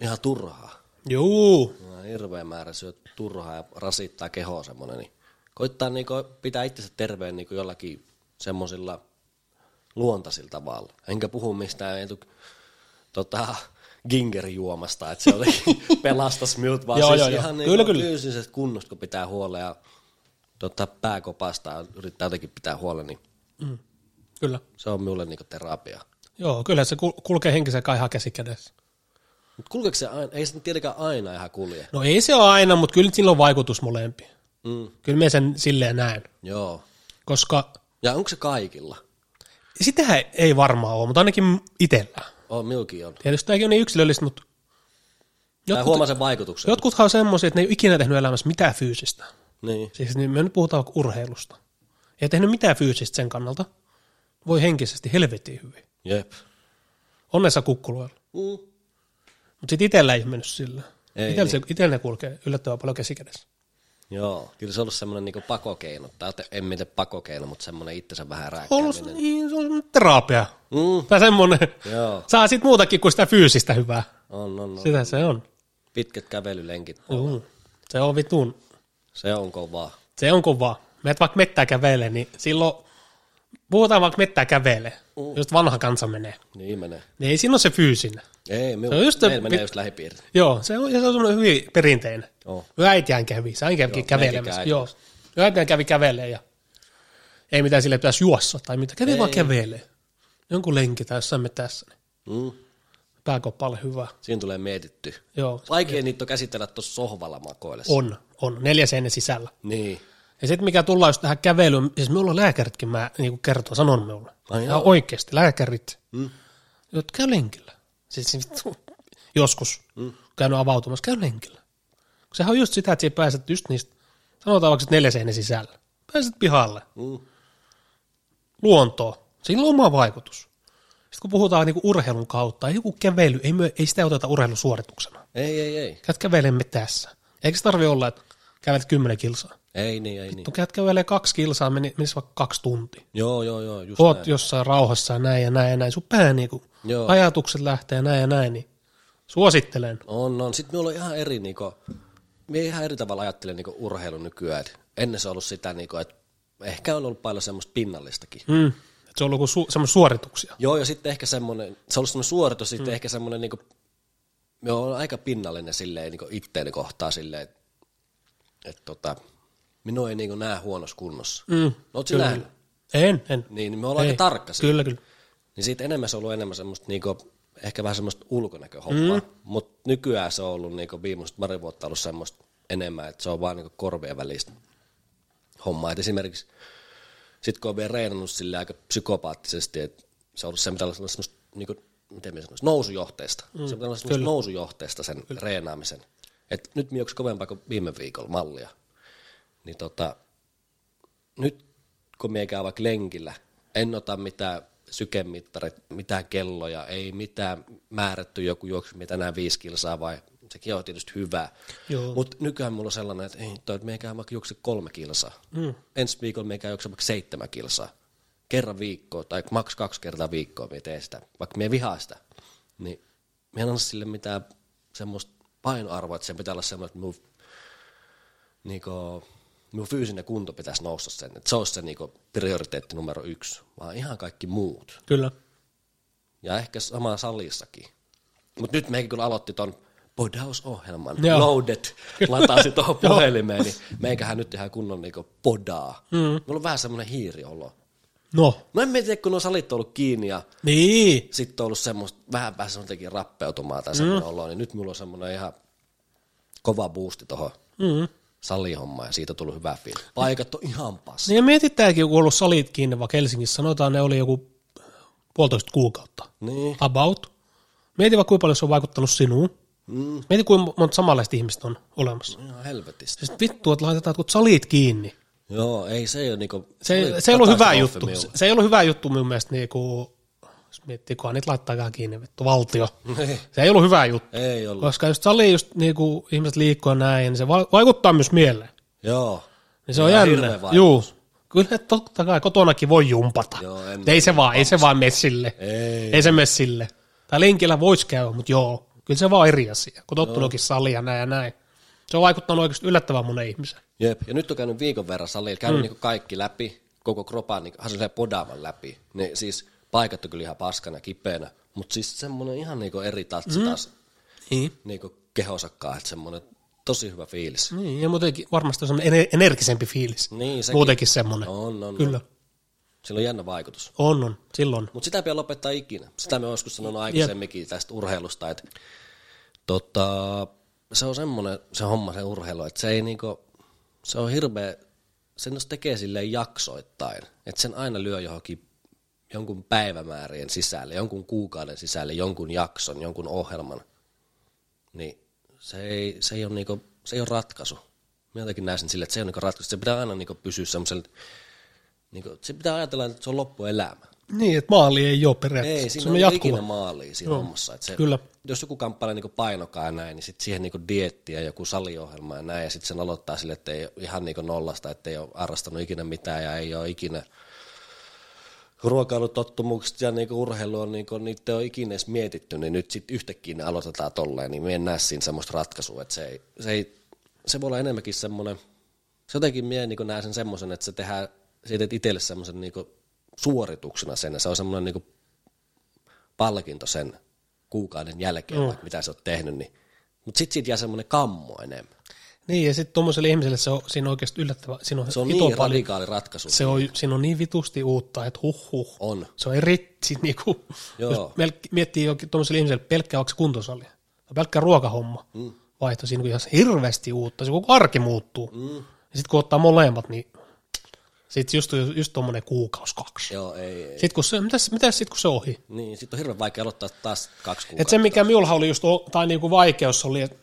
ihan turhaa. Juu, No, hirveä määrä syö turhaa ja rasittaa kehoa semmoinen, niin koittaa niinku pitää itsensä terveen niinku jollakin semmoisilla luontaisilla tavalla. Enkä puhu mistään etu, tota, gingerijuomasta, että se jotenkin pelastas minut, vaan Joo, siis joo, joo. ihan Kyllä, kyllä. fyysisestä kunnosta, kun pitää huolta ja tota, pääkopasta ja yrittää jotenkin pitää huolen, niin kyllä. se on minulle niinku terapia. Joo, kyllä se kul- kulkee henkisen kai ihan käsi kädessä. Mutta kulkeeko se aina? Ei se tietenkään aina ihan kulje. No ei se ole aina, mutta kyllä sillä on vaikutus molempiin. Mm, Kyllä me sen silleen näen. joo. Koska Ja onko se kaikilla? sitähän ei varmaan ole, mutta ainakin itsellä. On, milkin on. Tietysti tämäkin on niin yksilöllistä, mutta jotkut, huomaa sen vaikutuksen. jotkuthan on semmoisia, että ne ei ole ikinä tehnyt elämässä mitään fyysistä. Niin. Siis niin me nyt puhutaan urheilusta. Ei tehnyt mitään fyysistä sen kannalta. Voi henkisesti helvettiin hyvin. Jep. Onnessa kukkuloilla. Mm. Mutta sitten itsellä ei ole mennyt sillä. Ei Itsellä, niin. se, itsellä ne kulkee yllättävän paljon käsikädessä. Joo, kyllä se on ollut semmoinen niinku pakokeino. Tai en miten pakokeino, mutta semmoinen itsensä vähän Ollut rääkkääminen. niin, se on terapia. Mm. Tai semmoinen. Joo, Saa sit muutakin kuin sitä fyysistä hyvää. on, on, on. Sitä se on. Pitkät kävelylenkit. Mm. Se on vitun. Se on kovaa. Se on kovaa. Meet vaikka mettää kävelee, niin silloin, puhutaan vaikka mettää kävelee, Mm. just vanha kansa menee. Niin menee. Niin ei siinä ole se fyysinen. Ei, minun, Se on just se- meillä menee just lähipiirit. Joo, se on, se on semmoinen hyvin perinteinen. Joo. Minun äitiään kävi, se aina kävi kävelemässä. Joo. Minun äitiään kävi kävelemään ja ei mitään sille pitäisi juossa tai mitä, kävi Ei. vaan kävelee. Jonkun lenki tai jossain me tässä. Niin. Mm. pääkoppa hyvä. Siinä tulee mietitty. Joo, Vaikea niitä on käsitellä tuossa sohvalla makoillessa. on, on. Neljä seinän sisällä. Niin. Ja sitten mikä tullaan just tähän kävelyyn, siis me ollaan lääkäritkin, mä niin kertoo, sanon minulle. Ai oikeasti, lääkärit, Mm. jotka käy lenkillä. Siis, siis joskus mm. käynyt avautumassa, käy lenkillä. Sehän on just sitä, että pääset just niistä, sanotaan vaikka neljä seinän sisällä. Pääset pihalle, Mm. luontoon. Sillä on oma vaikutus. Sitten kun puhutaan niinku urheilun kautta, ei joku kävely, ei, myö, ei sitä oteta urheilusuorituksena. Ei, ei, ei. Käyt kävelemään tässä. Eikö se tarvi olla, että kävelet kymmenen kilsaa? Ei niin, ei niin. No käyt kävelee kaksi kilsaa, meni, menisi vaikka kaksi tuntia. Joo, joo, joo, just Oot näin. jossain rauhassa ja näin ja näin ja näin. Sun pää niinku, Joo. ajatukset lähtee näin ja näin, niin suosittelen. On, on. Sitten minulla on ihan eri, niinku, minä ihan eri tavalla ajattelen niinku urheilun nykyään. Et ennen se on ollut sitä, niinku, että ehkä on ollut paljon semmoista pinnallistakin. Mm. Se on ollut kuin su- semmoisia suorituksia. Joo, ja sitten ehkä semmoinen, se on ollut semmoinen suoritus, sitten ehkä semmoinen, niinku, me on aika pinnallinen silleen niinku itteeni kohtaa silleen, että et, tota, minua ei niinku näe huonossa kunnossa. Mm. Oletko sinä nähnyt? En, en. Niin, niin me ollaan Ei. aika tarkka siinä. Kyllä, kyllä. Niin siitä enemmän se on ollut enemmän semmoista niinku, ehkä vähän semmoista ulkonäköhommaa. Mm. Mutta nykyään se on ollut niinku viimeiset pari vuotta ollut semmoista enemmän, että se on vaan niinku korvien välistä hommaa. Et esimerkiksi sit kun on vielä reenannut sille aika psykopaattisesti, että se on ollut se, mitä on semmoista, niinku, miten minä sanoisin, nousujohteesta. Mm. Se pitää olla semmoista nousujohteesta sen kyllä. reenaamisen. Et nyt minä kovempaa kuin viime viikolla mallia. Niin tota, nyt kun mie käyn vaikka lenkillä, en ota mitään sykemittarit, mitään kelloja, ei mitään määrätty joku juoksu, mitä tänään viisi kilsaa vai sekin on tietysti hyvä. Mutta nykyään mulla on sellainen, että ei, toi, että me käy vaikka juokse kolme kilsaa. Mm. Ensi viikolla me käy juokse vaikka seitsemän kilsaa. Kerran viikkoa tai maks kaksi kertaa viikkoa me teen sitä, vaikka me vihaa sitä. Niin me en anna sille mitään semmoista painoarvoa, että sen pitää olla semmoinen, että mun niinku, minun fyysinen kunto pitäisi nousta sen, että se olisi se niinku prioriteetti numero yksi, vaan ihan kaikki muut. Kyllä. Ja ehkä sama salissakin. Mutta nyt meikin kun aloitti ton podausohjelman, Joo. loaded, latasi tuohon puhelimeen, niin meikähän nyt ihan kunnon niinku podaa. Mm. Mulla on vähän semmoinen hiiriolo. No, No en tiedä, kun nuo salit on ollut kiinni ja niin. sitten on ollut semmoista, vähän päässyt semmoistakin rappeutumaan tai semmoinen mm. olo, niin nyt mulla on semmoinen ihan kova boosti tuohon Mm. salihommaan ja siitä on tullut hyvä fiilis. Paikat on ihan passi. Niin ja mietitäänkin, kun on ollut salit kiinni, vaikka Helsingissä sanotaan, ne oli joku puolitoista kuukautta. Niin. About. Mieti vaikka kuinka paljon se on vaikuttanut sinuun. Mm. Mieti kuinka monta samanlaista ihmistä on olemassa. Ihan helvetistä. Siis vittu, että laitetaan kun salit kiinni. Joo, ei se ei ole niinku... Se, oli se ei ollut hyvä juttu. Se, se ei ollut hyvä juttu mun mielestä, niinku, jos miettii, kunhan niitä laittaakaan kiinni, vittu, valtio. Niin. Se ei ollut hyvä juttu. Ei ollut. Koska just sali just niinku, ihmiset liikkuu näin, niin se va- vaikuttaa myös mieleen. Joo. Niin se on jännä. Juu. Kyllä totta kai kotonakin voi jumpata. Joo, ei se vaan, ei se vaan mene sille. Ei. Ei se mene sille. Tai lenkillä voisi käydä, mutta joo. Kyllä se vaan eri asia. Kun tottunutkin salia ja näin ja näin. Se on vaikuttanut oikeasti yllättävän monen ihmisen. Jep. Ja nyt on käynyt viikon verran salilla, käynyt mm. niinku kaikki läpi, koko kropan, ihan sellainen podaavan läpi. Niin siis paikat on kyllä ihan paskana, kipeänä, mutta siis semmoinen ihan niinku eri tatsi mm. taas Niin. niinku kehosakkaan, että semmoinen tosi hyvä fiilis. Niin, ja muutenkin varmasti on semmoinen ener- energisempi fiilis. Niin, sekin. Muutenkin semmoinen. On, on, Kyllä. on. Sillä on jännä vaikutus. On, on. Silloin. Mutta sitä ei pidä lopettaa ikinä. Sitä me joskus sanonut aikaisemminkin tästä urheilusta, että tota, se on semmoinen se homma, se urheilu, että se ei niinku, se on hirveä, sen jos tekee silleen jaksoittain, että sen aina lyö johonkin jonkun päivämäärien sisälle, jonkun kuukauden sisälle, jonkun jakson, jonkun ohjelman, niin se ei, se ei ole, niinku, se ei ole ratkaisu. Mä jotenkin näen sen silleen, että se ei ole niinku ratkaisu. Se pitää aina niinku pysyä semmoisella, niinku, se pitää ajatella, että se on loppuelämä. Niin, että maali ei ole periaatteessa. Ei, se siinä on on jatkuva. ikinä maalia siinä no. hommassa. Että se, Kyllä. Jos joku kamppailee niin painokaa ja näin, niin sitten siihen niin dietti ja joku saliohjelma ja näin, ja sitten sen aloittaa sille, että ei ole ihan niin nollasta, että ei ole harrastanut ikinä mitään ja ei ole ikinä ruokailutottumukset ja niin urheilu on, niin kuin, niitä ei ole ikinä edes mietitty, niin nyt sitten yhtäkkiä ne aloitetaan tolleen, niin me en näe siinä semmoista ratkaisua, että se, ei, se, ei, se voi olla enemmänkin semmoinen, se jotenkin mie niin näen sen semmoisen, että se tehdään, siitä teet itselle semmoisen niin suorituksena sen, ja se on semmoinen niin palkinto sen kuukauden jälkeen, Mm. mitä sä oot tehnyt, niin, mutta sitten siitä jää semmoinen kammo enemmän. Niin, ja sitten tuommoiselle ihmiselle se on, siinä on oikeasti yllättävä, siinä on, Se on niin paljon, radikaali ratkaisu. se on, siinä on niin vitusti uutta, että huh huh. On. Se on eri, siis niinku, Joo. jos miettii jokin tuommoiselle ihmiselle pelkkää vaikka se kuntosali, tai pelkkä ruokahomma, mm. vaihto siinä on ihan hirveästi uutta, se koko arki muuttuu. Mm. Ja sitten kun ottaa molemmat, niin sitten just, just tuommoinen kuukausi kaksi. Joo, ei, ei. Sitten kun se, mitäs, mitäs sitten kun se ohi? Niin, sitten on hirveän vaikea aloittaa taas kaksi Et kuukautta. se, mikä minulla oli just, tai niinku vaikeus oli, että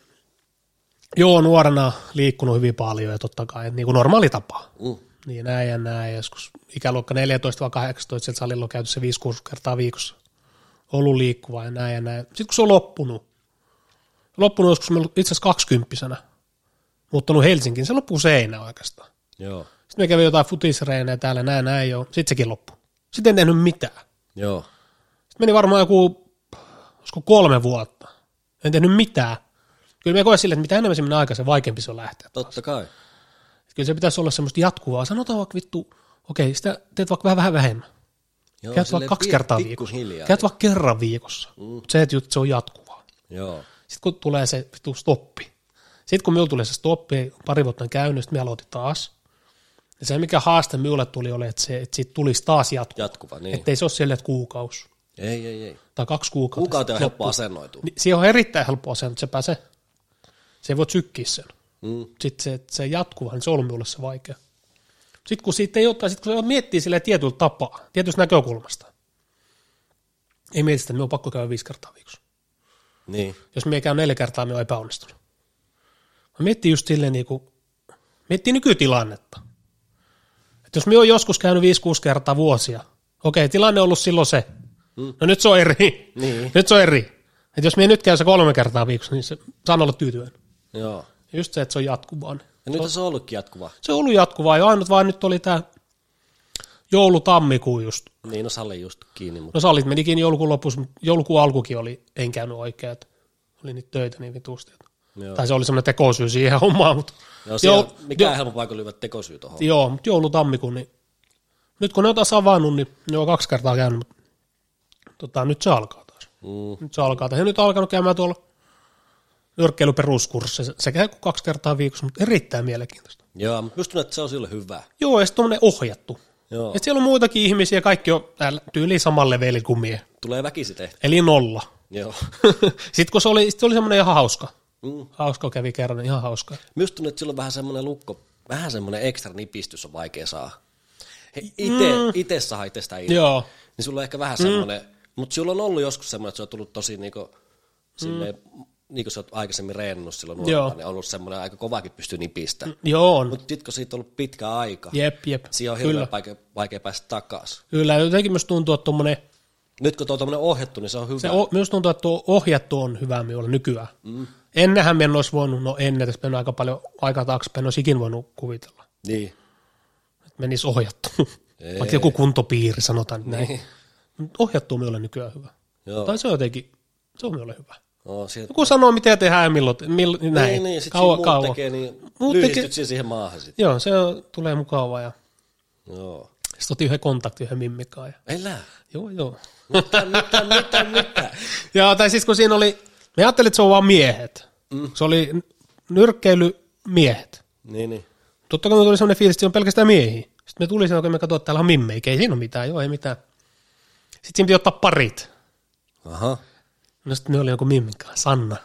joo, nuorena liikkunut hyvin paljon ja totta kai, että niinku normaali tapa. Mm. Niin näin ja näin, joskus ikäluokka 14 vai 18, sieltä salilla on käyty se 5-6 kertaa viikossa. Ollut liikkuva ja näin ja näin. Sitten kun se on loppunut, loppunut joskus itse asiassa kaksikymppisenä, muuttanut Helsinkiin, se loppuu seinä oikeastaan. Joo, Sitten me kävin jotain futisreenejä täällä, näin näin jo, sitten sekin loppui. Sitten en tehnyt mitään. joo. Sitten meni varmaan joku, olisiko kolme vuotta. En tehnyt mitään. Kyllä me koen silleen, että mitä enemmän se menee aikaa, se vaikeampi se on lähteä. Totta kai. Kyllä se pitäisi olla semmoista jatkuvaa. Sanotaan vaikka vittu, okei, sitä teet vaikka vähän, vähän vähemmän. Joo, Käyt vaikka kaksi kertaa viikossa. pikkuhiljaa. Käyt vaikka kerran viikossa. Mm. Se, että se on jatkuvaa. Joo, Sitten kun tulee se vittu stoppi. Sitten kun minulla tuli se stoppi, pari vuotta on käynyt, sitten me aloitin taas. Ja se, mikä haaste minulle tuli, oli, että, se, että siitä tulisi taas jatkuva. jatkuva, niin. Että ei se ole sille, että kuukausi Ei, ei, ei. tai kaksi kuukautta. Kuukauteen on helppo asennoitua. Niin, siihen on erittäin helppo että se pääsee, se ei voi sykkiä sen. Mm. Sitten se, että se jatkuva, niin se on minulle se vaikea. Sitten kun siitä ei ottaa, sitten kun se miettii sille tietyllä tapaa, tietystä näkökulmasta, ei mieti sitä, että minun on pakko käydä viisi kertaa viikossa. Niin, Jos me ei käy neljä kertaa, me on epäonnistunut. Mä miettii just silleen, niin kuin, miettii nykytilannetta. Jos me on joskus käynyt 5-6 kertaa vuosia, okei, tilanne on ollut silloin se. Mm. No nyt se on eri. Niin. Nyt se on eri. Että jos me nyt käy se kolme kertaa viikossa, niin se saan olla tyytyväinen. joo. Just se, että se on jatkuvaa. Ja nyt se on ollutkin jatkuva. Se on ollut jatkuvaa ja ainut vaan nyt oli tämä joulu-tammikuu just. Niin, no Salli just kiinni, mutta No salit menikin joulukuun lopussa, mutta joulukuun alkukin oli, en käynyt oikein, että oli niitä töitä niin vitusti. että- joo. Tai se oli semmoinen tekosyy siihen hommaan, mutta joo, siellä, joo, mikä joo. on helppo paikka lyödä tekosyy tuohon. joo, mutta joulu-tammikuun, niin nyt kun ne on taas avannut, niin ne on kaksi kertaa käynyt, mutta tota, nyt se alkaa taas. Mm. Nyt se alkaa taas. Ja nyt on alkanut käymään tuolla nyrkkeilyperuskursseissa. Se käy kuin kaksi kertaa viikossa, mutta erittäin mielenkiintoista. Joo, mutta just että se on sille hyvä. Joo, ja sitten ohjattu. Joo, Ja siellä on muitakin ihmisiä, kaikki on täällä tyyliin samalla levelillä kuin mie. tulee väkisi tehty. Eli nolla. Joo. sitten kun se oli, sit se oli semmoinen ihan hauska. Mm. Hauska kävi kerran, ihan hauska. Minusta tuntuu, että sillä on vähän semmoinen lukko, vähän semmoinen ekstra nipistys on vaikea saada. He, ite, mm. ite saa itsestä irti. Joo. Niin sulla on ehkä vähän semmoinen, mutta sulla on ollut joskus semmoinen, että se on tullut tosi niinku, silleen, niin kuin sä oot aikaisemmin reenannut silloin Mm. Nuorena, niin on ollut semmoinen aika kovakin pystyy nipistä. Mm. Joo on. Mutta sitten kun siitä on ollut pitkä aika, Jep, jep. siinä on hirveän vaikea, vaikea päästä takaisin. Kyllä, jotenkin myös tuntuu, että tuommoinen, Nyt kun tuo on ohjattu, niin se on hyvä. se o, myös tuntuu, että tuo ohjattu on hyvä minulle nykyään. Mm. Ennenhän me en olisi voinut, no ennen, tässä mennyt aika paljon aikaa taaksepäin, en olisi ikin voinut kuvitella, Niin. että menisi ohjattu. Ei. Vaikka joku kuntopiiri, sanotaan näin. Niin. Ohjattu on nykyään hyvä. Joo. Tai se on jotenkin, se on minulle hyvä. No, sieltä, Joku sanoo, mitä tehdään ja milloin, milloin näin. niin, niin, sit kauan, muut kauan. tekee, niin Muut tekee- siihen maahan sit. Joo, se on, tulee mukavaa ja Joo. sitten otin yhden kontaktin yhden mimmikaan. Ja, Elä. joo, joo. Mitä, mitä, mitä, mitä? Ja, tai siis kun siinä oli, me ajattelin, että se on vaan miehet. Mm. Se oli nyrkkeilymiehet. Niin, niin. Totta kai me tuli sellainen fiilis, että se on pelkästään miehiä. Sitten me tuli sen, kun me katsoin, että täällä on mimmeikä, ei siinä ole mitään, joo, ei mitään. Sitten siinä piti ottaa parit. Aha. No sitten ne oli joku mimmikä, Sanna.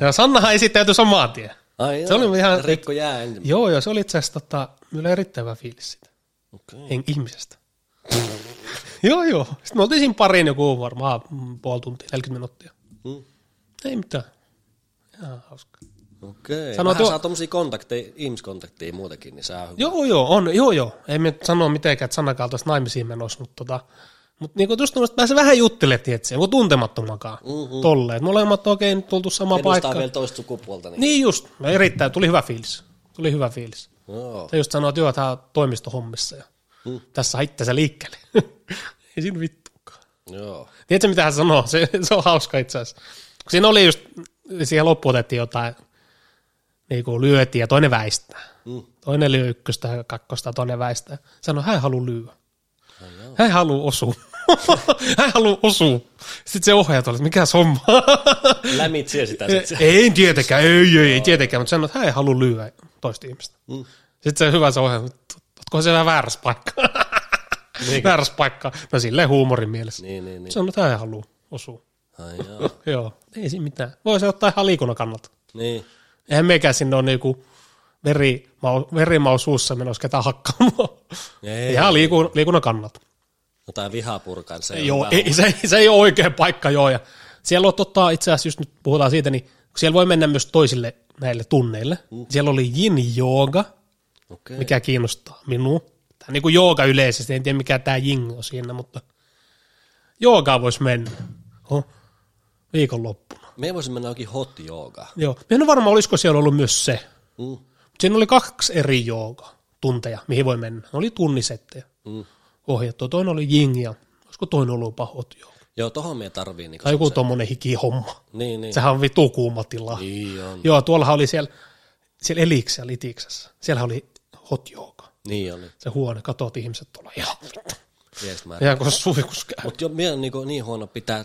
Ja Sannahan esittäytyi samaan tien. Ai Se oli ihan- Rikko jää ensin. Joo, joo, se oli itse asiassa tota, minulla erittäin hyvä fiilis siitä. Okei. En ihmisestä. joo, joo. Sitten me oltiin siinä pariin joku varmaan puoli tuntia, 40 minuuttia. Mm. Ei mitään. Ihan hauska. Okei. Sanoit Vähän jo- saa tommosia kontakteja, ihmiskontakteja muutenkin, niin on hyvä. Joo, joo, on, joo, joo. Ei me sano mitenkään, että sanakaan tuosta naimisiin menossa, mutta tota, mutta niinku just tuommoista pääsee vähän juttelemaan, tietysti, joku tuntemattomakaan. Mm-hmm. Tolleen. Molemmat oikein nyt tultu samaan Edustaa paikkaan. vielä toista sukupuolta. Niin. Niin just, no erittäin, tuli hyvä fiilis. Tuli hyvä fiilis. Joo. Se just sanoi, että joo, tämä on toimistohommissa ja Mm. tässä itsensä liikkeelle. Ei siinä vittuakaan. Joo. Tiedätkö, mitä hän sanoo? Se, se on hauska itse asiassa. Kun siinä oli just, siihen loppuun otettiin jotain, niin kuin lyötiin ja toinen väistää. Mm. Toinen lyö ykköstä ja kakkosta, toinen väistää. Sanoi, hän haluaa lyödä. Joo. Hän haluaa osua. hän haluaa osua. Sitten se ohjaaja tuli, että mikä somma. Lämitsi sitä sit. ei tietenkään, ei, ei, ei tietenkään, mutta sanoi, että hän ei halua lyödä toista ihmistä. Mm. Sitten se hyvä se että ootko se vähän väärässä paikkaa. väärässä paikkaa. No silleen huumorin mielessä. Niin, niin, niin. Sanoi, että hän ei halua osua. Ai joo. Joo, ei siinä mitään. Voi se ottaa ihan liikunnan kannalta. Niin. Eihän mekään sinne ole niinku verimau, verimau suussa menossa ketään hakkaamaan. Ei. Ihan liikun, liikunnan kannalta. Jotain vihaa purkaan. Se Joo, ei, se, se ei ole oikea paikka, joo. Ja siellä on tota, itse asiassa, jos nyt puhutaan siitä, niin siellä voi mennä myös toisille näille tunneille. Mm. Siellä oli yin jooga, Okei. mikä kiinnostaa minua. Tämä niin kuin jooga yleisesti, en tiedä mikä tämä jing on siinä, mutta joogaa voisi mennä. Oh, viikonloppuna. Me voisimme mennä johonkin hot joogaan. Joo. Mä en ole varma, olisiko siellä ollut myös se. Mm. Siinä oli kaksi eri jooga tunteja, mihin voi mennä. Ne oli tunnisettejä Mm. ohjattu. Toinen oli jing ja olisiko toinen ollut jopa hot jooga. Joo, tohon me tarvii niinku Tai joku tommonen hikihomma. Niin, niin. Sehän on vitu kuuma tila. Niin on. Joo, tuollahan oli siellä, siellä Eliksessä, Litiksessä. Siellä oli hot jooga. Niin oli. Se huone, katot ihmiset tuolla ihan, Yes, mä... ihan kun suihkus käy. Mutta jo, minä on niinku niin huono pitää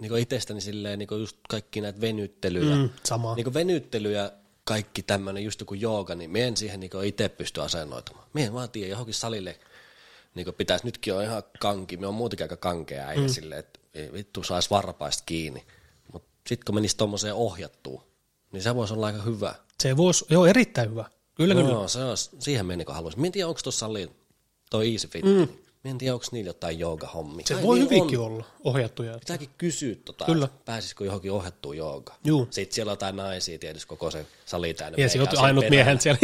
niinku itsestäni silleen niinku just kaikki näitä venyttelyjä. Mm, sama. Niinku venyttelyjä, kaikki tämmöinen just joku jooga, niin me en siihen niinku itse pysty asennoitumaan. Me en vaan tiedä, johonkin salille niinku pitäisi, nytkin on ihan kanki, me on muutenkin aika kankea äijä mm. silleen, että ei vittu saisi varpaista kiinni. Mutta sitten kun menisi tuommoiseen ohjattuun, niin se voisi olla aika hyvä. Se voisi, joo, erittäin hyvä. Kyllä, kyllä. Joo, se on, siihen me niinku haluaisin. Tiedä, onko tuossa salilla toi Easy Fit. Mm. Mä en tiedä, onko niillä jotain jooga-hommia. Se Kai voi niillä hyvinkin on. olla ohjattuja. Pitääkin kysyä, tota, Kyllä. että pääsisikö johonkin ohjattuun joogaan. Juu. Sitten siellä on jotain naisia tietysti koko se sali täynnä. Ja se meikä on on ainut miehen siellä.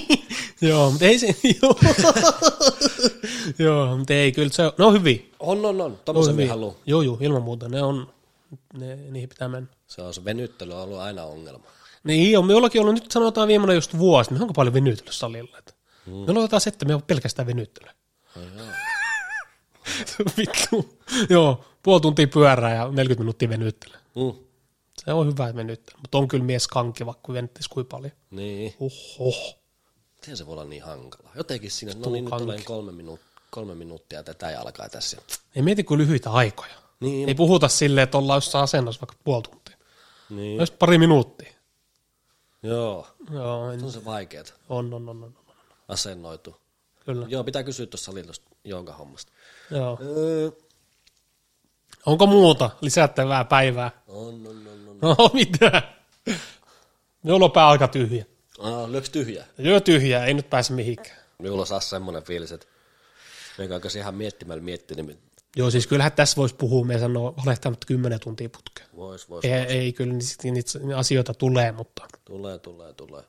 Joo, mutta ei se, joo. joo, mutta ei, kyllä se on, ne on hyviä. On, on, on. Tuommoisen me haluan. Joo, joo, ilman muuta, ne on, ne, niihin pitää mennä. Se on se venyttely on ollut aina ongelma. Niin on, me ollakin ollut, nyt sanotaan viimeinen just vuosi, niin onko paljon venyttelyä salilla? Että mm. Me aloitetaan se, että me on pelkästään venyttelyä. Vittu. Joo, puoli tuntia pyörää ja 40 minuuttia venyttelyä. Mm. Se on hyvä venyttely, mutta on kyllä mies kanki, vaikka venyttäisi kuin paljon. Niin. Oho. Miten se voi olla niin hankala? Jotenkin siinä, no niin, nyt kanki. tulee kolme, minuut, kolme minuuttia tätä ja alkaa tässä. Ei mieti kuin lyhyitä aikoja. Niin, Ei puhuta silleen, että ollaan jossain asennossa vaikka puoli tuntia. niin. Just pari minuuttia. Joo, Joo, en, on se vaikeet on, on, on, on, on. asennoitu. Kyllä. Joo, pitää kysyä tuossa salilla jooga-hommasta. Joo. Öö, Onko muuta lisättävää päivää? on, on, on, on. No mitä? Minulla on pää aika tyhjä. Ah, lyöks tyhjää? Joo tyhjää, ei nyt pääse mihinkään. Minulla taas semmoinen fiilis, että meikä alkaisi ihan miettimällä miettiä, niin Joo, siis kyllähän tässä voisi puhua, me sanoo valehtamatta kymmenen tuntia putkeen. vois, vois. Ei, ei kyllä niitä, niitä asioita tulee, mutta Tulee, tulee, tulee.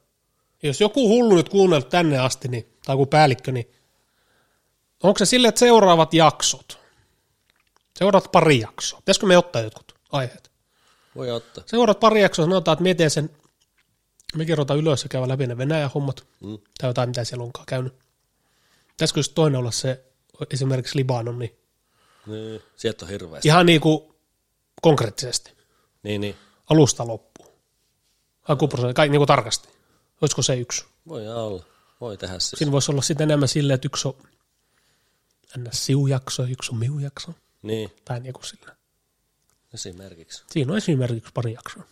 jos joku hullu nyt kuunnellut tänne asti, niin, tai joku päällikkö, niin onko se silleen, että seuraavat jaksot, seuraavat pari jaksoa, pitäisikö me ottaa jotkut aiheet? Voi ottaa. Seuraavat pari jaksoa, sanotaan, että mietin sen, me kerrotaan ylös ja käydä läpi ne Venäjän hommat, Mm. tai jotain, mitä siellä onkaan käynyt. Pitäisikö just toinen olla se, esimerkiksi Libanon, niin Niin, sieltä on hirveästi. ihan niin kuin konkreettisesti, Niin, niin. alusta loppuun. Hakuprosentti, kaikki niin kuin tarkasti. Olisiko se yksi? Voi olla. Voi tehdä siis. Siinä voisi olla sitten enemmän silleen, että yksi on ns. siujakso ja yksi on miujakso. Niin, Tai niin kuin sillä. esimerkiksi. Siinä on esimerkiksi pari jaksoa.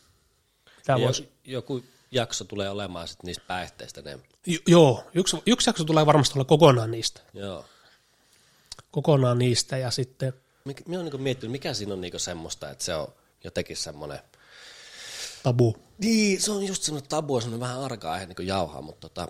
Tämä Ja voisi, joku jakso tulee olemaan sitten niistä päihteistä enemmän. jo, joo, yksi, yksi jakso tulee varmasti olla kokonaan niistä. Joo. Kokonaan niistä ja sitten, Mik, minä olen niinku miettinyt, mikä siinä on niinku semmoista, että se on jotenkin semmoinen... tabu. Niin, se on just semmoinen tabu, semmoinen vähän arka aihe niinku jauhaa, mutta tota,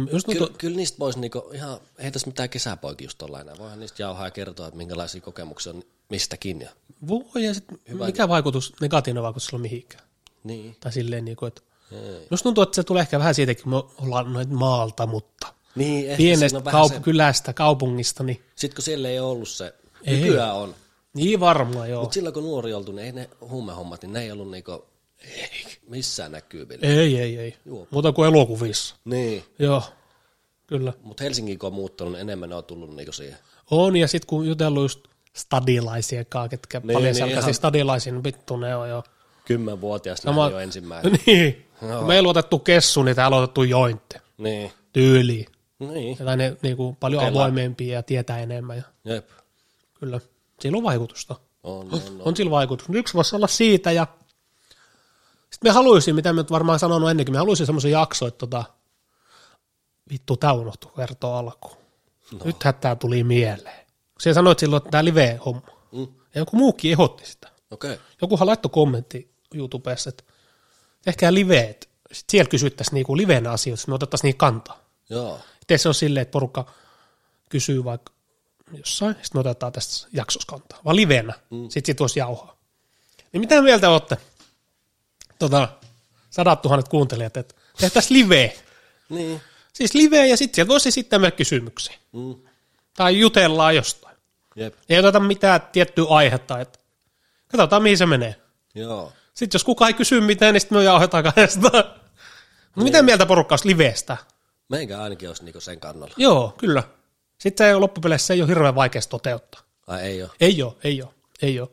No, just kyllä, tuntuu, kyllä niistä voisi niinku ihan, ei tässä mitään kesäpoikia just olla enää. Voihan niistä jauhaa ja kertoa, että minkälaisia kokemuksia on mistäkin. Ja, voi ja sitten mikä vaikutus, negatiivinen vaikutus sillä on mihinkään. niin. Tai silleen, niin kuin, että Ei. Just tuntuu, että se tulee ehkä vähän siitäkin, kun me ollaan noin maalta, mutta Niin, ehkä pienestä kaup- se, kylästä, kaupungista, niin Sitten kun siellä ei ollut se, Ei. nykyään on. niin varmaan joo. Mutta silloin kun nuori oltu, niin ei ne huumehommat, niin ne ei ollut niinku missään näkyvillä. Ei, ei, ei. Joo. Muuta kuin elokuvissa. Niin. Joo, kyllä. Mutta Helsingin kun on muuttanut, niin enemmän ne on tullut niinku siihen. On, ja sitten kun jutellut just stadilaisia kanssa, ketkä Niin, paljon niin, ihan- stadilaisia, niin vittu ne on jo. Kymmenvuotias No, no, mä- jo ensimmäinen. niin. Joo. Kun me ei luotettu kessu, niin täällä on otettu jointti. niin. Tyyli. Niin, Tai ne niin kuin, paljon Kokeillaan. avoimempia ja tietää enemmän. Ja, jep. kyllä, sillä on vaikutusta. On, on, on. On sillä vaikutus. Yksi voisi olla siitä ja sitten me haluaisin, mitä me nyt varmaan sanonut ennenkin, me haluaisin semmoisen jakson, että tota, vittu tää unohtui kertoa alkuun. No. Nythän tää tuli mieleen. Sä sanoit silloin, että tämä live-homma. Mm. Ja joku muukin ehdotti sitä. Okay. Jokuhan laittoi kommentti YouTubessa, että tehkää liveet. Sitten siellä kysyttäisiin niinku liveenä asioita, sitten me otettaisiin niihin kantaa. Joo. Ettei se ole silleen, että porukka kysyy vaikka jossain, sitten me otetaan tästä jaksossa kantaa, vaan liveenä. Mm. Sitten sit voisi jauhaa. Niin mitä mieltä olette? Tota, sadat tuhannet kuuntelijat, että tehtäisiin live. Niin. Siis live ja sitten sieltä voisi esittää meille kysymyksiä. Mm. Tai jutellaan jostain. Jep. Ei oteta mitään tiettyä aihetta, että katsotaan mihin se menee. Joo. Sitten jos kukaan ei kysy mitään, niin sitten me jauhetaan kahdestaan. No mitä mieltä porukka olisi liveestä? Meikä ainakin olisi niinku sen kannalla. Joo, kyllä. Sitten se ei ole loppupeleissä, se ei ole hirveän vaikea toteuttaa. Ai ei ole. Ei ole, ei ole, ei ole.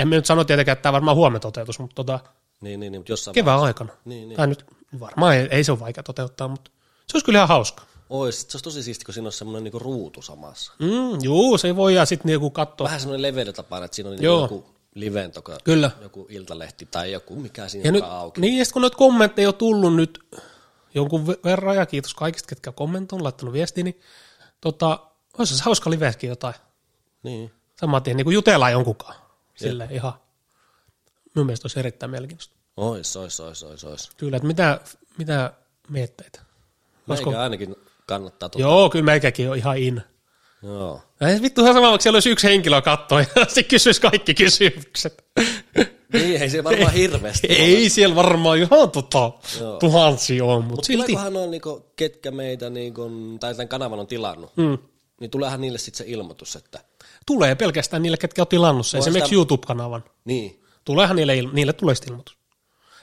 En mä nyt sano tietenkään, että tämä varmaan huomenna toteutus, mutta tota, Niin, niin, niin mutta jossain kevään aikana. Niin, niin. Tai nyt varmaan ei, ei se ole vaikea toteuttaa, mutta se olisi kyllä ihan hauska. Ois, se olisi tosi siisti, kun siinä olisi semmoinen niinku ruutu samassa. Mm, juu, se voi ja sitten niinku katsoa. Vähän semmoinen leveä tapa, että siinä on niinku joku livent, joka, Kyllä. joku iltalehti tai joku, mikä siinä Ja nyt, auki. niin, ja sitten kun noita kommentteja on tullut nyt jonkun ve- verran, ja kiitos kaikista, ketkä kommentoivat, laittanut viestiä, niin tota, olisi se hauska liveeskin jotain. Niin. Saman tien niin kuin jutellaan jonkunkaan. Sille ihan, minun mielestä olisi erittäin mielenkiintoista. Ois, ois, ois, ois, ois. Kyllä, että mitä, mitä mietteitä? Olisiko- Meikä ainakin kannattaa tuota. Joo, kyllä meikäkin on ihan in. Joo. Ei vittu ihan sama, vaikka siellä olisi yksi henkilö katsoa ja se kysyisi kaikki kysymykset. Niin, ei se varmaan hirveästi ole. Ei siellä varmaan ihan tota, tuhansia on, mutta Mutta silti. tuleekohan on niinku, ketkä meitä, niinku, tai tämän kanavan on tilannut, Mm. niin tuleehan niille sitten se ilmoitus, että Tulee pelkästään niille, ketkä on tilannut sen, esimerkiksi sitä- YouTube-kanavan. niin, Tuleehan niille, il- niille tulee ilmoitus.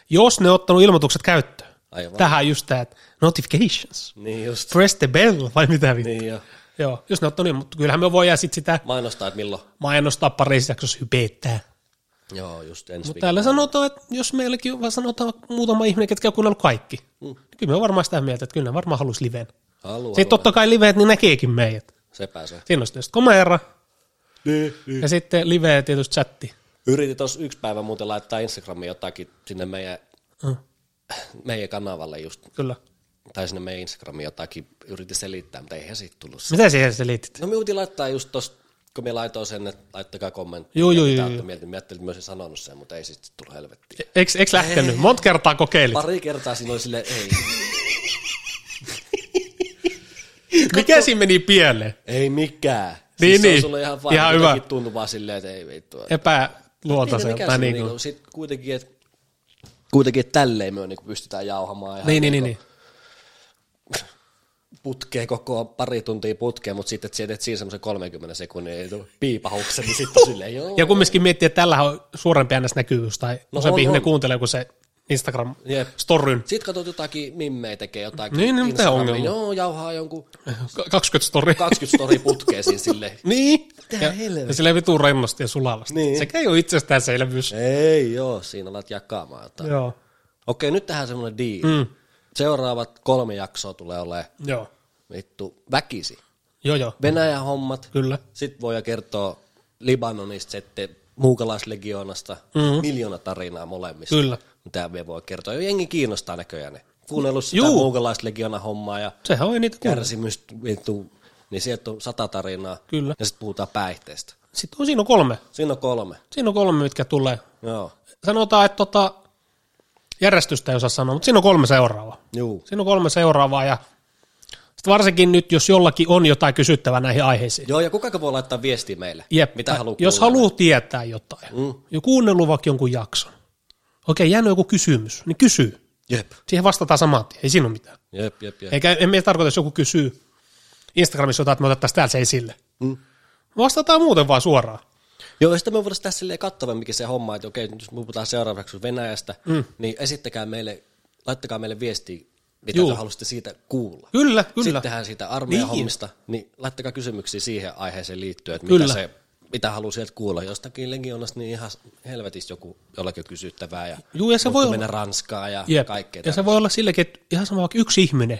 Jos ne on ottanut ilmoitukset käyttöön. Aivan. Tähän just tämä, notifications. niin just. Press the bell, vai mitä vittu. Niin jo. Joo, jos ne on ottanut, niin, mutta kyllähän me voidaan sitten sitä Mainostaa, että milloin. mainostaa parissa jaksossa hypettää. Joo, just ensi Mutta täällä sanotaan, että jos meilläkin vaan sanotaan muutama ihminen, ketkä on kuunnellut kaikki, mm. niin kyllä me on varmaan sitä mieltä, että kyllä ne varmaan haluaisi liveen. Haluaa, Sitten totta kai liveet, niin näkeekin meidät. Se. Siinä on sitten komera Niin, niin. ja sitten live tietysti chatti. Yritin tuossa yksi päivä muuten laittaa Instagramiin jotakin sinne meidän, Mm. meidän kanavalle just, Kyllä. tai sinne meidän Instagramiin jotakin, yritin selittää, mutta eihän siitä tullut. Mitä siihen sitten liitit? No me laittaa just tosta, kun me laitoin sen, että laittakaa kommentti. Joo, joo, joo, mieltä. Mä ajattelin, että mä olisin sanonut sen, mutta ei sitten tullut helvettiä. Eikö, eikö lähtenyt? Monta kertaa kokeilit. Pari kertaa siinä oli silleen, ei, Mikä siinä meni pieleen? ei mikään. Niin, siis se niin. on sulle ihan vaan, Ihan hyvä. tuntuu vaan silleen, että ei vittu. Epäluontaiselta. Niin, niin kuin. Sitten kuitenkin, että kuitenkin, että tälleen me niin pystytään jauhamaan ihan niin, niin, niin, niinku niin. putkeen koko pari tuntia putkeen, mutta sitten, että sieltä siinä semmoisen 30 sekunnin ei tule piipahuksen, niin sitten on silleen, joo. Ja kumminkin miettii, että tällähän on suurempi ns. näkyvyys, tai no, useampi on, ihminen on. kuuntelee kuin se Instagram Jep. storyn. Sitten katsot jotakin mimmejä tekee jotakin Niin, niin, mitä ongelma? Joo, jauhaa jonkun K- 20 story. 20 story putkeen siinä silleen. niin. Ja, helvettiä? ja silleen vitun rennosti ja sulavasti. Niin. Sekä ei ole itsestäänselvyys. Ei joo, siinä alat jakamaan jotain. Joo. Okei, nyt tehdään semmoinen deal. Mm. Seuraavat kolme jaksoa tulee olemaan Joo. vittu väkisi. Joo, joo. Venäjän hommat. Kyllä. Sitten voi kertoa Libanonista, sitten muukalaislegionasta, mm-hmm. miljoona tarinaa molemmista. Kyllä. Mitä me voi kertoa. Jo jengi kiinnostaa näköjään ne. Kuunnellut sitä Juu. muukalaislegiona hommaa ja Sehän on niitä vittu, niin sieltä on sata tarinaa. Kyllä. Ja sitten puhutaan päihteestä. Sitten on, siinä on kolme. Siinä on kolme. Siinä on kolme, mitkä tulee. Joo. Sanotaan, että tota, järjestystä ei osaa sanoa, mutta siinä on kolme seuraavaa. Juu. Siinä on kolme seuraavaa ja sitten varsinkin nyt, jos jollakin on jotain kysyttävää näihin aiheisiin. Joo, ja kuka voi laittaa viestiä meille? Jep, Mitä haluaa jos haluaa tietää jotain, mm. jo kuunnellut vaikka jonkun jakson, okei, jäänyt joku kysymys, niin kysy. Jep. Siihen vastataan saman tien, ei siinä ole mitään. Jep, jep, jep. Eikä en tarkoita, jos joku kysyy Instagramissa jotain, että me otettaisiin täällä se esille. Mm. Vastataan muuten vaan suoraan. Joo, ja sitten me voitaisiin tässä silleen kattavamminkin se homma, että okei, nyt jos me puhutaan seuraavaksi Venäjästä, mm. niin esittäkää meille, laittakaa meille viestiä, mitä Juu. te haluaisitte siitä kuulla. Kyllä, kyllä. Sitten tehdään siitä armeijan Niin. hommista, niin laittakaa kysymyksiä siihen aiheeseen liittyen, että Kyllä. mitä, se, mitä haluaa sieltä kuulla. Jostakin legionasta, niin ihan helvetistä joku jollakin kysyttävää, ja Juu, ja se voi olla- mennä Ranskaan ja Jep. kaikkea. Ja se voi olla silläkin, että ihan sama vaikka yksi ihminen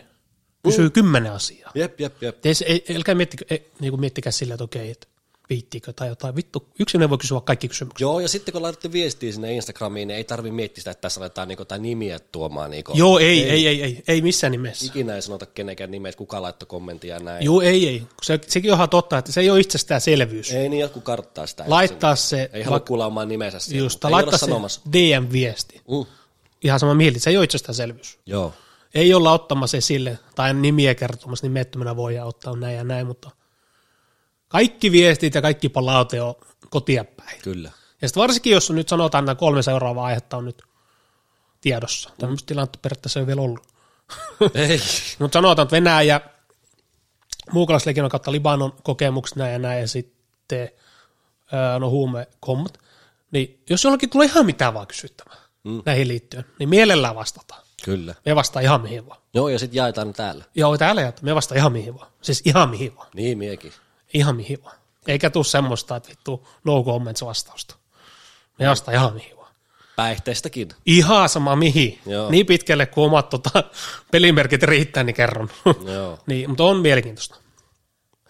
kysyy kymmenen asiaa. Jep, jep, jep. Ei, älkää miettikö, ei, niin kuin miettikää sillä, että okei, että viittiikö tai jotain. Vittu, yksin voi kysyä kaikki kysymykset. Joo, ja sitten kun laitatte viestiä sinne Instagramiin, niin ei tarvi miettiä sitä, että tässä aletaan niinku, tai nimiä tuomaan. Niinku. Joo, ei, ei, ei, ei, ei missään nimessä. Ikinä ei sanota kenenkään nimeä, että kuka laittoi kommenttia ja näin. Joo, ei, ei. Se, sekin on ihan totta, että se ei ole itsestäänselvyys. Ei niin, joku karttaa sitä. Laittaa se, Ei halua kuulla omaa nimensä siellä, just, ei laittaa se sanomassa. DM-viesti. Mm. Ihan sama mieli, se ei ole itsestäänselvyys. Joo. Ei olla ottamassa esille tai nimiä kertomassa, nimettömänä voidaan ottaa näin ja näin, mutta kaikki viestit ja kaikki palaute on kotia päin. Kyllä. Ja sitten varsinkin, jos nyt sanotaan, että nämä kolme seuraavaa aihetta on nyt tiedossa. Tämmöistä tilannetta periaatteessa ei ole vielä ollut. ei. Mutta sanotaan, että Venäjä, muukalaislegion kautta Libanon kokemukset näin ja näin, ja sitten no huumekommat. Niin jos jollakin tulee ihan mitään vaan kysyttävää mm. näihin liittyen, niin mielellään vastataan. Kyllä. Me vastaa ihan mihin vaan. Joo, ja sitten jaetaan täällä. Joo, täällä jätä. Me vastaa ihan mihin vaan. Siis ihan mihin vaan. Niin, miekin. Ihan mihin vaan. Eikä tuu semmoista, että vittu no comments vastausta. Me vastaa ihan mihin vaan. Päihteistäkin. Ihan sama mihin. Joo. Niin pitkälle kuin omat tota, pelimerkit riittää, niin kerron. Joo. niin, mutta on mielenkiintoista.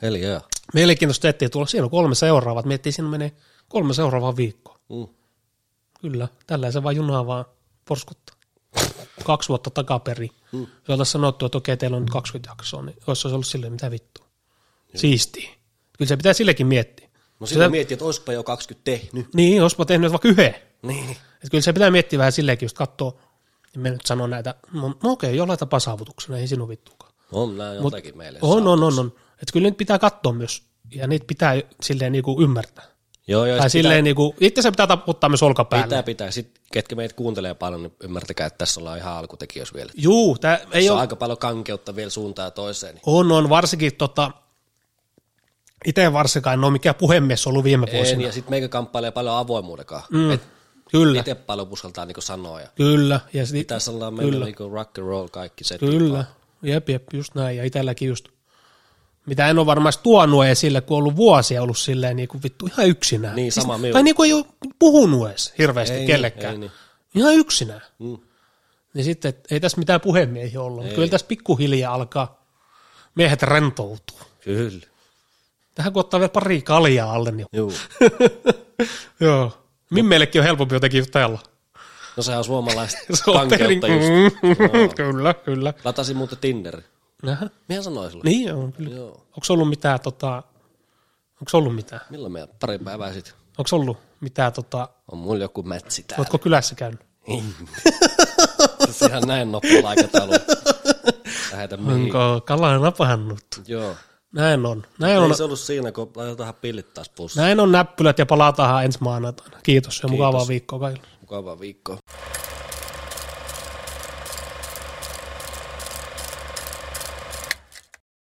Heli joo. Mielenkiintoista etsiä tuolla. Siinä on kolme seuraavaa. Miettii, siinä menee kolme seuraavaa viikkoa. Mm. Kyllä, tällä se vaan junaa vaan porskuttaa. Kaksi vuotta takaperi. Mm. Se oltaisiin sanottu, että okei, teillä on nyt 20 jaksoa, niin olisi se ollut silleen, mitä vittua. Siistiä. Kyllä se pitää sillekin miettiä. No sitten Sitä- miettii, että olisiko jo 20 tehnyt. Niin, olisipa tehnyt vaikka yhden. Niin. Että kyllä se pitää miettiä vähän silleenkin, just katsoa, niin me nyt sanon näitä, no, no okei, jollain tapaa saavutuksena, ei sinun vittuakaan. On näin jotakin meille. On, on, on, on. Että kyllä niitä pitää katsoa myös, ja niitä pitää silleen niinku ymmärtää. Joo, joo. Tai silleen niinku, itse se pitää taputtaa myös olkapäälle. Pitää, pitää. Sitten ketkä meitä kuuntelee paljon, niin ymmärtäkää, että tässä ollaan ihan alkutekijöissä vielä. Juu, tää ei ole, aika paljon kankeutta vielä suuntaan ja toiseen. Niin. on, on, varsinkin tota, itse varsinkaan en ole mikään puhemies ollut viime En, vuosina. ja sitten meikä kamppailee paljon avoimuudekaan. Mm. Et Kyllä, itse paljon uskaltaa niinku sanoa. Ja kyllä. Ja sit, pitäisi olla meillä niinku rock and roll kaikki se. Kyllä, jep, jep, just näin. Ja itselläkin just, mitä en ole edes tuonut esille, kun on ollut vuosia ollut silleen niin kuin vittu ihan yksinään. Niin, sama siis. Tai niin kuin ei ole puhunut edes hirveästi Ei niin, kellekään. ei niin. Ihan yksinään. Mm. Niin sitten, et ei tässä mitään puhemiehiä ollut. Mutta kyllä tässä pikkuhiljaa alkaa miehet rentoutua. Kyllä. Tähän kun ottaa vielä pari kaljaa alle, niin Juu. joo. Mimmeillekin on helpompi jotenkin jutella. No sehän on suomalaista Se on perin- just. Mm, kyllä, kyllä. Latasin muuten Tinder. Nähä. Mihän sanoin sulle? Niin on, kyllä. Joo. Onko ollut mitään, tota, onko ollut mitään? Milloin me pari päivää sitten? Onko ollut mitään, tota, On mulla joku mätsi täällä. oletko kylässä käynyt? Ihan näin nopealla aikataululla. Lähetä mihin. Onko kala napannut? Joo. Näin on. Näin on, Ei se ollut siinä, kun laitetaan pillit taas pussiin. näin on näppylät ja palataan ensi maanantaina. Kiitos ja mukavaa viikkoa kaikille. Mukavaa viikkoa.